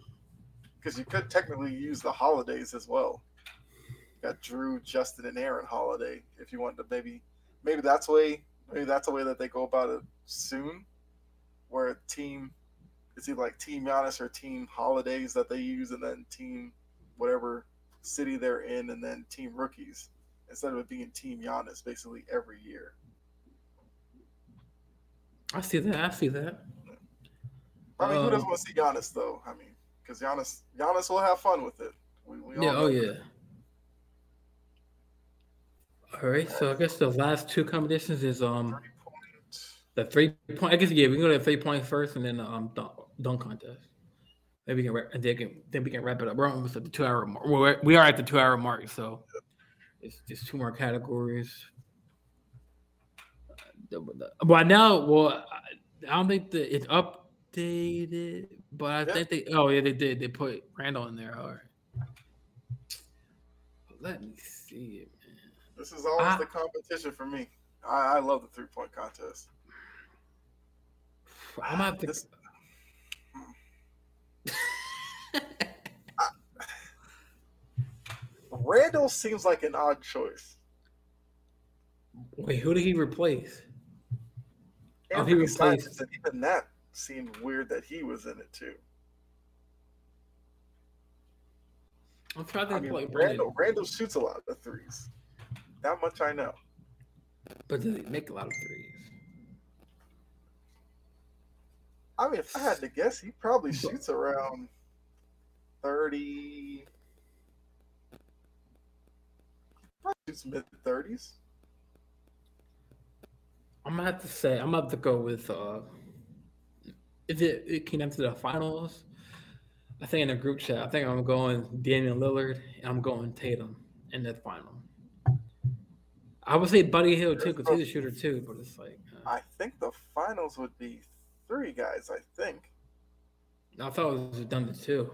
B: Because you could technically use the holidays as well. Got Jrue, Justin, and Aaron holiday. If you want to maybe, maybe that's way, maybe that's a way that they go about it soon, where a team, it's either like Team Giannis or Team Holidays that they use, and then Team whatever city they're in, and then Team Rookies instead of it being Team Giannis basically every year.
A: I see that. I see that.
B: I mean, um, who doesn't want to see Giannis though? I mean, because Giannis, Giannis will have fun with it.
A: We, we yeah. Oh yeah. All right. So I guess the last two competitions is um the three point. I guess yeah, we can go to the three point first, and then the um dunk, dunk contest. Maybe we can wrap, and then, can, then we can wrap it up. We're almost at the two hour mark. We're, we are at the two hour mark, so it's just two more categories. But now, well, I don't think that it's updated, but I yeah. think they. Oh yeah, they did. They put Randle in there. All right. Let me see it.
B: This is always I, the competition for me. I, I love the three point contest. I'm to. This, Randle seems like an odd choice.
A: Wait, who did he replace?
B: oh, he replaced. And even that seemed weird that he was in it too.
A: I'm trying to I mean,
B: Randle, Randle shoots a lot of threes. That much I know.
A: But does he make a lot of threes?
B: I mean, if I had to guess, he probably shoots around 30. Probably shoots mid 30s.
A: I'm gonna have to say I'm gonna have to go with uh if it, it came to the finals, I think in the group chat, I think I'm going Damian Lillard and I'm going Tatum in that final. I would say Buddy Hield too, because he's a shooter too, but it's like
B: uh, I think the finals would be three guys, I think.
A: I thought it was done to two.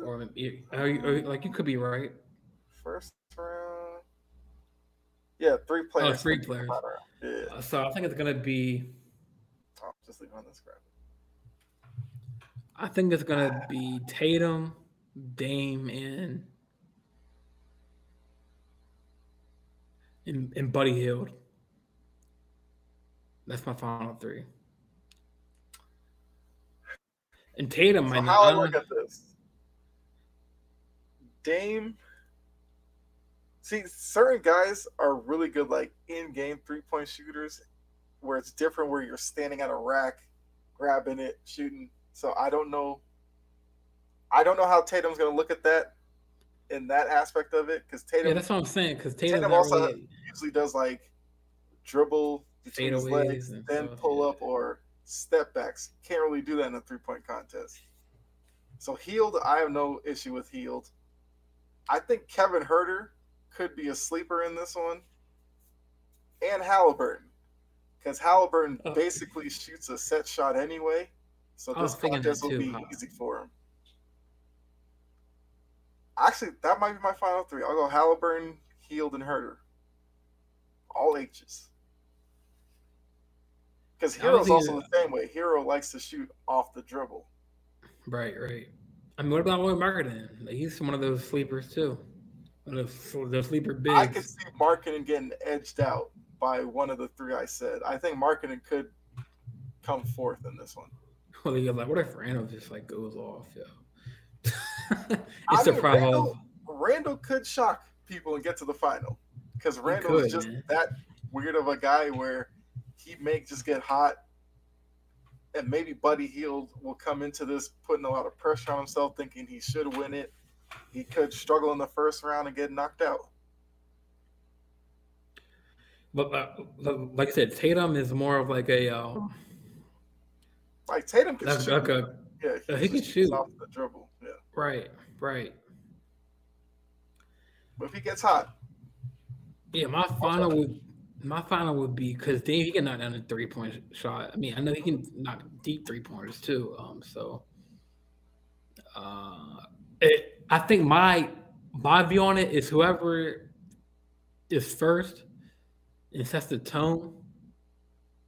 A: Or, or, or, like you could be right.
B: First round. Yeah, three players.
A: Oh, three players. Yeah. Uh, so I think it's gonna be.
B: Oh, just leave on this.
A: I think it's gonna be Tatum, Dame, and and, and Buddy Hield. That's my final three. And Tatum,
B: so how I look at this. Dame. See, certain guys are really good, like in-game three-point shooters, where it's different, where you're standing at a rack, grabbing it, shooting. So I don't know. I don't know how Tatum's going to look at that in that aspect of it because Tatum.
A: Yeah, that's what I'm saying. Because Tatum,
B: Tatum also really... usually does like dribble between his legs, then stuff, pull yeah. up or step backs. Can't really do that in a three-point contest. So Hield, I have no issue with Hield. I think Kevin Huerter could be a sleeper in this one, and Halliburton, because Halliburton oh. basically shoots a set shot anyway, so this contest will be easy for him. Actually, that might be my final three. I'll go Halliburton, Hield, and Huerter. All H's. Because Herro's also the same way. Hero likes to shoot off the dribble.
A: Right, right. I mean, what about Lauri Markkanen? He's one of those sleepers too. The, the sleeper bigs. I
B: could see Markkanen getting edged out by one of the three I said. I think Markkanen could come fourth in this one.
A: Well, you're like, what if Randle just like goes off, yo? it's I mean,
B: Randall Randle could shock people and get to the final because Randle could, is just man. that weird of a guy where he may just get hot and maybe Buddy Hield will come into this putting a lot of pressure on himself, thinking he should win it. He could struggle in the first round and get knocked out.
A: But uh, like I said, Tatum is more of like a um,
B: like Tatum can shoot. Like a, yeah,
A: he, uh, he can shoot
B: off the dribble.
A: Right, right.
B: But if he gets hot,
A: yeah, my final would my final would be because Dave he can knock down a three point shot. I mean, I know he can knock deep three pointers too. Um, so uh, it, I think my my view on it is whoever is first and sets the tone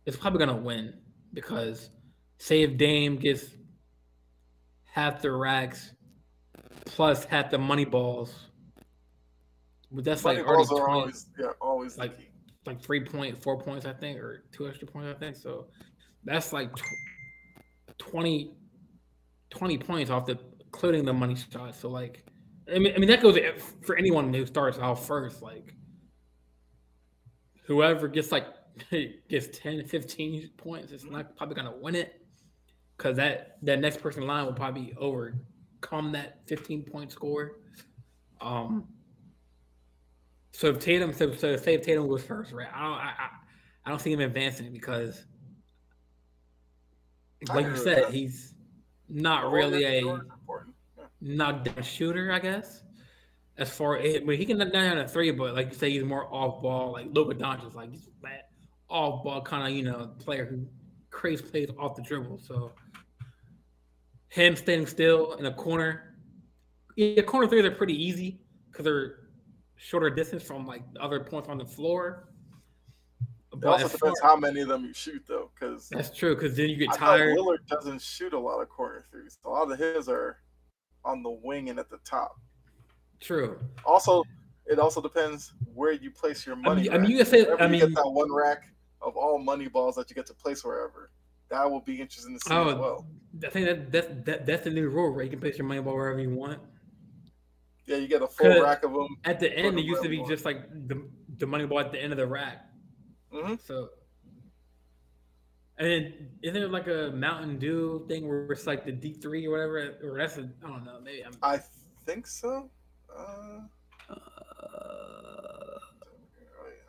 A: is probably gonna win because say if Dame gets half the racks plus half the money balls, but that's money like are always
B: yeah always
A: like like three point four points I think or two extra points I think. So that's like 20, 20 points off the including the money shot. So like I mean I mean that goes for anyone who starts out first like whoever gets like gets 10 15 points is not probably gonna win it because that that next person in line will probably overcome that 15 point score. Um so if Tatum so, so say if Tatum goes first right? I don't I, I, I don't see him advancing because like you said he's not really a not a shooter I guess as far as but he can knock down a three, but like you say, he's more off ball, like Luka Doncic, like he's that off ball kind of you know player who creates plays off the dribble. So him standing still in a corner, yeah, corner threes are pretty easy because they're shorter distance from like the other points on the floor.
B: It but also depends far, how many of them you shoot, though, because
A: that's true. Because then you get I tired.
B: Lillard doesn't shoot a lot of corner threes. A lot of his are on the wing and at the top.
A: True.
B: Also, it also depends where you place your money.
A: I mean, I mean you can say. Wherever I mean,
B: you get that one rack of all money balls that you get to place wherever. That will be interesting to see oh, as well.
A: I think that that's that, that's the new rule, right? You can place your money ball wherever you want.
B: Yeah, you get a full rack of them.
A: At the end, it used to be just like the the money ball at the end of the rack.
B: Mm-hmm.
A: So, and then isn't there like a Mountain Dew thing where it's like the D three or whatever? Or that's a I don't know. Maybe I'm.
B: I think so. Uh, uh,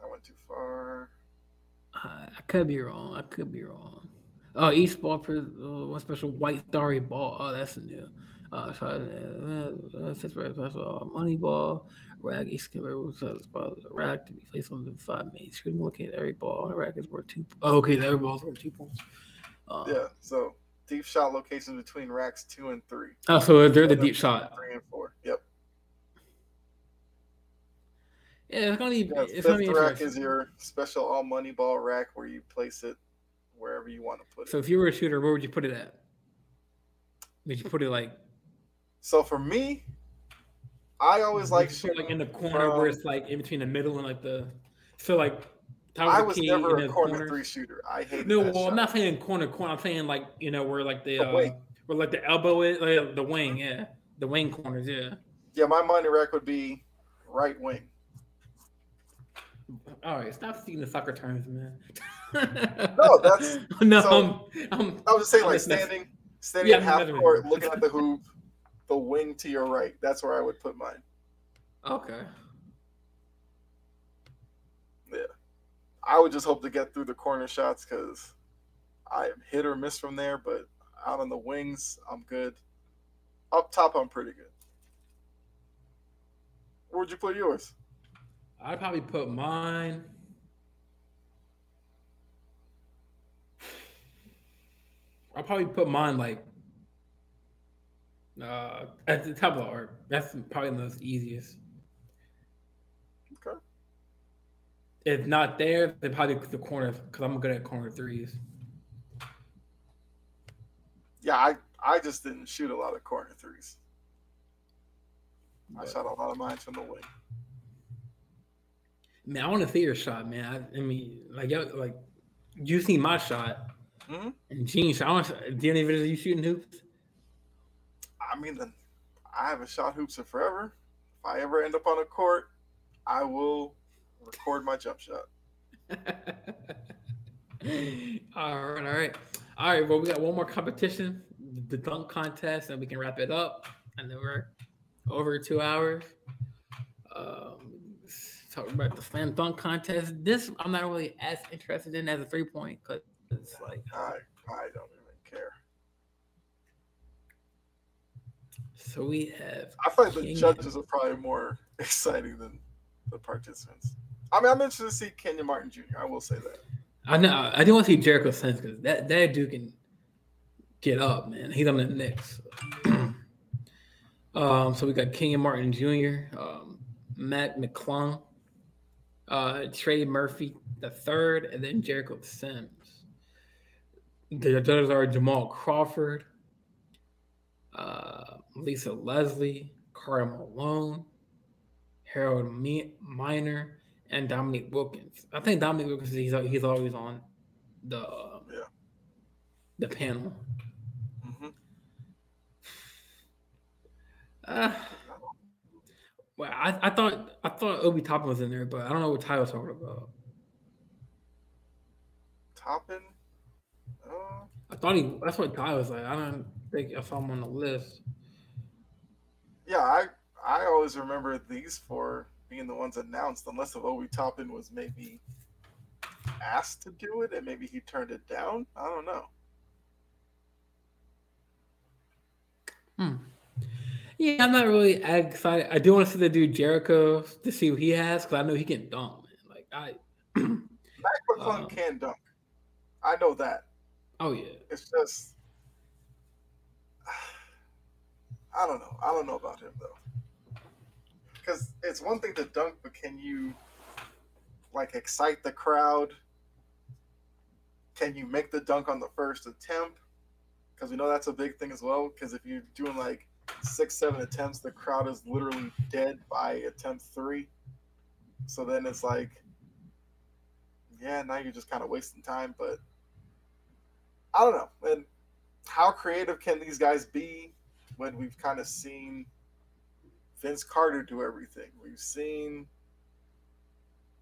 B: I went too far.
A: I, I could be wrong. I could be wrong. Oh, East Ball, uh, one special white starry ball. Oh, that's new. Uh, so, uh, Pittsburgh uh, money ball, rag East rack to be placed on the five main screen. Looking at every ball, The rack is worth two. Oh, okay, every ball's worth two points.
B: Uh, yeah, so deep shot locations between racks two and three.
A: Oh, so they're the deep shot.
B: Three and four. Yep.
A: Yeah, it's gonna be. Yeah, it's
B: fifth rack is your special all money ball rack where you place it wherever you want to put it.
A: So if you were a shooter, where would you put it at? Would you put it like?
B: So for me, I always like
A: shooting like in the corner from, where it's like in between the middle and like the. So like.
B: I was never a corner, corner, three shooter. I hate.
A: No, well,
B: shot.
A: I'm not saying corner corner. I'm saying like you know where like the, the uh, where like the elbow is, like the wing, yeah, the wing corners, yeah.
B: Yeah, my money rack would be right wing.
A: All right, stop speaking the soccer terms, man.
B: no, that's
A: no. So, I'm, I'm,
B: I was just saying, like standing, standing yeah, half court, looking at the hoop, the wing to your right. That's where I would put mine.
A: Okay.
B: Yeah, I would just hope to get through the corner shots because I am hit or miss from there. But out on the wings, I'm good. Up top, I'm pretty good. Where'd you put yours?
A: I'd probably put mine. I'll probably put mine like uh, at the top of the arc. That's probably the most easiest.
B: Okay.
A: If not there, then probably the corner because I'm good at corner threes.
B: Yeah, I I just didn't shoot a lot of corner threes. But, I shot a lot of mine from the wing.
A: Man, I want to see your shot, man. I, I mean, like, like you see my shot,
B: mm-hmm.
A: and. I want to, do you any videos of you shooting hoops?
B: I mean, I haven't shot hoops in forever. If I ever end up on a court, I will record my jump shot.
A: all right, all right, all right. Well, we got one more competition, the dunk contest, and we can wrap it up. And then we're over two hours. Um, talk about the slam dunk contest. This I'm not really as interested in as a three point because it's like
B: I I don't even care.
A: So we have.
B: I find the judges are probably more exciting than the participants. I mean, I'm interested to see Kenyon Martin Jr. I will say that.
A: I know. I do want to see Jericho Sims because that that dude can get up, man. He's on the Knicks. um, so we got Kenyon Martin Jr., um, Mac McClung, uh, Trey Murphy the third, and then Jericho Sims. The judges are Jamal Crawford, uh, Lisa Leslie, Karl Malone, Harold Miner, and Dominique Wilkins. I think Dominique Wilkins he's he's always on the yeah. the panel. Mm-hmm. Uh, well, I, I thought I thought Obi Toppin was in there, but I don't know what Ty was talking about.
B: Toppin?
A: Uh, I thought he. That's what Ty was like. I don't think if I saw him on the list.
B: Yeah, I I always remember these four being the ones announced, unless if Obi Toppin was maybe asked to do it and maybe he turned it down. I don't know.
A: Hmm. Yeah, I'm not really excited. I do want to see the dude Jericho to see what he has because I know he can dunk. Man. Like I,
B: Mac McClung um, can dunk. I know that.
A: Oh yeah.
B: It's just I don't know. I don't know about him though. Because it's one thing to dunk, but can you like excite the crowd? Can you make the dunk on the first attempt? Because we know that's a big thing as well. Because if you're doing like six, seven attempts, the crowd is literally dead by attempt three. So then it's like, yeah, now you're just kind of wasting time. But I don't know. And how creative can these guys be when we've kind of seen Vince Carter do everything? We've seen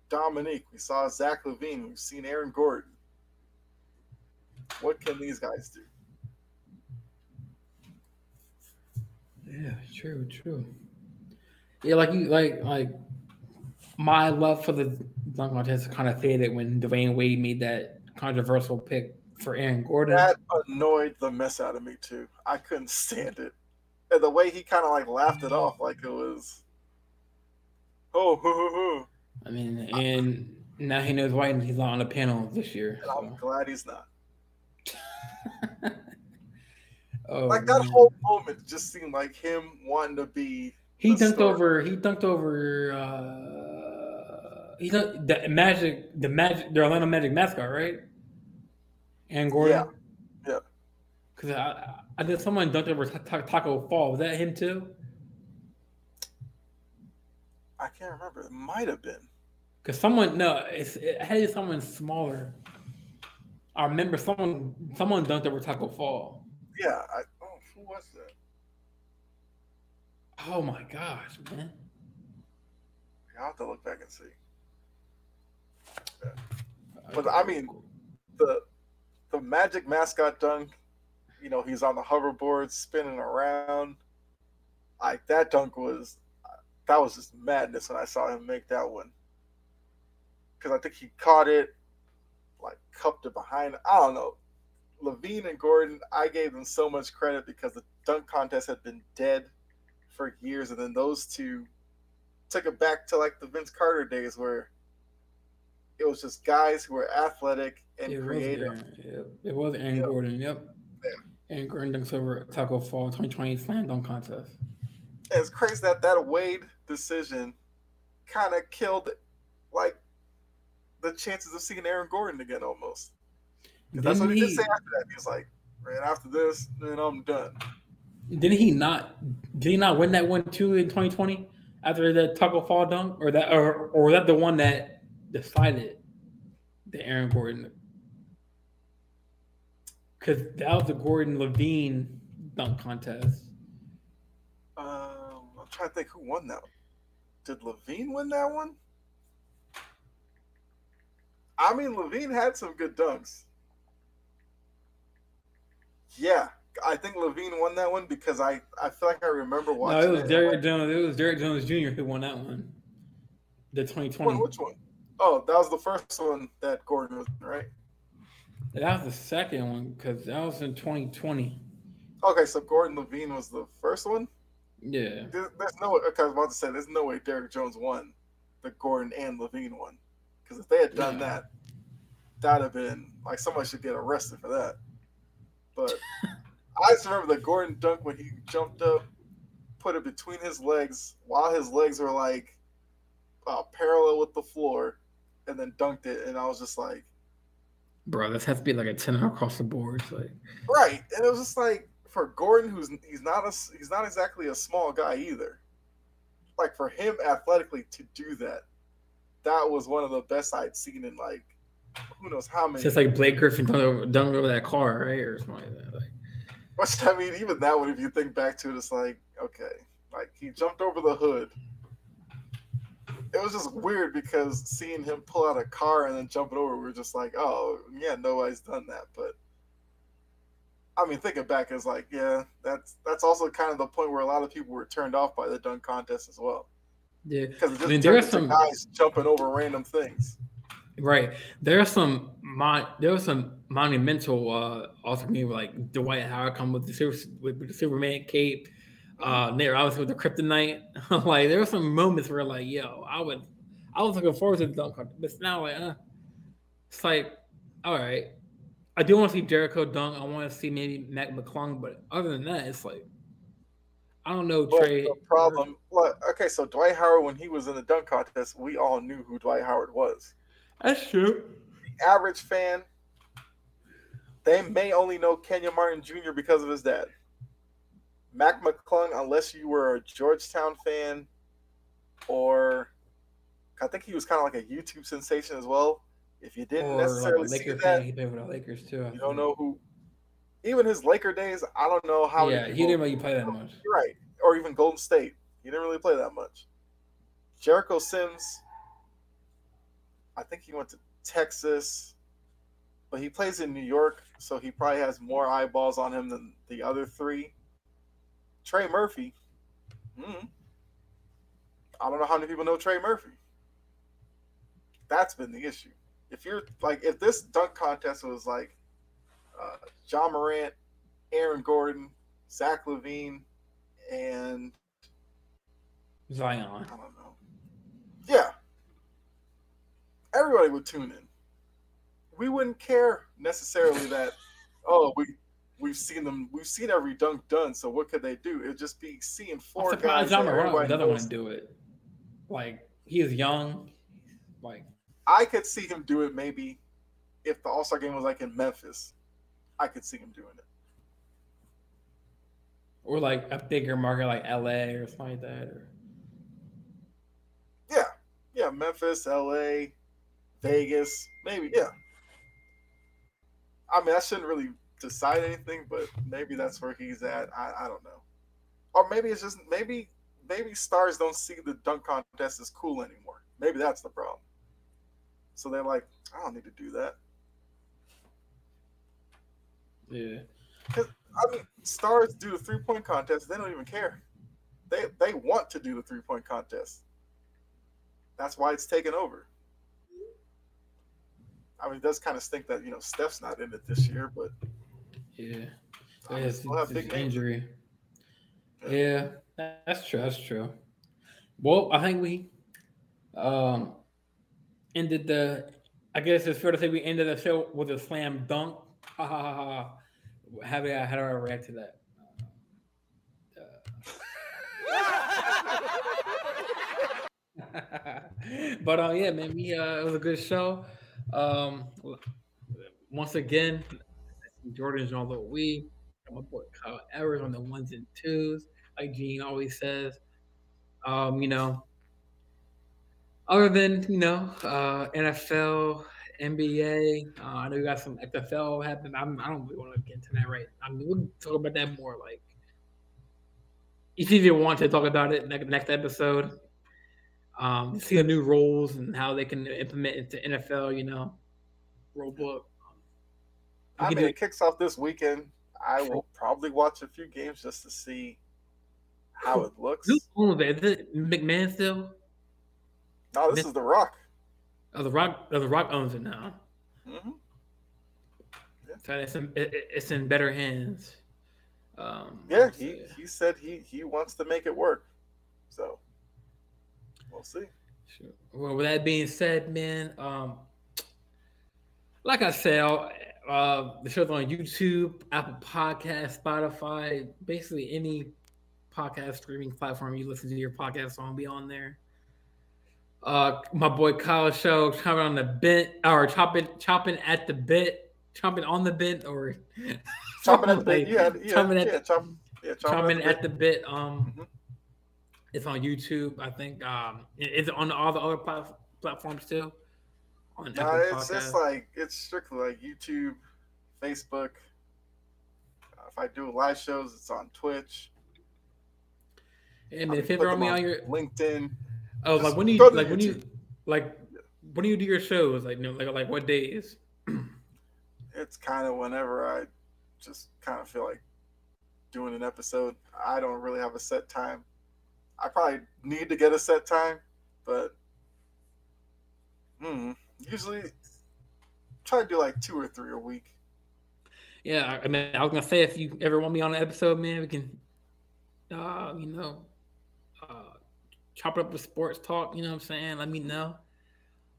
B: Dominique. We saw Zach LaVine. We've seen Aaron Gordon. What can these guys do?
A: Yeah, true, true. Yeah, like you like like my love for the dunk contest kind of faded when Dwyane Wade made that controversial pick for Aaron Gordon.
B: That annoyed the mess out of me too. I couldn't stand it. And the way he kind of like laughed it off like it was oh hoo, hoo, hoo.
A: I mean, and now he knows why he's not on the panel this year.
B: So. I'm glad he's not. Oh, like that man. whole moment just seemed like him wanting to be.
A: He dunked star. over. He dunked over. uh He dunked the Magic, the Magic, the Orlando Magic mascot, right? And Gordon.
B: Yeah. Yeah.
A: Because I, I did someone dunked over Tacko Fall. Was that him too?
B: I can't remember. It might have been.
A: Because someone no, it's, it had someone smaller. I remember someone someone dunked over Tacko Fall.
B: Yeah. I, oh, who was that?
A: Oh my gosh, man.
B: I'll have to look back and see. Yeah. But I mean, the the magic mascot dunk, you know, he's on the hoverboard spinning around. Like that dunk was that was just madness when I saw him make that one. Cause I think he caught it, like cupped it behind. I don't know. LaVine and Gordon, I gave them so much credit because the dunk contest had been dead for years, and then those two took it back to like the Vince Carter days where it was just guys who were athletic and it creative.
A: Was, yeah, It was Aaron yep. Gordon, yep. Yeah. And Gordon dunks over Tacko Fall 2020 slam dunk contest.
B: It's crazy that that Wade decision kind of killed like the chances of seeing Aaron Gordon again almost. That's what he, he did say after that. He was like, "Man, after this, then I'm done."
A: Didn't he not? Did he not win that one too in 2020 after the Tacko Fall dunk, or that, or, or was that the one that decided the Aaron Gordon? Because that was the Gordon LaVine dunk contest.
B: Um, I'm trying to think who won that. One. Did LaVine win that one? I mean, LaVine had some good dunks. Yeah, I think LaVine won that one because I, I feel like I remember watching.
A: No, it was Derrick Jones. It was Derrick Jones Jr. who won that one. The 2020.
B: which one? Oh, that was the first one that Gordon was right.
A: That was the second one because that was in 2020.
B: Okay, so Gordon LaVine was the first one.
A: Yeah.
B: There's, there's no. Okay, I was about to say there's no way Derrick Jones won the Gordon and LaVine one because if they had done yeah. that, that'd have been like somebody should get arrested for that. But I just remember the Gordon dunk when he jumped up, put it between his legs while his legs were like uh, parallel with the floor, and then dunked it. And I was just like,
A: Bro, this has to be like a ten across the board. Like
B: right, and it was just like for Gordon, who's he's not a he's not exactly a small guy either. Like for him athletically to do that, that was one of the best I'd seen in like who knows how many.
A: Just like Blake Griffin done over, done over that car, right, or something like that. Like,
B: which I mean, even that one, if you think back to it, it's like okay, like he jumped over the hood it was just weird because seeing him pull out a car and then jump it over, we are just like, oh yeah, nobody's done that. But I mean, thinking back, is like, yeah, that's that's also kind of the point where a lot of people were turned off by the dunk contest as well.
A: Yeah,
B: because I mean, there are some guys jumping over random things.
A: Right, there are some mon- there are some monumental uh also like Dwight Howard come with the super, with the Superman cape uh near obviously with the kryptonite. like there were some moments where like, yo, I would I was looking forward to the dunk contest, but now like uh it's like, all right. I do want to see Jericho dunk. I want to see maybe Mac McClung, but other than that, it's like I don't know, well, Trey.
B: The problem. Well, okay, so Dwight Howard, when he was in the dunk contest, we all knew who Dwight Howard was.
A: That's true.
B: The average fan, they may only know Kenyon Martin Jr. because of his dad. Mac McClung, unless you were a Georgetown fan, or I think he was kind of like a YouTube sensation as well. If you didn't or necessarily like see that, fan, he played for the Lakers too. You don't know who. Even his Laker days, I don't know how.
A: Yeah, he didn't really play that much.
B: Right, or even Golden State, he didn't really play that much. Jericho Sims, I think he went to Texas, but he plays in New York, so he probably has more eyeballs on him than the other three. Trey Murphy. Mm, I don't know how many people know Trey Murphy. That's been the issue. If you're like, if this dunk contest was like uh, Ja Morant, Aaron Gordon, Zach LaVine, and
A: Zion.
B: I don't know. Yeah. Everybody would tune in. We wouldn't care necessarily that, oh, we we've seen them. We've seen every dunk done. So what could they do? It'd just be seeing 4 guys. Ja
A: Morant doesn't want to do it. Like he is young. Like
B: I could see him do it maybe if the All Star game was like in Memphis. I could see him doing it.
A: Or like a bigger market like LA or something like that. Or...
B: Yeah. Yeah. Memphis, LA, Vegas, maybe. Yeah. I mean, I shouldn't really decide anything, but maybe that's where he's at. I, I don't know. Or maybe it's just maybe maybe stars don't see the dunk contest as cool anymore. Maybe that's the problem. So they're like, I don't need to do that.
A: Yeah.
B: I mean, stars do the three point contest. They don't even care. They they want to do the three point contest. That's why it's taken over. I mean, it does kind of stink that you know Steph's not in it this year, but
A: yeah, yeah it's, it's, it's injury. Yeah, that's true. That's true. Well, I think we um ended the. I guess it's fair to say we ended the show with a slam dunk. Ha ha ha ha. How do I how do I react to that? Uh, but uh, yeah, man, we uh, it was a good show. Um, once again, Jordan's on the we. My boy Kyle Evers on the ones and twos, like Gene always says. Um, you know, other than you know, uh, NFL, NBA, uh, I know you got some XFL happening. I'm, I do not really want to get into that right. I mean, we'll talk about that more. Like, if you want to talk about it next, next episode, um, see the new rules and how they can implement into NFL. You know, rule book.
B: I mean, it kicks off this weekend. I will probably watch a few games just to see how it looks. Who's
A: owns it? Is it McMahon still?
B: No, this is The Rock.
A: Oh, The Rock. Oh, The Rock owns it now. Mm-hmm. Yeah. So it's in, it, it's in better hands. Um,
B: yeah, he, he said he he wants to make it work. So we'll see.
A: Sure. Well, with that being said, man, um, like I said, uh, the show's on YouTube, Apple Podcast, Spotify, basically any podcast streaming platform you listen to your podcast on, be on there. Uh, my boy Kyle Show chopping on the bit or chopping chopping at the bit, chopping on the bit or
B: chopping at the bit. Yeah, yeah,
A: chopping at,
B: yeah, chop, yeah,
A: chopping at, the bit. Um, mm-hmm. it's on YouTube. I think. Um, is it on all the other plat- platforms too?
B: On no, it's just like it's strictly like YouTube, Facebook. Uh, if I do live shows, it's on Twitch.
A: And if you throw me on your
B: LinkedIn.
A: Oh, like when do you like when you like when do you do your shows? Like you know, like like what days?
B: it's kind of whenever I just kind of feel like doing an episode. I don't really have a set time. I probably need to get a set time, but hmm, usually try to do like two or three a week.
A: Yeah, I mean, I was gonna say if you ever want me on an episode, man, we can, uh, you know, uh, chop it up with sports talk. You know what I'm saying? Let me know.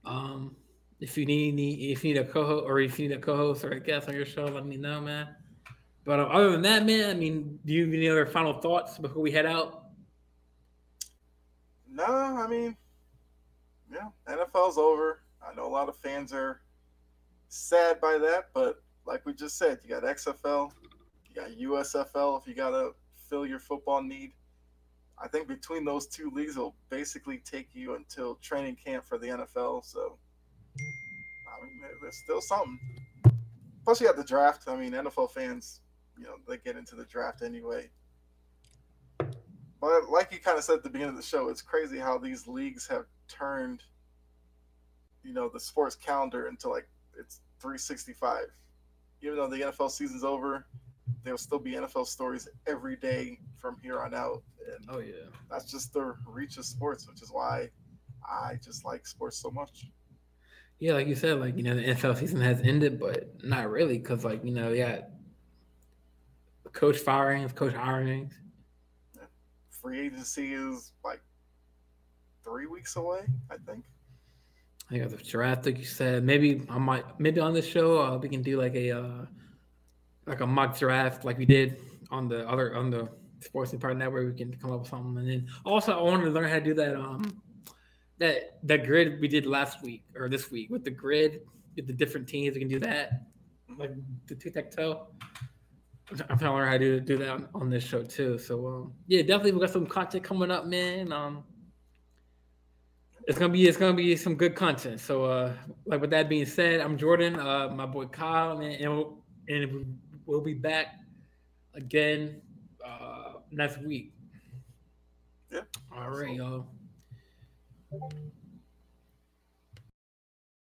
A: Um, if you need any, if you need a co-host or if you need a co-host or a guest on your show, let me know, man. But uh, other than that, man, I mean, do you have any other final thoughts before we head out?
B: No, I mean, yeah, NFL's over. I know a lot of fans are sad by that, but like we just said, you got XFL, you got USFL if you got to fill your football need. I think between those two leagues will basically take you until training camp for the NFL. So, I mean, there's still something. Plus, you got the draft. I mean, NFL fans, you know, they get into the draft anyway. But like you kind of said at the beginning of the show, it's crazy how these leagues have turned, you know, the sports calendar until like it's 365. Even though the NFL season's over, there'll still be NFL stories every day from here on out.
A: And oh yeah,
B: that's just the reach of sports, which is why I just like sports so much.
A: Yeah, like you said, like you know, the NFL season has ended, but not really, because like you know, yeah, coach firings, coach hirings.
B: Free agency is like three weeks away, I think.
A: I got the draft, like you said. Maybe I might, maybe on this show, uh, we can do like a, uh, like a mock draft, like we did on the other on the Sports Empire Network. We can come up with something, and then also I wanted to learn how to do that, um, that that grid we did last week or this week with the grid, with the different teams. We can do that, like the tic tac toe. I'm trying to learn how to do that on, on this show too. So um, yeah, definitely we got some content coming up, man. Um, it's gonna be it's gonna be some good content. So uh, like with that being said, I'm Jordan, uh, my boy Kyle, man, and we'll, and we'll be back again uh, next week.
B: Yeah.
A: All right, y'all.